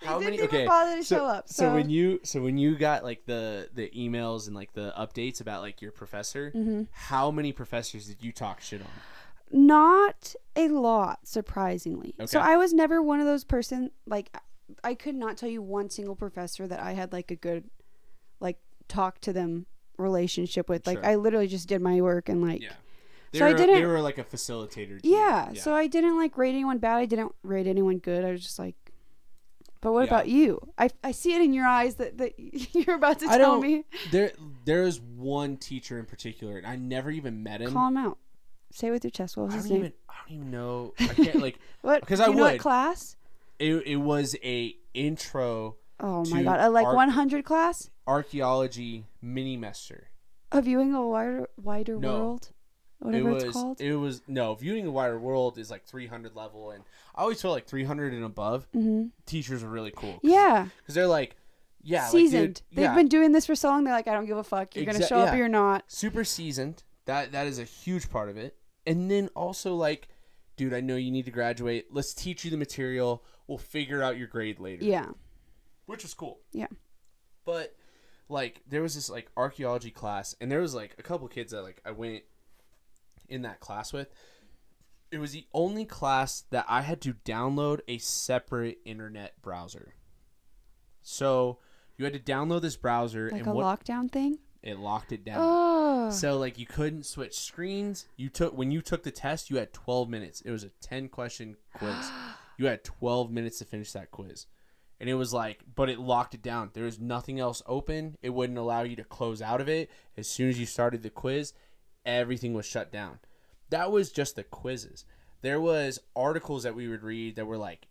They How didn't many? Okay. bother to so, show up. so So, when you so when you got like the the emails and like the updates about like your professor, Mm-hmm. how many professors did you talk shit on? Not a lot, surprisingly. Okay. So I was never one of those person like I could not tell you one single professor that I had like a good like talk to them relationship with. Like Sure. I literally just did my work and like Yeah. They So I were, They didn't- They were like a facilitator. to you. yeah, So I didn't like rate anyone bad. I didn't rate anyone good. I was just like, but what Yeah. about you? I, I see it in your eyes that, that you're about to I tell me. there there is one teacher in particular, and I never even met him. Call him out. Say it with your chest. What was I his don't name? even I don't even know. I can't like what? because I you know what class? it. It was a intro Oh my to god! A like art- 100 class archaeology mini mester. of viewing a wider wider No. world, whatever it was it's called. it was no viewing a wider world is like 300 level and i always felt like 300 and above hmm teachers are really cool Yeah, because they're like yeah like, seasoned. dude, They've yeah, been doing this for so long. They're like, I don't give a fuck. You're gonna Exa- show up yeah. or you're not. super seasoned that that is a huge part of it and then also like dude i know you need to graduate. Let's teach you the material. We'll figure out your grade later. Yeah, which is cool. Yeah. but like there was this like archaeology class and there was like a couple kids that like i went in that class with. It was the only class that i had to download a separate internet browser. So you had to download this browser like and a what lockdown thing. It locked it down Oh, so like you couldn't switch screens. You took when you took the test, you had 12 minutes. It was a 10 question quiz. you had 12 minutes to finish that quiz. And it was like but it locked it down. There was nothing else open. It wouldn't allow you to close out of it. As soon as you started the quiz, everything was shut down. That was just the quizzes. There was articles that we would read that were like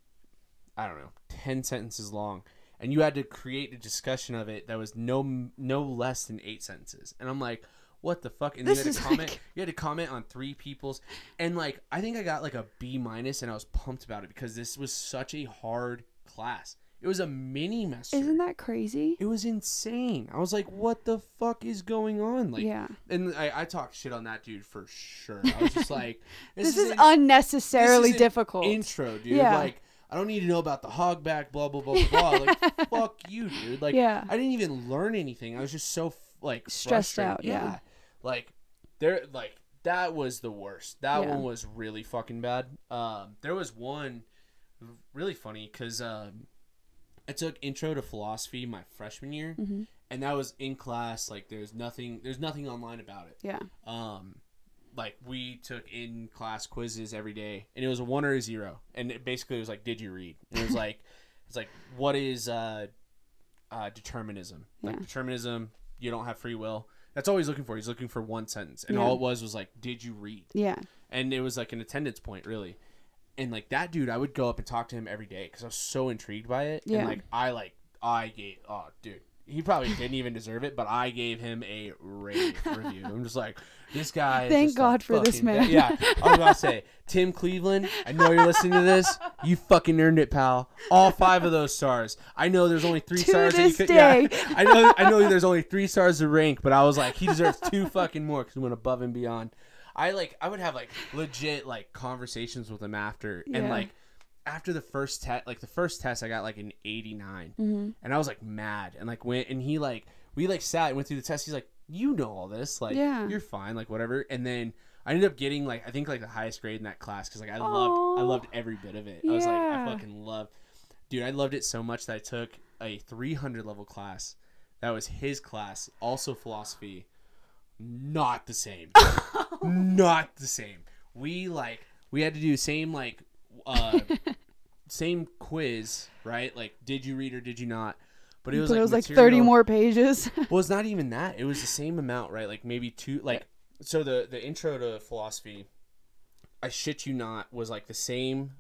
I don't know, 10 sentences long and you had to create a discussion of it that was no no less than 8 sentences. And I'm like, what the fuck? And This you had to comment. like- You had to comment on three people's, and like I think I got like a B minus, and I was pumped about it because this was such a hard class. It was a mini semester. Isn't that crazy? it was insane. I was like, "What the fuck is going on?" Like, yeah. and I, I talked shit on that dude for sure. I was just like, This, "This, is an unnecessarily this is difficult. Intro, dude. Yeah. Like, I don't need to know about the hogback, blah blah blah blah. like, fuck you, dude. Like, Yeah. I didn't even learn anything. I was just so like Stressed frustrated. out, yeah. Like, there, like that was the worst. That Yeah. one was really fucking bad. Um, there was one really funny because um, I took intro to philosophy my freshman year, Mm-hmm. and that was in class. Like, there's nothing, there's nothing online about it yeah. um like we took in class quizzes every day and it was a one or a zero. And it basically was like did you read? And it was like it's like what is uh uh determinism? Like determinism you don't have free will. That's all he's looking for. He's looking for one sentence. And Yeah. all it was was like did you read? Yeah. and it was like an attendance point really. And like that dude i would go up and talk to him every day because i was so intrigued by it. Yeah. and like i like i gave oh dude he probably didn't even deserve it but i gave him a rave review. I'm just like this guy Thank God for this man. yeah i was about to say tim cleveland i know you're listening to this. You fucking earned it pal. All five of those stars. I know there's only three To stars that you could day. yeah i know i know there's only three stars to rank but i was like he deserves two fucking more because he went above and beyond. I like I would have like legit like conversations with him after and like after the first test like the first test I got like an 89 Mm-hmm. and I was like mad. And like went and he like we like sat and went through the test. He's like you know all this. Like Yeah. you're fine. Like whatever. And then I ended up getting like I think like the highest grade in that class because like I loved I loved every bit of it. I was like I fucking loved dude I loved it so much that I took a 300 level class that was his class also philosophy not the same. Not the same. We like we had to do same like uh same quiz, right? Like did you read or did you not? But it was but like it was like 30 more pages. Well, it's not even that. It was the same amount, right? Like maybe two like so the the intro to philosophy I shit you not was like the same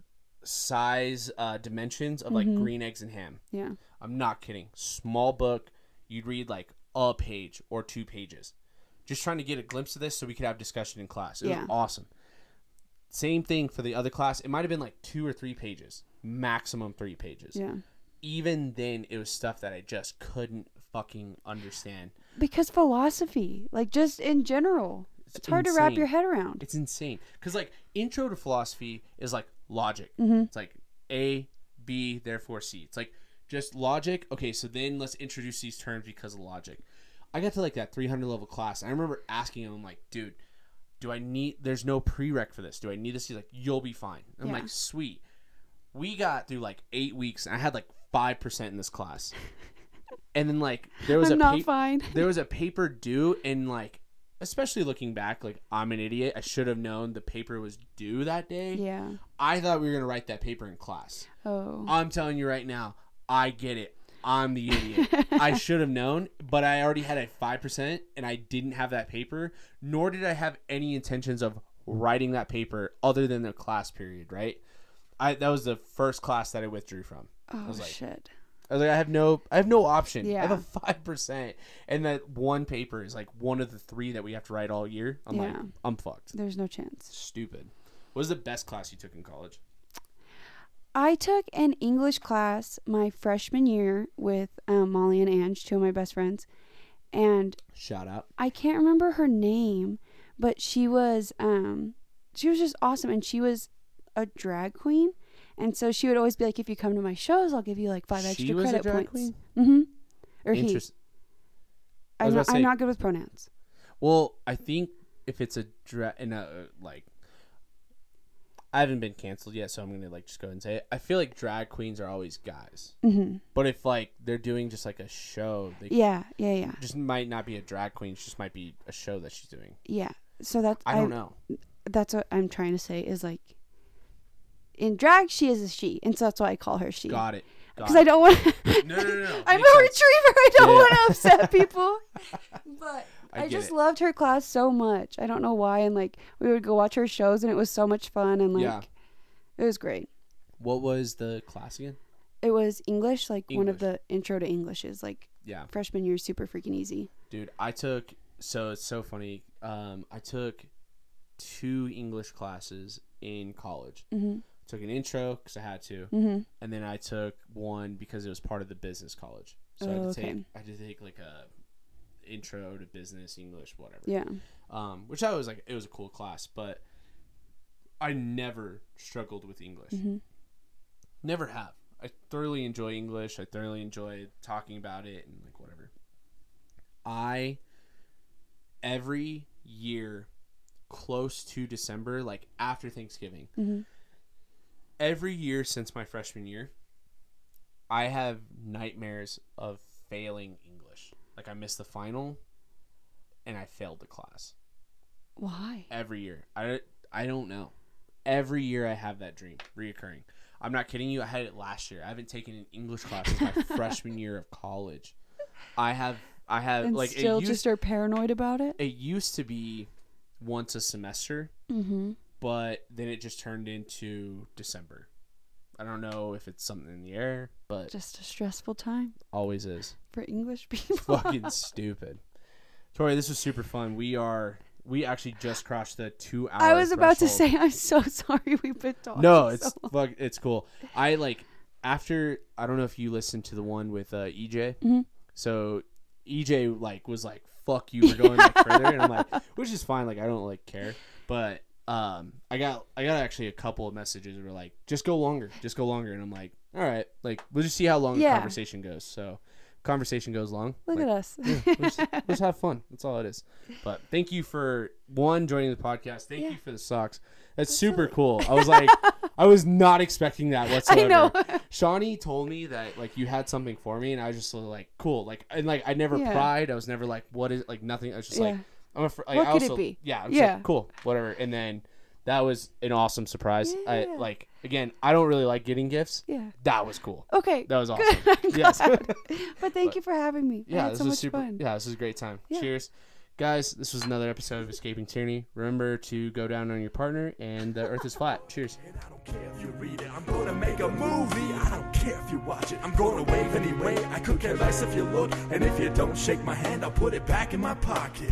size uh dimensions of like Mm-hmm. green eggs and ham. yeah. I'm not kidding. Small book. You'd read like a page or two pages. Just trying to get a glimpse of this so we could have discussion in class. It Yeah. was awesome. Same thing for the other class. It might have been like two or three pages, maximum three pages. Yeah. Even then, it was stuff that I just couldn't fucking understand. Because philosophy, like just in general, it's, hard to wrap your head around. It's insane because like intro to philosophy is like logic. Mm-hmm. It's like A, B, therefore C. It's like just logic. Okay, so then let's introduce these terms because of logic. I got to like that 300 level class. I remember asking him, I'm like, dude, do I need? There's no prereq for this. Do I need this? He's like, you'll be fine. I'm Yeah. like, sweet. We got through like eight weeks, and I had like five percent in this class. And then like there was I'm a not pa- fine. there was a paper due and like especially looking back like i'm an idiot i should have known the paper was due that day Yeah. i thought we were going to write that paper in class Oh. i'm telling you right now i get it i'm the idiot i should have known but i already had a 5% and i didn't have that paper nor did i have any intentions of writing that paper other than the class period right I, that was the first class that I withdrew from. I oh was like, shit. I was like, I have no, I have no option. Yeah. I have a five percent, and that one paper is like one of the three that we have to write all year. I'm like, Yeah. I'm fucked. There's no chance. Stupid. What was the best class you took in college? I took an English class my freshman year with um, Molly and Ange, two of my best friends, and Shout out. I can't remember her name, but she was um she was just awesome and she was a drag queen. And so she would always be like, if you come to my shows, I'll give you like five extra She was a credit drag points. queen? Mm-hmm. Or he. Interest. I I'm was not, about to I'm say- not good with pronouns. Well, I think if it's a dra- in a like, I haven't been canceled yet, so I'm gonna like just go ahead and say it. I feel like drag queens are always guys, hmm but if like they're doing just like a show, they Yeah, yeah, yeah, just might not be a drag queen. She just might be a show that she's doing. yeah. So that's I don't know. That's what I'm trying to say is like in drag she is a she, and so that's why I call her she. Got it. Because I don't want. No, no, no, no. I'm a sense. retriever. I don't Yeah. want to upset people. But I I, just it. loved her class so much. I don't know why. And like we would go watch her shows, and it was so much fun. And like Yeah. it was great. What was the class again? It was English, like one of the intro to Englishes. Like Yeah, freshman year, super freaking easy. dude. I took so it's so funny. Um, I took two English classes in college. Mhm. Took an intro because I had to, Mhm. and then I took one because it was part of the business college. So I had Oh, to okay. take I had to take like a intro to business English, whatever. Yeah. Um, which I was like, it was a cool class, but I never struggled with English. Mhm. Never have. I thoroughly enjoy English. I thoroughly enjoy talking about it and like whatever. I every year close to December, like after Thanksgiving, Mhm. Every year since my freshman year, I have nightmares of failing English. Like I missed the final and I failed the class Why? every year. I I don't know. Every year I have that dream reoccurring. I'm not kidding you. I had it last year. I haven't taken an English class since my freshman year of college. I have I have And like still used, just are paranoid about it. it used to be once a semester, Mm-hmm. But then it just turned into December. I don't know if it's something in the air, but Just a stressful time always is. for English people. Fucking stupid. Tori, this was super fun. We are we actually just crossed the two hour. I was about to say, I'm so sorry we've been talking. No, so it's long. fuck, it's cool. I like after I don't know if you listened to the one with uh, EJ. Mhm. So EJ like was like, "Fuck you, we're going like further," and I'm like, which is fine. Like I don't like care, but um, I got I got actually a couple of messages that were like, "Just go longer, just go longer," and I'm like, "All right, like we'll just see how long Yeah. the conversation goes." So conversation goes long. Look like, at us. yeah, let's, let's have fun. That's all it is. But thank you for one joining the podcast. Thank Yeah. you for the socks. That's super cool. I was like, I was not expecting that whatsoever. I know. Shawnee told me that like you had something for me, and I was just like, cool. Like, and like I never Yeah. pried. I was never like, what is like nothing. I was just like. I'm a. Fr- like, What I could it be? Yeah. I'm Yeah. like, cool. Whatever. And then that was an awesome surprise. I Yeah. like again. I don't really like getting gifts. yeah. That was cool. Okay. That was good. awesome. I'm Yes. glad. but thank But- you for having me. I Yeah, had this so was much super. fun. Yeah, this was a great time. Yeah. Cheers, guys. This was another episode of Escaping Tyranny. Remember to go down on your partner, and the Earth is flat. Cheers. And I don't care if you read it, I'm gonna make a movie. I don't care if you watch it, I'm gonna wave anyway. I could care less if you look, and if you don't shake my hand, I'll put it back in my pocket.